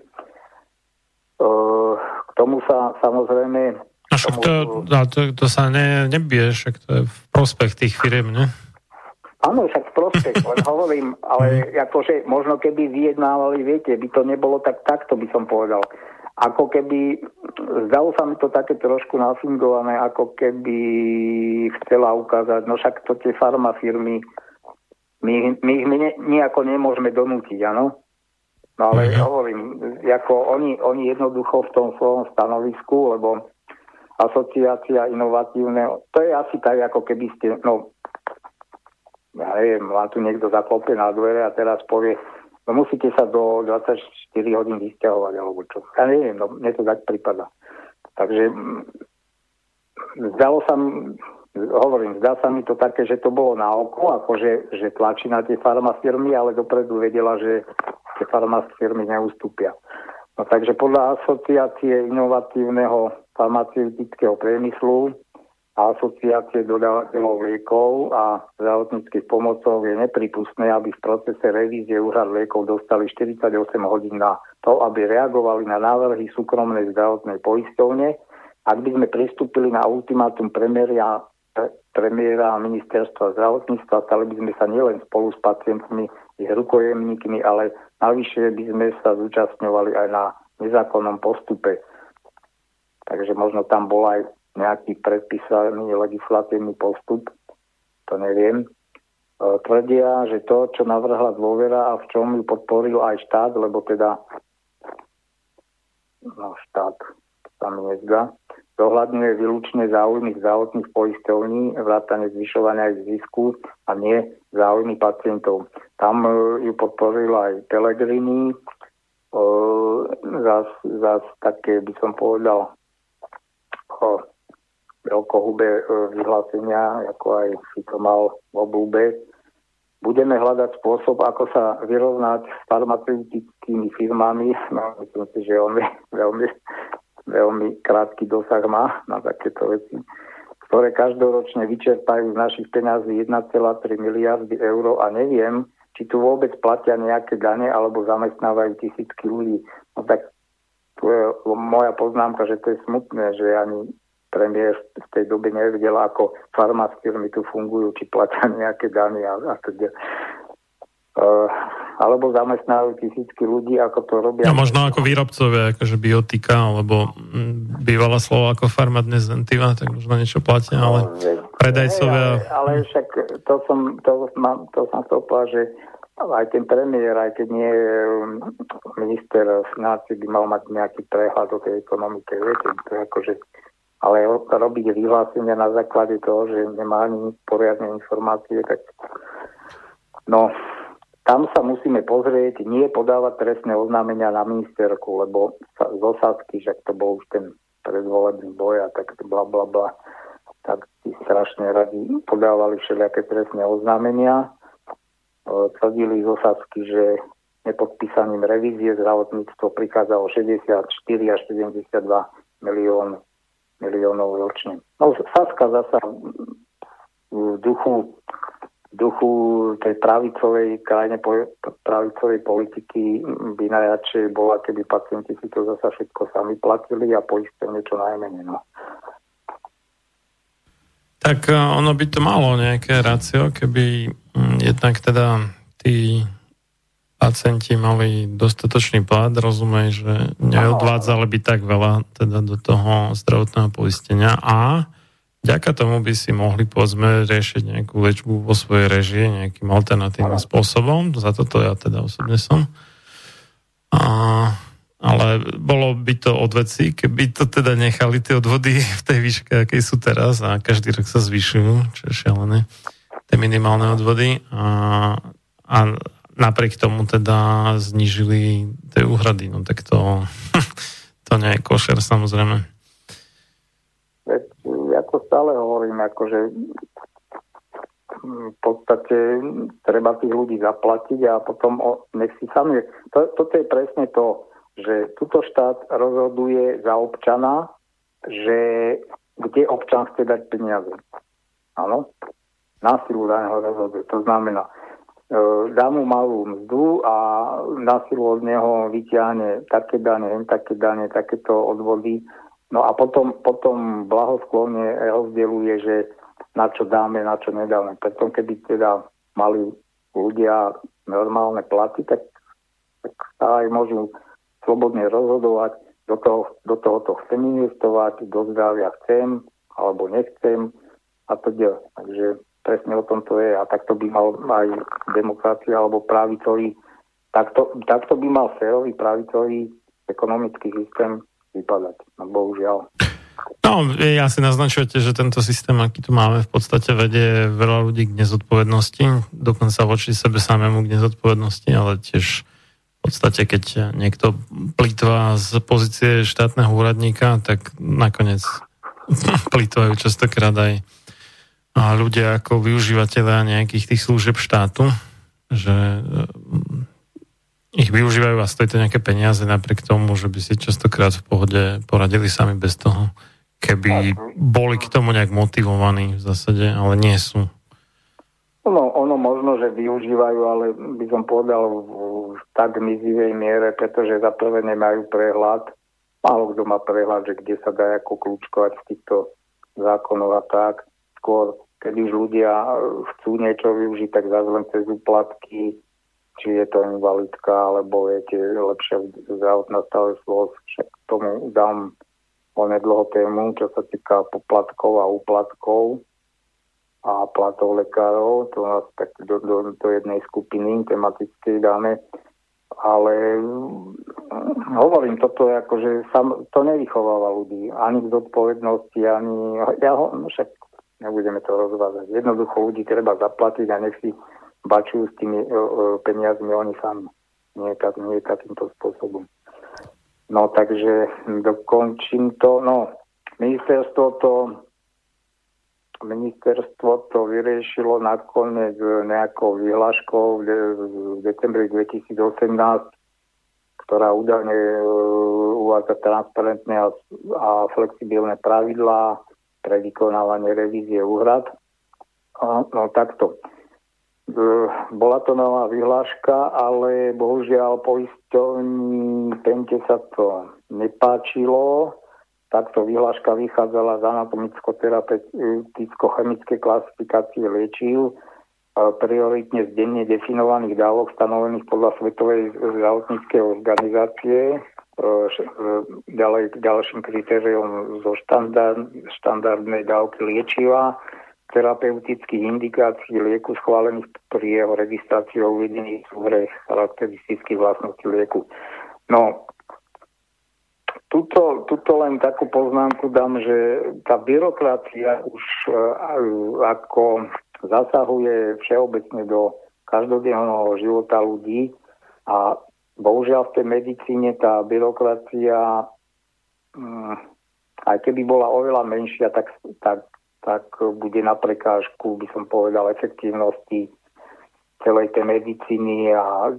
K tomu sa samozrejme... A však to, to, to sa ne, nebije, však to je v prospech tých firiem, ne? Áno, však v prospech, len hovorím, ale akože možno keby vyjednávali, viete, by to nebolo tak takto, by som povedal. Ako keby, zdalo sa mi to také trošku nafingované, ako keby chcela ukázať, no však to tie farmafirmy, my, my ich ne, nejako nemôžeme donútiť, áno? No ale mm-hmm. hovorím, ako oni, oni jednoducho v tom svojom stanovisku, lebo asociácia inovatívneho, to je asi tak, ako keby ste, no ja neviem, vám tu niekto zaklope na dvere a teraz povie, no musíte sa do 24 hodín vysťahovať, alebo čo. Ja neviem, no mne to tak prípada. Takže mm, zdalo sa hovorím, zdá sa mi to také, že to bolo na oko, akože že tlačí na tie farmafirmy, ale dopredu vedela, že tie farmafirmy neustúpia. No takže podľa asociácie inovatívneho farmaceutického priemyslu a asociácie dodávateľov liekov a zdravotníckých pomocov je nepripustné, aby v procese revízie úhrad liekov dostali 48 hodín na to, aby reagovali na návrhy súkromnej zdravotnej poisťovne. Ak by sme pristúpili na ultimátum premiéra, premiéra ministerstva zdravotníctva, stali by sme sa nielen spolu s pacientmi, ich rukojemníkmi, ale navyše by sme sa zúčastňovali aj na nezákonnom postupe. Takže možno tam bol aj nejaký predpísaný legislatívny postup, to neviem. E, tvrdia, že to, čo navrhla dôvera a v čom ju podporil aj štát, lebo teda no štát sa mi nezdá, zohľadňuje výlučne záujmy zdravotných poisťovní, vrátane zvyšovania ich zisku a nie záujmy pacientov. Tam e, ju podporil aj Pelegrini, e, zás, zás také by som povedal veľkohubé e, vyhlásenia, ako aj si to mal v oblúbe. Budeme hľadať spôsob, ako sa vyrovnať s farmaceutickými firmami. No, myslím si, že on veľmi, veľmi krátky dosah má na takéto veci ktoré každoročne vyčerpajú z našich peňazí 1,3 miliardy eur a neviem, či tu vôbec platia nejaké dane alebo zamestnávajú tisícky ľudí. No tak tu je moja poznámka, že to je smutné, že ani premiér v tej dobe nevedel, ako farmácie tu fungujú, či platia nejaké dany a, a teda. Uh, alebo zamestnávajú tisícky ľudí, ako to robia. A možno ako výrobcovia, akože biotika, alebo mm, bývala slovo ako farma dnes Zentiva, tak možno niečo platia, ale no, predajcovia... Ale, ale však to som, to, to som chcel povedať, že aj ten premiér, aj keď nie um, minister financí by mal mať nejaký prehľad o tej ekonomike, viete, to je akože ale robiť vyhlásenia na základe toho, že nemá ani poriadne informácie, tak no, tam sa musíme pozrieť, nie podávať trestné oznámenia na ministerku, lebo z osádky, že to bol už ten predvolebný boj a tak bla bla bla, tak tí strašne radi podávali všelijaké trestné oznámenia. Tvrdili z osádky, že nepodpísaním revízie zdravotníctvo prichádza o 64 až 72 milión, miliónov ročne. No Saska zasa v duchu, duchu tej pravicovej krajine pravicovej politiky by najradšej bola, keby pacienti si to zasa všetko sami platili a poistenie čo najmenej. No. Tak eh, ono by to malo nejaké rácio, keby mm, jednak teda tí pacienti mali dostatočný plat, rozumej, že neodvádzali by tak veľa teda do toho zdravotného poistenia a vďaka tomu by si mohli povedzme riešiť nejakú liečbu vo svojej režii nejakým alternatívnym spôsobom. Za toto ja teda osobne som. A, ale bolo by to od veci, keby to teda nechali tie odvody v tej výške, akej sú teraz a každý rok sa zvyšujú, čo je šialené, tie minimálne odvody a, a napriek tomu teda znižili tie úhrady, no tak to, to nie je košer samozrejme. Ako stále hovorím, akože v podstate treba tých ľudí zaplatiť a potom o, nech si sami... To, toto je presne to, že tuto štát rozhoduje za občana, že kde občan chce dať peniaze. Áno? Násilu daného rozhoduje. To znamená, E, dá mu malú mzdu a na silu od neho vyťahne také dane, také dane, takéto odvody. No a potom, potom blahosklonne rozdieluje, že na čo dáme, na čo nedáme. Preto keby teda mali ľudia normálne platy, tak, tak aj môžu slobodne rozhodovať, do, toho, do tohoto chcem investovať, do zdravia chcem alebo nechcem a to Takže presne o tom to je a takto by mal aj demokracia alebo pravicový, takto, takto by mal férový pravicový ekonomický systém vypadať. No bohužiaľ. No, ja si naznačujete, že tento systém, aký tu máme, v podstate vedie veľa ľudí k nezodpovednosti, dokonca voči sebe samému k nezodpovednosti, ale tiež v podstate, keď niekto plýtva z pozície štátneho úradníka, tak nakoniec plýtvajú častokrát aj ľudia ako využívateľia nejakých tých služieb štátu, že ich využívajú a stojí to nejaké peniaze napriek tomu, že by si častokrát v pohode poradili sami bez toho, keby boli k tomu nejak motivovaní v zásade, ale nie sú. No, ono možno, že využívajú, ale by som povedal v, v tak mizivej miere, pretože za prvé nemajú prehľad. Málo kto má prehľad, že kde sa dá ako kľúčkovať v týchto zákonoch a tak. Skôr keď už ľudia chcú niečo využiť, tak zase len cez úplatky, či je to invalidka, alebo viete, lepšia zdravotná starostlosť. Však tomu dám onedlho tému, čo sa týka poplatkov a úplatkov a platov lekárov, to nás tak do, do, do jednej skupiny tematickej dáme. Ale hm, hovorím, toto je ako, sam, to nevychováva ľudí, ani k zodpovednosti, ani... Ja ho, no však nebudeme to rozvázať. Jednoducho ľudí treba zaplatiť a nech si bačujú s tými uh, peniazmi oni sami. Nie, tak, nie takýmto spôsobom. No takže dokončím to. No, ministerstvo to ministerstvo to vyriešilo nakoniec nejakou vyhláškou v, decembri 2018, ktorá údajne uh, uvádza transparentné a, a flexibilné pravidlá pre vykonávanie revízie úhrad. No takto. E, bola to nová vyhláška, ale bohužiaľ poisťovní Pente sa to nepáčilo. Takto vyhláška vychádzala z anatomicko-terapeuticko-chemické klasifikácie liečiv, prioritne z denne definovaných dávok stanovených podľa Svetovej zdravotníckej organizácie E, ďalej ďalším kritériom zo štandard, štandardnej dávky liečiva, terapeutických indikácií lieku schválených pri jeho registrácii o uvedených súhre charakteristických vlastností lieku. No, tuto, tuto len takú poznámku dám, že tá byrokracia už uh, ako zasahuje všeobecne do každodenného života ľudí a bohužiaľ v tej medicíne tá byrokracia, mm, aj keby bola oveľa menšia, tak, tak, tak bude na prekážku, by som povedal, efektívnosti celej tej medicíny a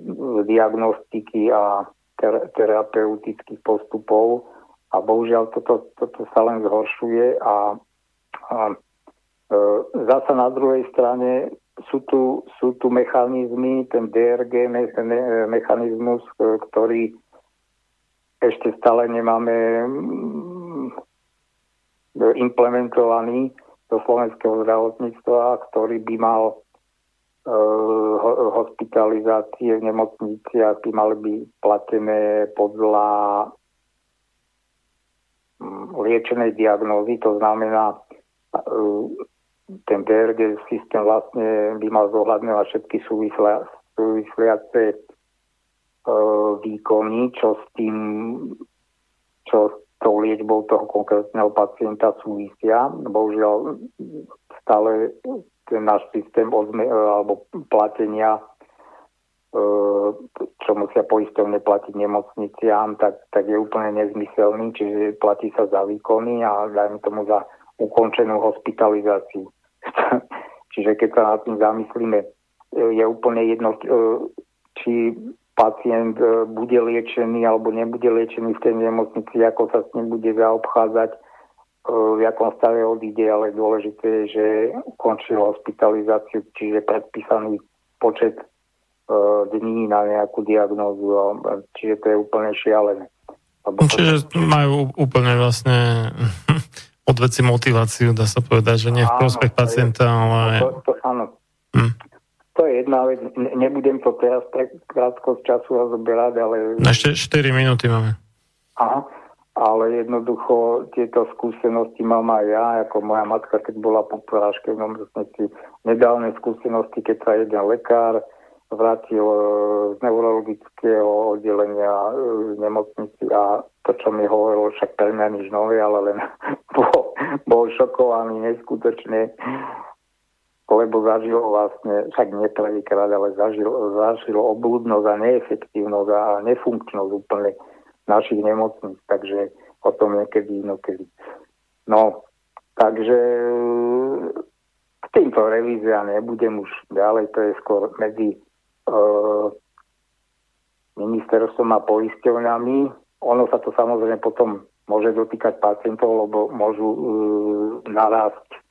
diagnostiky a ter- terapeutických postupov. A bohužiaľ toto, toto sa len zhoršuje a, a e, zasa na druhej strane sú tu, sú tu mechanizmy, ten DRG me, mechanizmus, e, ktorý ešte stále nemáme mm, implementovaný do slovenského zdravotníctva, ktorý by mal uh, hospitalizácie v nemocniciach by mali byť platené podľa um, liečenej diagnózy, to znamená uh, ten DRG systém vlastne by mal zohľadňovať všetky súvislia, súvisliace uh, výkony, čo s tým, čo s tou liečbou toho konkrétneho pacienta súvisia. Bohužiaľ stále ten náš systém odme, alebo platenia, e, čo musia poistovne platiť nemocniciám, tak, tak je úplne nezmyselný, čiže platí sa za výkony a dajme tomu za ukončenú hospitalizáciu. čiže keď sa nad tým zamyslíme, e, je úplne jedno, e, či pacient bude liečený alebo nebude liečený v tej nemocnici, ako sa s ním bude zaobchádzať, v jakom stave odíde, ale dôležité je, že ukončil hospitalizáciu, čiže predpísaný počet uh, dní na nejakú diagnózu, čiže to je úplne šialené. Lebo čiže to... majú úplne vlastne od veci motiváciu, dá sa povedať, že nie v prospech áno, pacienta, ale... To, to, áno. To je jedna vec, nebudem to teraz tak krátko z času rozoberať, ale... Ešte 4 minúty máme. Aha ale jednoducho tieto skúsenosti mám aj ja, ako moja matka, keď bola po porážke v nemocnici. Nedávne skúsenosti, keď sa jeden lekár vrátil e, z neurologického oddelenia e, v nemocnici a to, čo mi hovoril, však pre mňa nič nové, ale len bol, bol šokovaný neskutočne, lebo zažil vlastne, však nie prvýkrát, ale zažil, zažil oblúdnosť a neefektívnosť a nefunkčnosť úplne našich nemocníc, takže o tom niekedy inokedy. No, takže k týmto revíziám nebudem už ďalej, to je skôr medzi uh, ministerstvom a poisťovňami. Ono sa to samozrejme potom môže dotýkať pacientov, lebo môžu uh, narásť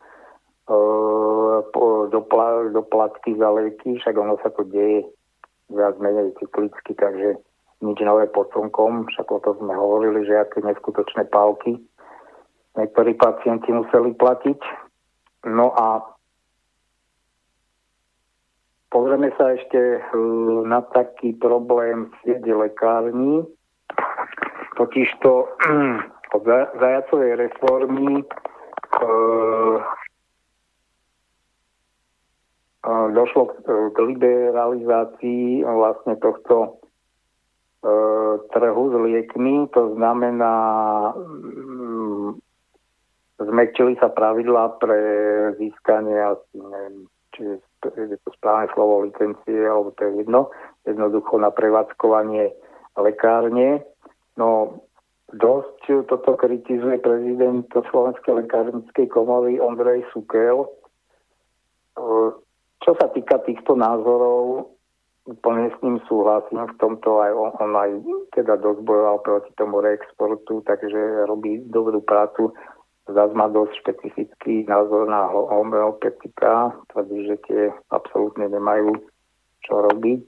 dopla, doplatky za lieky, však ono sa to deje viac menej cyklicky, takže nič nové pod slnkom, však o to sme hovorili, že aké neskutočné pálky niektorí pacienti museli platiť. No a pozrieme sa ešte hm, na taký problém v siede lekární, totižto od zajacovej reformy e, došlo k liberalizácii vlastne tohto E, trhu s liekmi, to znamená mm, zmekčili sa pravidlá pre získanie asi neviem, či je to správne slovo licencie, alebo to je jedno, jednoducho na prevádzkovanie lekárne. No dosť toto kritizuje prezident Slovenskej lekárnickej komory Ondrej Sukel. E, čo sa týka týchto názorov, úplne s ním súhlasím v tomto aj on, on aj teda dosť bojoval proti tomu reexportu, takže robí dobrú prácu. Zas má dosť špecifický názor na homeopatika, tvrdí, že tie absolútne nemajú čo robiť,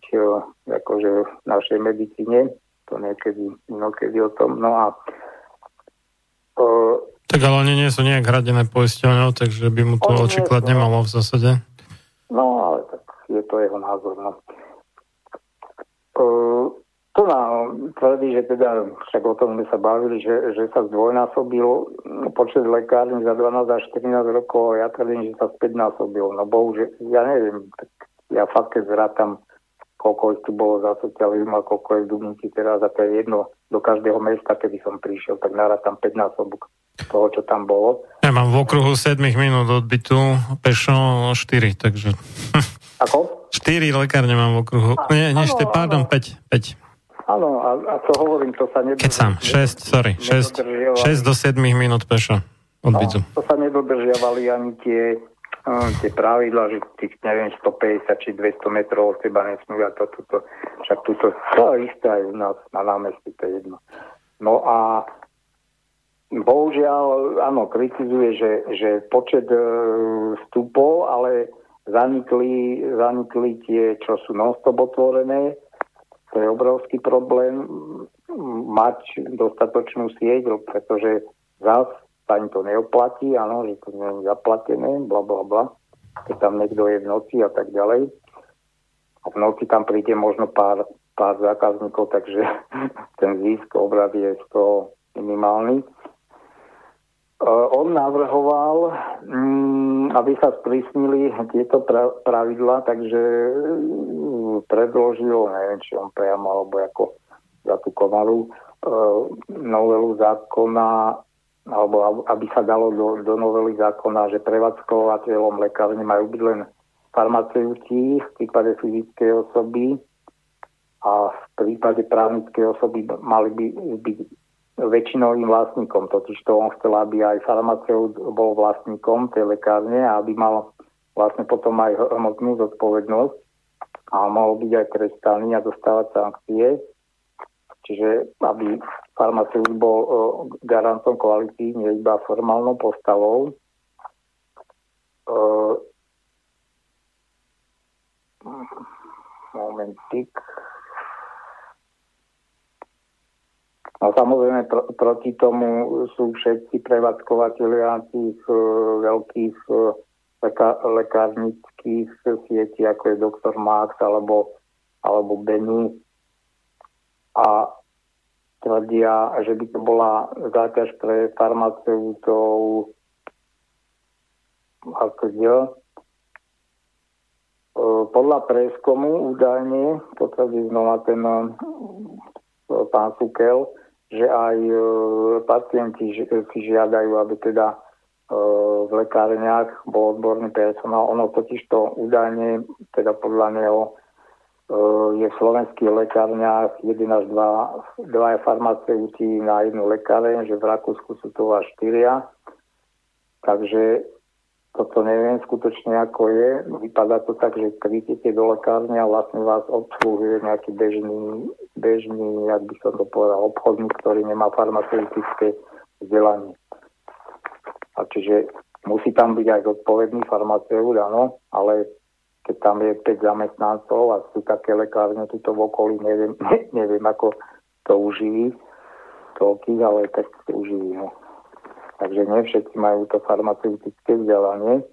akože v našej medicíne, to niekedy, inokedy o tom. No a uh, tak ale oni nie sú nejak hradené poisťovňou, takže by mu to očiklad nemalo v zásade. No, ale tak je to jeho názor. No. To nám tvrdí, že teda, však o tom sme sa bavili, že, že sa zdvojnásobil počet lekární za 12 až 14 rokov, ja tvrdím, že sa späť násobil. No bohužiaľ, ja neviem, tak ja fakt keď zrátam, koľko tu bolo za socializmu a koľko je v Dubnici teraz, a to je jedno do každého mesta, kedy som prišiel, tak narátam 5 násobok toho, čo tam bolo. Ja mám v okruhu 7 minút odbytu pešo 4, takže... Ako? 4 lekárne mám v okruhu. A, Nie, nie, áno, pardon, 5. 5. Áno, a, a to hovorím, to sa nedodržiava. Keď sám, 6, sorry, 6, 6 do 7 minút pešo odbytu. No, to sa nedodržiavali ani tie tie pravidla, že tých, neviem, 150 či 200 metrov od seba nesmú a to, to, však túto to isté aj u nás na námestí, to je jedno. No a bohužiaľ, áno, kritizuje, že, že počet e, vstupov, ale zanikli, zanikli tie, čo sú non-stop otvorené. To je obrovský problém mať dostatočnú sieť, pretože zás sa im to neoplatí, áno, že to nie je zaplatené, bla bla bla, keď tam niekto je v noci a tak ďalej. A v noci tam príde možno pár, pár zákazníkov, takže ten zisk, obrad je z toho minimálny. On navrhoval, mm, aby sa sprísnili tieto pravidla, takže mm, predložil, neviem, či on priamo, alebo ako za tú komaru, novelu zákona, alebo aby sa dalo do, do novely zákona, že prevádzkovateľom lekárne majú byť len farmaceuti v prípade fyzickej osoby a v prípade právnickej osoby mali by byť väčšinovým vlastníkom, totiž to on chcel, aby aj farmaceut bol vlastníkom tej lekárne a aby mal vlastne potom aj hmotnú zodpovednosť a mohol byť aj trestaný a dostávať sankcie. Čiže aby farmaceut bol uh, garantom kvality, nie iba formálnou postavou. Uh, momentik. A samozrejme pr- proti tomu sú všetci prevádzkovateľia tých e, veľkých e, leka- lekárnických sietí, ako je doktor Max alebo, alebo Benu. A tvrdia, že by to bola záťaž pre farmaceutov ako. E, podľa preskomu údajne, potvrdí znova ten e, pán Sukel, že aj e, pacienti si žiadajú, aby teda e, v lekárniach bol odborný personál. Ono totiž to údajne, teda podľa neho, e, je v slovenských lekárniach 1 až 2, 2 farmaceuti na jednu lekáreň, že v Rakúsku sú to až 4. Takže toto neviem skutočne ako je. Vypadá to tak, že prídete do lekárne a vlastne vás obsluhuje nejaký bežný, bežný, jak by som to povedal, obchodník, ktorý nemá farmaceutické vzdelanie. A čiže musí tam byť aj zodpovedný farmaceut, áno, ale keď tam je 5 zamestnancov a sú také lekárne tuto v okolí, neviem, neviem ako to uživí, toľkých, ale tak uživí. No. Takže nie všetci majú to farmaceutické vzdelanie.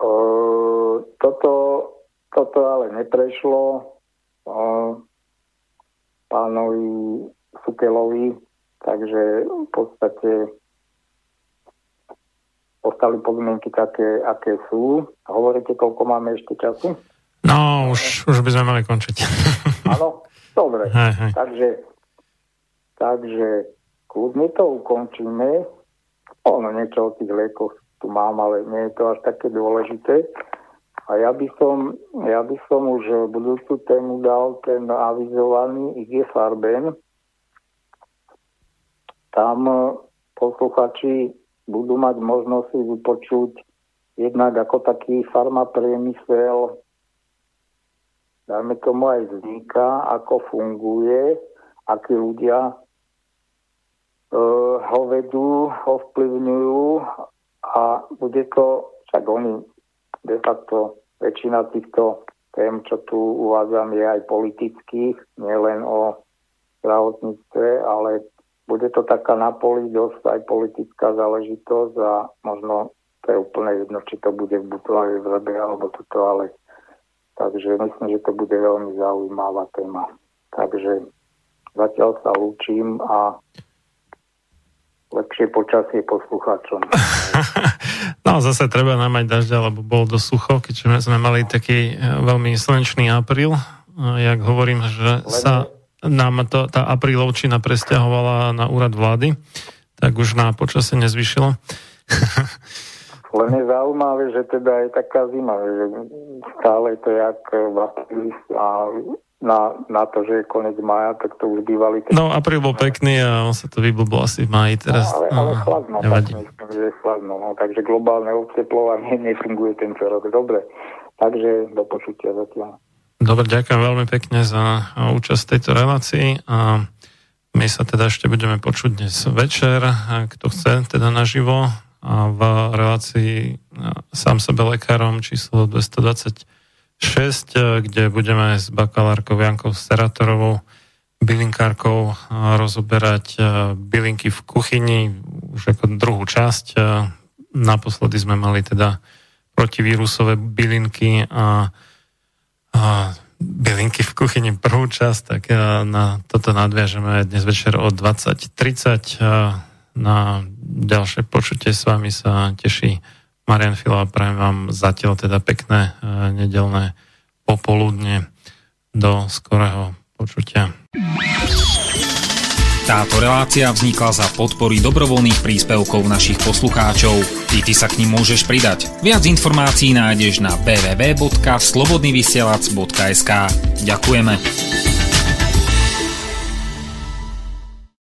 O, toto, toto ale neprešlo o, pánovi Sukelovi, takže v podstate ostali podmienky také, aké sú. Hovoríte, koľko máme ešte času? No, už, už by sme mali končiť. Áno, dobre. Hej, hej. Takže, takže kľudne to ukončíme. Ono niečo o tých liekoch tu mám, ale nie je to až také dôležité. A ja by som, ja by som už budúcu tému dal ten avizovaný IG Farben. Tam e, posluchači budú mať možnosť si vypočuť jednak ako taký farmapriemysel, dajme tomu aj vzniká, ako funguje, akí ľudia ho vedú, ovplyvňujú a bude to, však oni de facto väčšina týchto tém, čo tu uvádzam, je aj politických, nielen o zdravotníctve, ale bude to taká na poli dosť aj politická záležitosť a možno to je úplne jedno, či to bude v Butlavej vrbe alebo toto, ale takže myslím, že to bude veľmi zaujímavá téma. Takže zatiaľ sa lúčim a lepšie počasie poslucháčom. no zase treba nám aj dažďa, lebo bol do sucho, keďže sme mali taký e, veľmi slnečný apríl. E, jak hovorím, že sa nám to, tá aprílovčina presťahovala na úrad vlády, tak už na počasie nezvyšilo. Len je zaujímavé, že teda je taká zima, že stále to jak v apríli a na, na to, že je koniec maja, tak to už bývali... No, apríl bol pekný a on sa to vyblbol asi v maji teraz. No, ale, ale no, chladno, nevadí. tak myslím, že je chladno, no, takže globálne oteplovanie nefunguje tento rok. Dobre, takže do počutia zatiaľ. Dobre, ďakujem veľmi pekne za účasť v tejto relácii a my sa teda ešte budeme počuť dnes večer, kto chce teda naživo a v relácii sám sebe lekárom číslo 220 6, eh, kde budeme s bakalárkou Jankou Seratorovou bylinkárkou eh, rozoberať eh, bylinky v kuchyni, už ako druhú časť. Naposledy sme mali teda protivírusové bylinky a, a bylinky v kuchyni prvú časť, tak na toto nadviažeme dnes večer o 20.30. Na ďalšie počutie s vami sa teší Marian Fila, prajem vám zatiaľ teda pekné e, nedelné popoludne do skorého počutia. Táto relácia vznikla za podpory dobrovoľných príspevkov našich poslucháčov. I ty sa k ním môžeš pridať. Viac informácií nájdeš na www.slobodnyvysielac.sk Ďakujeme.